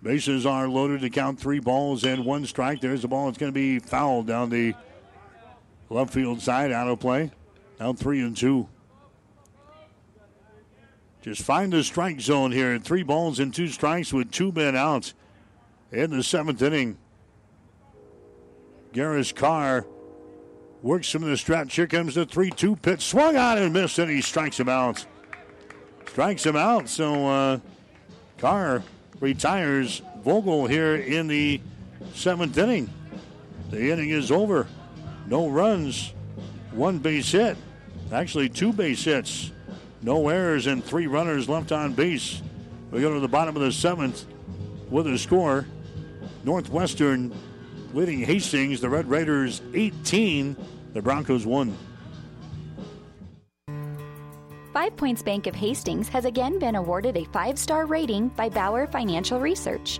Bases are loaded to count three balls and one strike. There's the ball. It's going to be fouled down the left field side, out of play. Now three and two. Just find the strike zone here. Three balls and two strikes with two men out in the seventh inning. Garris Carr works from the stretch. Here comes the 3 2 pitch. Swung on and missed, and he strikes him out. Strikes him out. So uh, Carr retires Vogel here in the seventh inning. The inning is over. No runs, one base hit. Actually, two base hits. No errors and three runners left on base. We go to the bottom of the seventh with a score. Northwestern leading Hastings. The Red Raiders 18, the Broncos 1. Five Points Bank of Hastings has again been awarded a five star rating by Bauer Financial Research.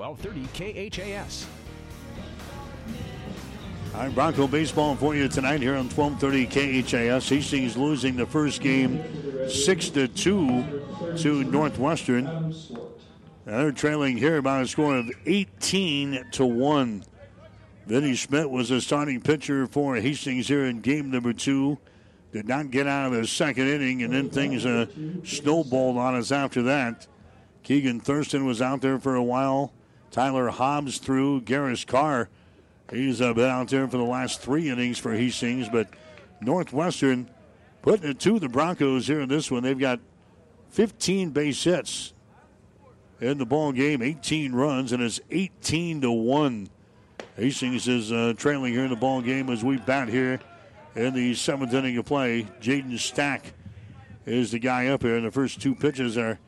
1230 KHAS. All right, Bronco baseball for you tonight here on 1230 KHAS. Hastings losing the first game 6 to 2 to Northwestern. And they're trailing here by a score of 18 to 1. Vinny Schmidt was the starting pitcher for Hastings here in game number two. Did not get out of the second inning, and then things uh, snowballed on us after that. Keegan Thurston was out there for a while. Tyler Hobbs through. Garris Carr, he's uh, been out there for the last three innings for Hastings, but Northwestern putting it to the Broncos here in this one. They've got 15 base hits in the ball game, 18 runs, and it's 18 to one. Hastings is uh, trailing here in the ball game as we bat here in the seventh inning of play. Jaden Stack is the guy up here, and the first two pitches are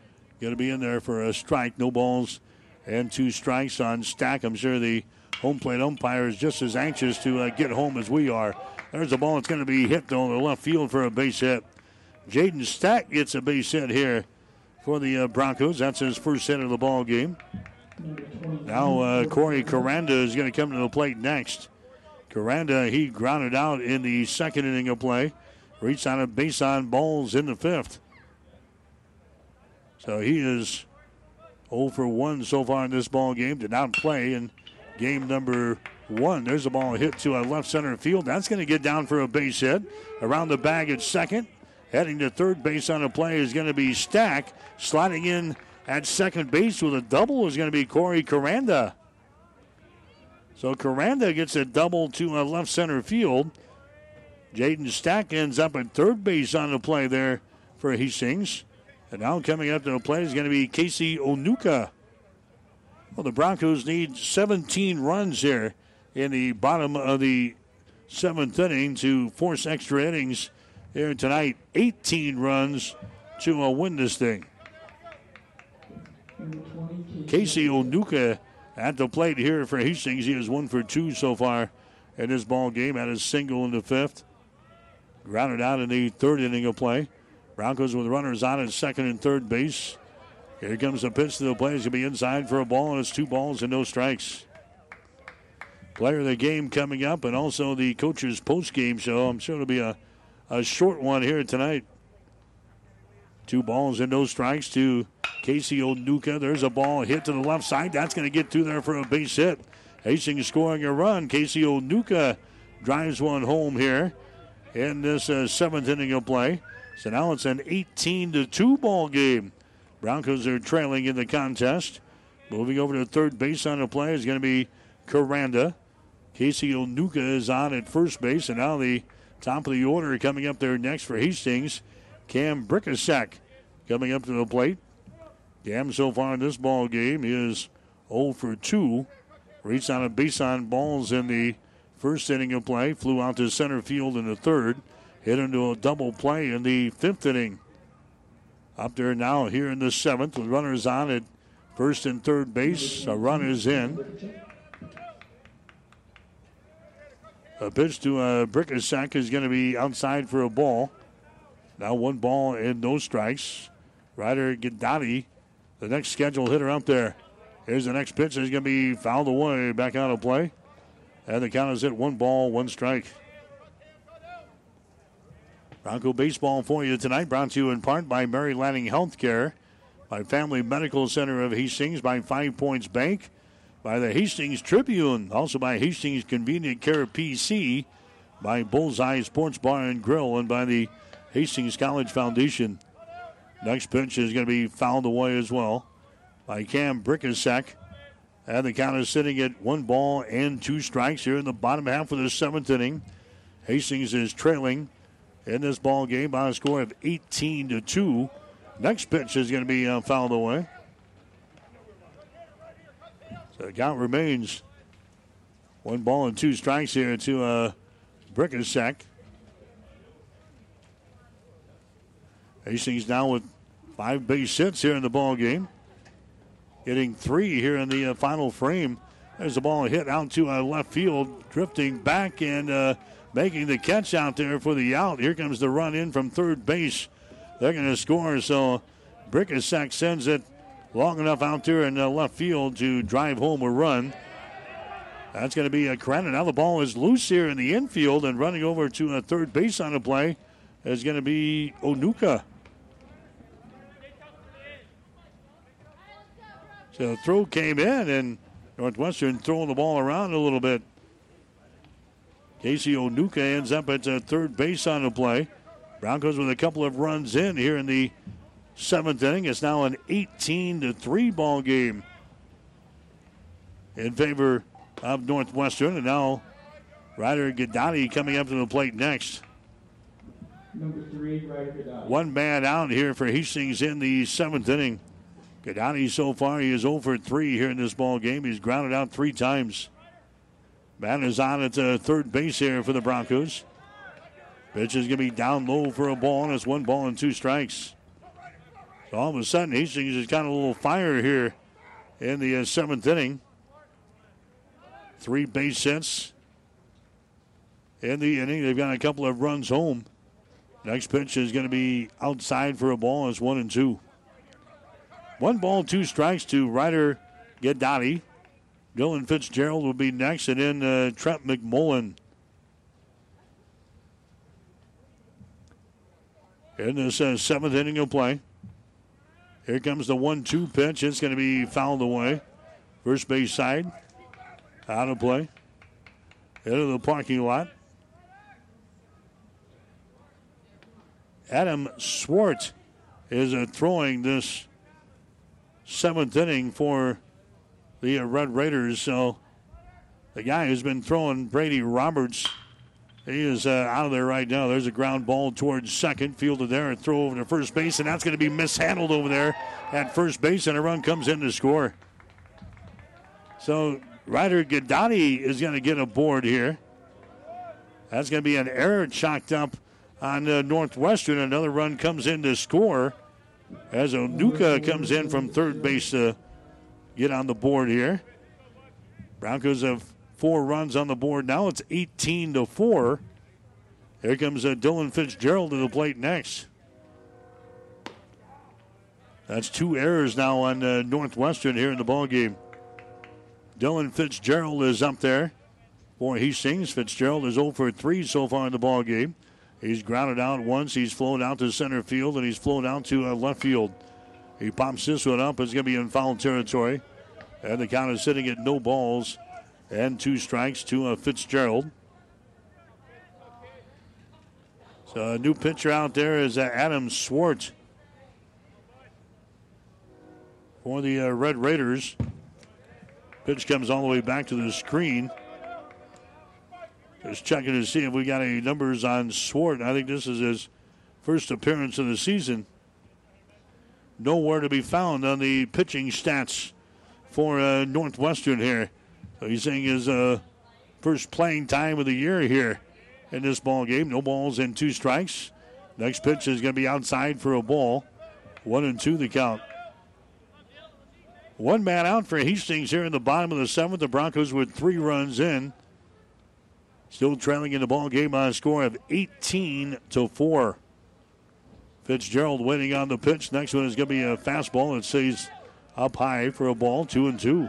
going to be in there for a strike. No balls and two strikes on Stack. I'm sure the home plate umpire is just as anxious to uh, get home as we are. There's a ball that's going to be hit on the left field for a base hit. Jaden Stack gets a base hit here for the uh, Broncos. That's his first hit of the ball game. Now uh, Corey Caranda is going to come to the plate next. Caranda, he grounded out in the second inning of play. Reached on a base on balls in the fifth. So he is 0 for 1 so far in this ball game. Did not play in game number one. There's a ball hit to a left center field. That's going to get down for a base hit. Around the bag at second. Heading to third base on a play is going to be Stack. Sliding in at second base with a double is going to be Corey Caranda. So Caranda gets a double to a left center field. Jaden Stack ends up at third base on the play there for Hastings. And now coming up to the plate is going to be Casey Onuka. Well, the Broncos need 17 runs here in the bottom of the seventh inning to force extra innings here tonight. 18 runs to uh, win this thing. Casey Onuka at the plate here for Hastings. He is one for two so far in this ball game. Had a single in the fifth. Grounded out in the third inning of play. Broncos with runners on at second and third base. Here comes the pitch to the plate. It's going to be inside for a ball, and it's two balls and no strikes. Player of the game coming up, and also the coach's post game show. I'm sure it'll be a, a short one here tonight. Two balls and no strikes to Casey Onuka. There's a ball hit to the left side. That's going to get through there for a base hit. Hastings scoring a run. Casey Onuka drives one home here in this uh, seventh inning of play. So now it's an 18 to 2 ball game. Broncos are trailing in the contest. Moving over to third base on the play is going to be Caranda. Casey Onuka is on at first base, and now the top of the order coming up there next for Hastings. Cam Brickensack coming up to the plate. Cam so far in this ball game is 0 for 2. Reached on a base on balls in the first inning of play. Flew out to center field in the third. Hit into a double play in the fifth inning. Up there now here in the seventh with runners on at first and third base. A run is in. A pitch to uh, a Brickensack is going to be outside for a ball. Now one ball and no strikes. Ryder Gadati, the next scheduled hitter up there. Here's the next pitch. Is going to be fouled away, back out of play. And the count is hit one ball, one strike. Bronco baseball for you tonight, brought to you in part by Mary Lanning Healthcare, by Family Medical Center of Hastings, by Five Points Bank, by the Hastings Tribune, also by Hastings Convenient Care PC, by Bullseye Sports Bar and Grill, and by the Hastings College Foundation. Next pitch is going to be fouled away as well by Cam Brickensack. And the count is sitting at one ball and two strikes here in the bottom half of the seventh inning. Hastings is trailing in this ball game by a score of 18 to 2. Next pitch is going to be uh, fouled away. So the count remains one ball and two strikes here to uh, Brickensack. Hastings now with five base hits here in the ball game. Getting three here in the uh, final frame. There's the ball hit out to uh, left field, drifting back and uh, making the catch out there for the out. Here comes the run in from third base. They're going to score, so Brickensack sends it long enough out there in the left field to drive home a run. That's going to be a credit. Now the ball is loose here in the infield and running over to a third base on the play is going to be Onuka. So the throw came in and Northwestern throwing the ball around a little bit. Casey Onuka ends up at uh, third base on the play. Broncos with a couple of runs in here in the seventh inning. It's now an 18 to 3 ball game in favor of Northwestern. And now Ryder Gadati coming up to the plate next. Number three, Ryder. One man out here for Hastings in the seventh inning. Gadati so far he is over 3 here in this ball game. He's grounded out three times. Man is on at the third base here for the Broncos. Pitch is going to be down low for a ball, and it's one ball and two strikes. So all of a sudden, Hastings has got a little fire here in the uh, seventh inning. Three base hits in the inning. They've got a couple of runs home. Next pitch is going to be outside for a ball. It's one and two. One ball, two strikes to Ryder Gadati. Dylan Fitzgerald will be next, and then uh, Trent McMullen. In this uh, seventh inning of play. Here comes the one-two pitch. It's going to be fouled away. First base side. Out of play. Into the parking lot. Adam Swart is uh, throwing this seventh inning for the uh, Red Raiders. So the guy who's been throwing Brady Roberts, he is uh, out of there right now. There's a ground ball towards second, fielded there, and throw over to first base, and that's going to be mishandled over there at first base, and a run comes in to score. So Ryder Gadati is going to get a board here. That's going to be an error chalked up on uh, Northwestern. Another run comes in to score as Onuka comes in from third base to get on the board here. Broncos have four runs on the board now. It's 18 to 4. Here comes uh, Dylan Fitzgerald to the plate next. That's two errors now on uh, Northwestern here in the ball game. Dylan Fitzgerald is up there Boy, he sings. Fitzgerald is 0 for 3 so far in the ball game. He's grounded out once. He's flown out to center field and he's flown out to uh, left field. He pops this one up. It's going to be in foul territory. And the count is sitting at no balls and two strikes to uh, Fitzgerald. So a new pitcher out there is uh, Adam Swart for the uh, Red Raiders. Pitch comes all the way back to the screen. Just checking to see if we got any numbers on Swart. I think this is his first appearance of the season. Nowhere to be found on the pitching stats for uh, Northwestern here. So he's saying his uh, first playing time of the year here in this ball game. No balls and two strikes. Next pitch is going to be outside for a ball. One and two the count. One man out for Hastings here in the bottom of the seventh. The Broncos with three runs in. Still trailing in the ball game on a score of 18 to 4. Fitzgerald waiting on the pitch. Next one is going to be a fastball. It stays up high for a ball, two and two.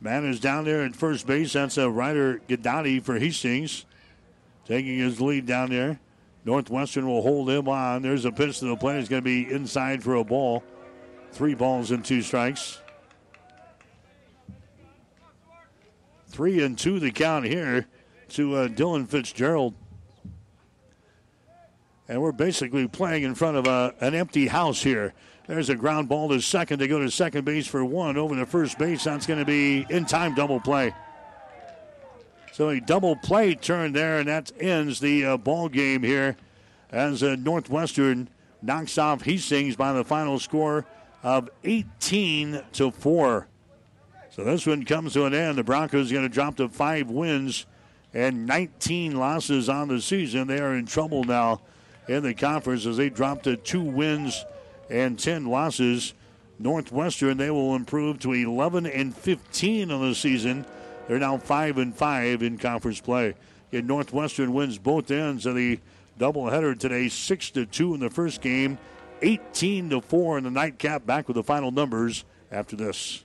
Man is down there at first base. That's a Ryder Gadati for Hastings. Taking his lead down there. Northwestern will hold him on. There's a pitch to the plate. It's going to be inside for a ball. Three balls and two strikes. Three and two the count here to uh, Dylan Fitzgerald. And we're basically playing in front of a, an empty house here. There's a ground ball to second. They go to second base for one over the first base. That's going to be in time double play. So a double play turn there, and that ends the uh, ball game here as uh, Northwestern knocks off Hastings by the final score of 18 to 4. So this one comes to an end. The Broncos are going to drop to five wins and 19 losses on the season. They are in trouble now in the conference as they drop to two wins and 10 losses. Northwestern, they will improve to 11 and 15 on the season. They're now 5 and 5 in conference play. And Northwestern wins both ends of the doubleheader today 6 to 2 in the first game, 18 to 4 in the nightcap. Back with the final numbers after this.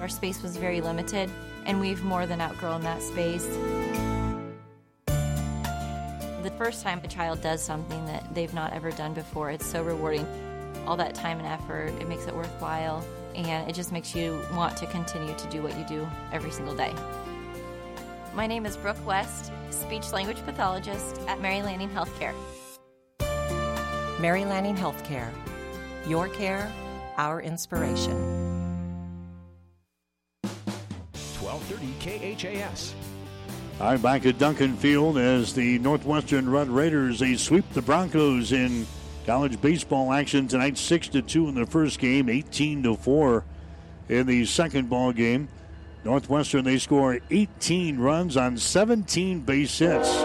Our space was very limited, and we've more than outgrown that space. The first time a child does something that they've not ever done before, it's so rewarding. All that time and effort, it makes it worthwhile, and it just makes you want to continue to do what you do every single day. My name is Brooke West, speech language pathologist at Mary Lanning Healthcare. Mary Lanning Healthcare. Your care, our inspiration. 1230 KHAS. All right, back at Duncan Field as the Northwestern Red Raiders they sweep the Broncos in college baseball action tonight, six to two in the first game, 18 to four in the second ball game. Northwestern they score 18 runs on 17 base hits.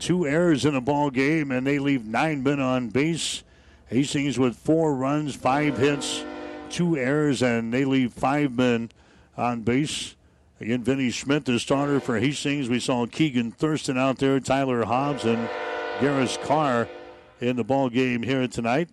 two errors in the ball game, and they leave nine men on base. Hastings with four runs, five hits, two errors, and they leave five men on base. Again, Vinny Schmidt, the starter for Hastings. We saw Keegan Thurston out there, Tyler Hobbs, and Garris Carr in the ball game here tonight.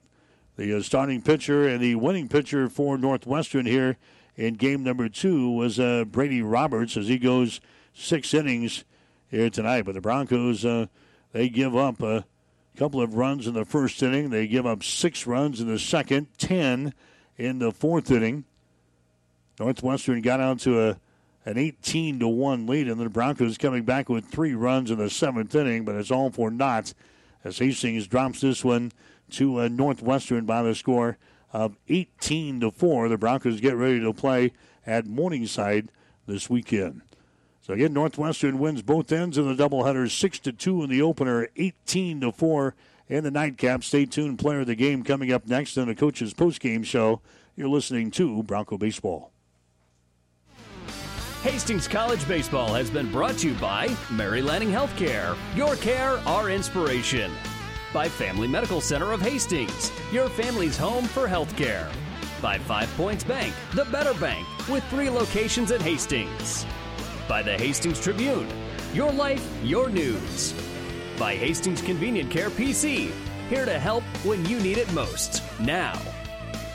The uh, starting pitcher and the winning pitcher for Northwestern here in game number two was uh, Brady Roberts as he goes six innings here tonight. But the Broncos, uh, they give up a couple of runs in the first inning. They give up six runs in the second, ten in the fourth inning. Northwestern got out to a an 18 to 1 lead, and the Broncos coming back with three runs in the seventh inning, but it's all for naught as Hastings drops this one to uh, Northwestern by the score of 18 to 4. The Broncos get ready to play at Morningside this weekend. So again, Northwestern wins both ends of the doubleheader, 6 to 2 in the opener, 18 to 4 in the nightcap. Stay tuned, player of the game coming up next in the coach's postgame show. You're listening to Bronco Baseball. Hastings College Baseball has been brought to you by Mary Lanning Healthcare. Your care, our inspiration. By Family Medical Center of Hastings, your family's home for healthcare. By Five Points Bank, the better bank, with three locations at Hastings. By the Hastings Tribune, your life, your news. By Hastings Convenient Care PC, here to help when you need it most. Now.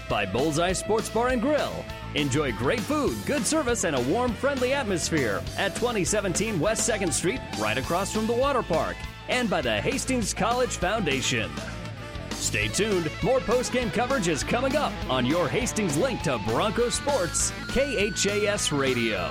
By Bullseye Sports Bar and Grill, Enjoy great food, good service, and a warm, friendly atmosphere at 2017 West 2nd Street, right across from the water park, and by the Hastings College Foundation. Stay tuned. More post-game coverage is coming up on your Hastings link to Bronco Sports, KHAS Radio.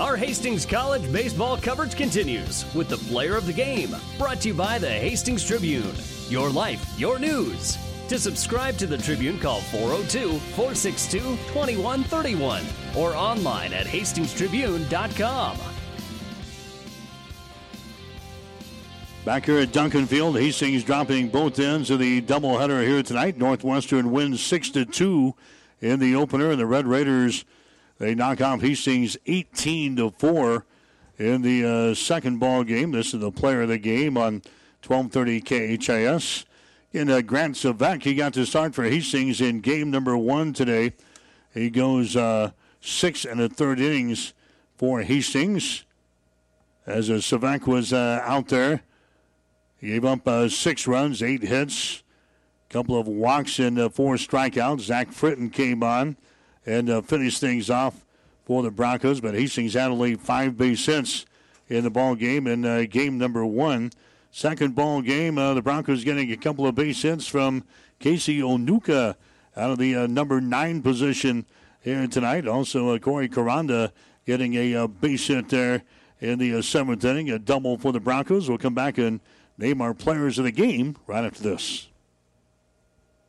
Our Hastings College baseball coverage continues with the player of the game, brought to you by the Hastings Tribune. Your life, your news. To subscribe to the Tribune, call 402 462 2131 or online at hastingstribune.com. Back here at Duncan Field, Hastings dropping both ends of the doubleheader here tonight. Northwestern wins 6 to 2 in the opener, and the Red Raiders they knock off Hastings 18 to 4 in the uh, second ball game. This is the player of the game on 1230 KHAS. In uh, Grant Savek, he got to start for Hastings in game number one today. He goes uh, six and a third innings for Hastings. As uh, Savek was uh, out there, he gave up uh, six runs, eight hits, a couple of walks, and uh, four strikeouts. Zach Fritton came on and uh, finish things off for the Broncos. But Hastings had only five base hits in the ball game in uh, game number one. Second ball game, uh, the Broncos getting a couple of base hits from Casey Onuka out of the uh, number nine position here tonight. Also, uh, Corey Caranda getting a uh, base hit there in the seventh inning, a double for the Broncos. We'll come back and name our players of the game right after this.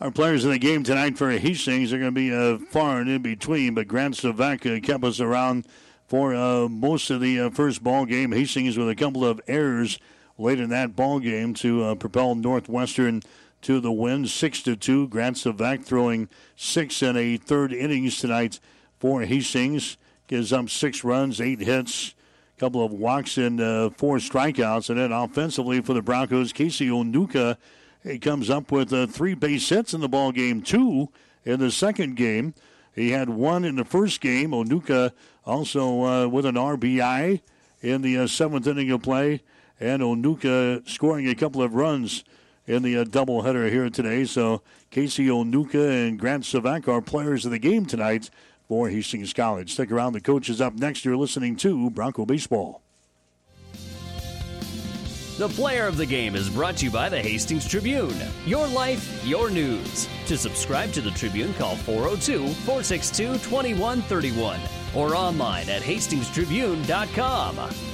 Our players in the game tonight for Hastings are going to be uh, far and in between, but Grant Savak uh, kept us around for uh, most of the uh, first ball game. Hastings with a couple of errors late in that ball game to uh, propel Northwestern to the win, six to two. Grant Savak throwing six and a third innings tonight for Hastings. Gives up six runs, eight hits, a couple of walks, and uh, four strikeouts. And then offensively for the Broncos, Casey Onuka he comes up with uh, three base hits in the ball game, two in the second game. He had one in the first game. Onuka also uh, with an RBI in the uh, seventh inning of play, and Onuka scoring a couple of runs in the uh, doubleheader here today. So Casey Onuka and Grant Savak are players of the game tonight for Hastings College. Stick around. The coach is up next. You're listening to Bronco Baseball. The player of the game is brought to you by the Hastings Tribune. Your life, your news. To subscribe to the Tribune, call 402 462 2131 or online at hastingstribune.com.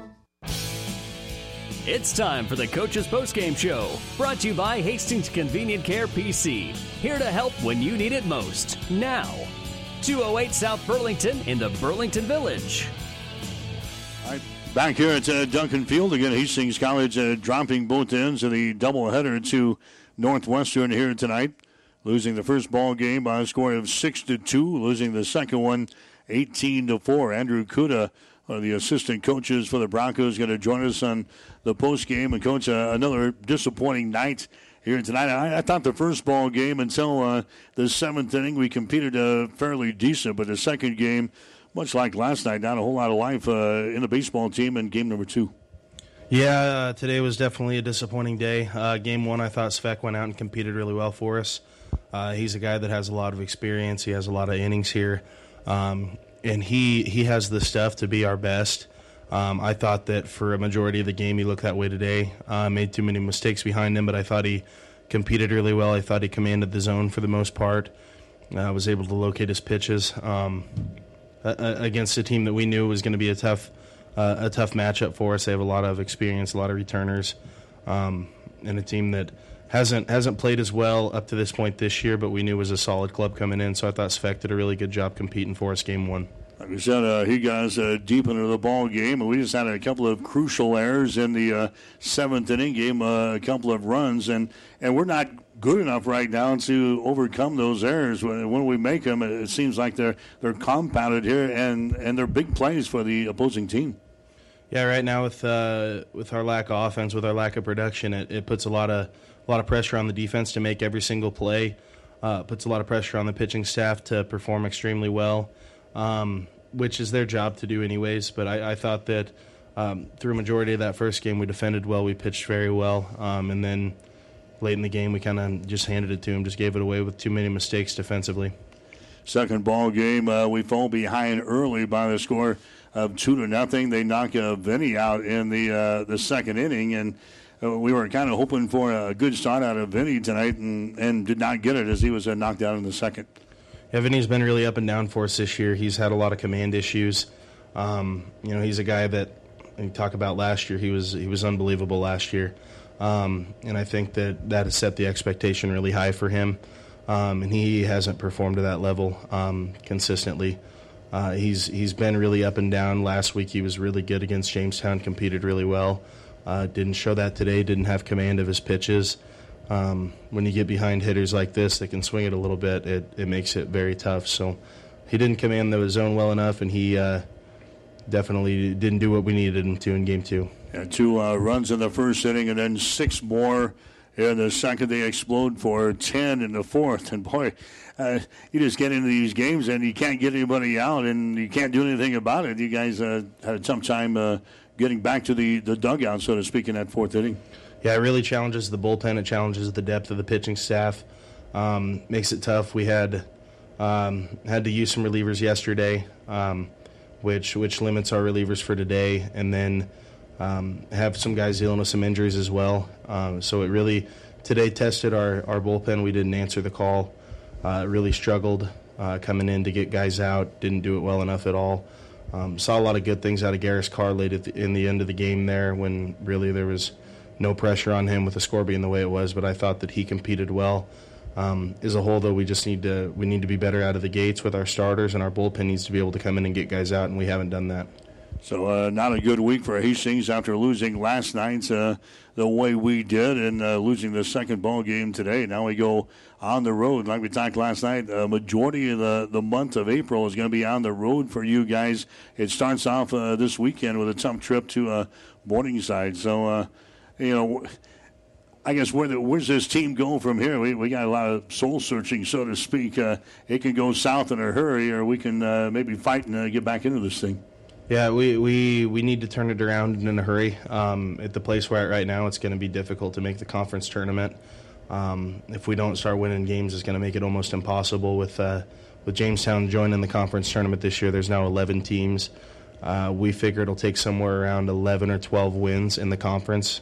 It's time for the Coach's Postgame Show, brought to you by Hastings Convenient Care PC. Here to help when you need it most. Now, 208 South Burlington in the Burlington Village. All right, back here at uh, Duncan Field again. Hastings College uh, dropping both ends of the doubleheader to Northwestern here tonight, losing the first ball game by a score of six to two, losing the second one 18 to four. Andrew Kuda one of the assistant coaches for the Broncos, going to join us on the post game. And coach, uh, another disappointing night here tonight. I, I thought the first ball game until uh, the seventh inning we competed uh, fairly decent, but the second game, much like last night, not a whole lot of life uh, in the baseball team in game number two. Yeah, uh, today was definitely a disappointing day. Uh, game one, I thought Svek went out and competed really well for us. he's a guy that has a lot of experience. He has a lot of innings here. Um, and he he has the stuff to be our best. Um, I thought that for a majority of the game he looked that way today. Uh, made too many mistakes behind him, but I thought he competed really well. I thought he commanded the zone for the most part. Uh, was able to locate his pitches um, against a team that we knew was going to be a tough uh, a tough matchup for us. They have a lot of experience, a lot of returners, um, and a team that hasn't hasn't played as well up to this point this year, but we knew was a solid club coming in. So I thought Svek did a really good job competing for us game one. Like we said, uh, he got us uh, deep into the ball game, and we just had a couple of crucial errors in the uh, seventh inning game, uh, a couple of runs, and and we're not good enough right now to overcome those errors. When, when we make them, it seems like they're they're compounded here, and and they're big plays for the opposing team. Yeah, right now with uh, with our lack of offense, with our lack of production, it, it puts a lot of a lot of pressure on the defense to make every single play. Uh, puts a lot of pressure on the pitching staff to perform extremely well, um, which is their job to do anyways. But I, I thought that um, through a majority of that first game, we defended well, we pitched very well, um, and then late in the game, we kind of just handed it to him, just gave it away with too many mistakes defensively. Second ball game, uh, we fall behind early by the score of two to nothing. They knock uh, Vinny out in the uh, the second inning, and we were kind of hoping for a good start out of Vinny tonight and, and did not get it as he was uh, knocked out in the second. Yeah, Vinny's been really up and down for us this year. He's had a lot of command issues. Um, you know, he's a guy that we talk about last year. He was he was unbelievable last year, um, and I think that that has set the expectation really high for him. Um, and he hasn't performed to that level um, consistently. Uh, he's he's been really up and down. Last week he was really good against Jamestown, competed really well. Uh, didn't show that today. Didn't have command of his pitches. Um, when you get behind hitters like this that can swing it a little bit, it, it makes it very tough. So he didn't command the zone well enough, and he uh, definitely didn't do what we needed him to in game two. Yeah, two uh, runs in the first inning, and then six more in the second. They explode for ten in the fourth, [LAUGHS] and boy, uh, you just get into these games and you can't get anybody out, and you can't do anything about it. You guys uh, had a tough time uh, getting back to the, the dugout, so to speak, in that fourth inning. Yeah, it really challenges the bullpen. It challenges the depth of the pitching staff. Um, makes it tough. We had um, had to use some relievers yesterday, um, which which limits our relievers for today, and then um, have some guys dealing with some injuries as well. Um, so it really today tested our, our bullpen. We didn't answer the call. Uh, really struggled uh, coming in to get guys out. Didn't do it well enough at all. Um, saw a lot of good things out of Garris Carr late the, in the end of the game there when really there was no pressure on him with the score being the way it was. But I thought that he competed well. Um, as a whole, though, we just need to we need to be better out of the gates with our starters, and our bullpen needs to be able to come in and get guys out, and we haven't done that. So uh, not a good week for Hastings after losing last night uh, the way we did and uh, losing the second ball game today. Now we go on the road, like we talked last night. A majority of the, the month of April is going to be on the road for you guys. It starts off uh, this weekend with a tough trip to uh, Morningside. So uh, you know. I guess where the, where's this team go from here? We, we got a lot of soul searching, so to speak. Uh, it can go south in a hurry, or we can uh, maybe fight and uh, get back into this thing. Yeah, we, we, we need to turn it around in a hurry. Um, at the place we're at right now, it's going to be difficult to make the conference tournament. Um, if we don't start winning games, it's going to make it almost impossible. With uh, with Jamestown joining the conference tournament this year, there's now 11 teams. Uh, we figure it'll take somewhere around 11 or 12 wins in the conference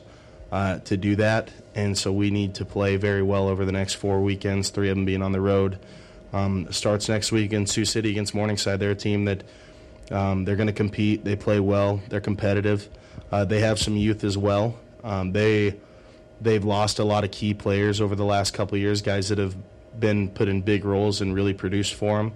uh, to do that, and so we need to play very well over the next four weekends. Three of them being on the road. Um, starts next week in Sioux City against Morningside. They're a team that um, they're going to compete. They play well. They're competitive. Uh, they have some youth as well. Um, they they've lost a lot of key players over the last couple years, guys that have been put in big roles and really produced for them.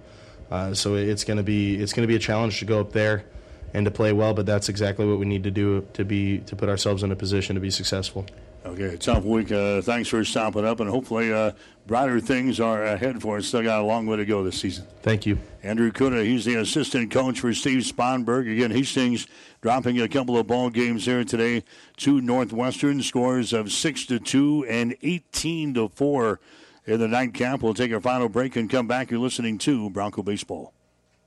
Uh, so it's going to be it's going to be a challenge to go up there and to play well. But that's exactly what we need to do to be to put ourselves in a position to be successful. Okay, tough week. Uh, thanks for stopping up, and hopefully uh, brighter things are ahead for us. Still got a long way to go this season. Thank you. Andrew Kuna, he's the assistant coach for Steve Sponberg. Again, Hastings dropping a couple of ball games there today to Northwestern. Scores of 6 to 2 and 18 to 4 in the nightcap. We'll take our final break and come back. You're listening to Bronco Baseball.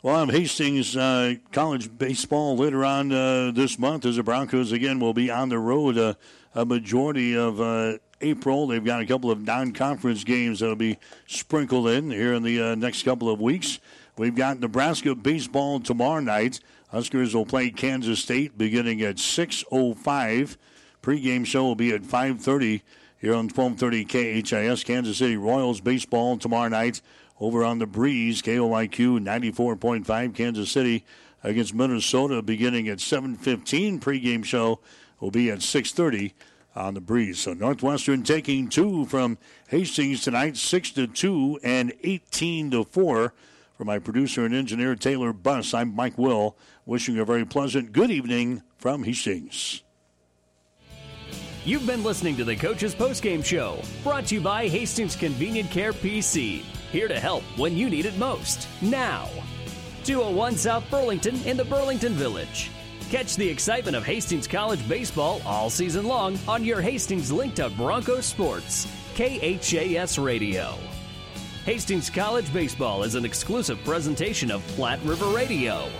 Well, I'm Hastings uh, college baseball later on uh, this month as the Broncos again will be on the road uh, a majority of uh, April. They've got a couple of non-conference games that'll be sprinkled in here in the uh, next couple of weeks. We've got Nebraska baseball tomorrow night. Huskers will play Kansas State beginning at 6:05. Pre-game show will be at 5:30 here on 12:30 KHAS. Kansas City Royals baseball tomorrow night over on the breeze. KLIQ 94.5 Kansas City against Minnesota beginning at 7:15. Pregame show will be at 6:30 on the breeze. So Northwestern taking two from Hastings tonight, six to two and 18 to four. For my producer and engineer Taylor Buss, I'm Mike Will, wishing you a very pleasant good evening from Hastings. You've been listening to the Coach's Postgame Show, brought to you by Hastings Convenient Care PC. Here to help when you need it most. Now, 201 South Burlington in the Burlington Village. Catch the excitement of Hastings College baseball all season long on your Hastings link to Broncos Sports, KHAS Radio. Hastings College baseball is an exclusive presentation of Platte River Radio.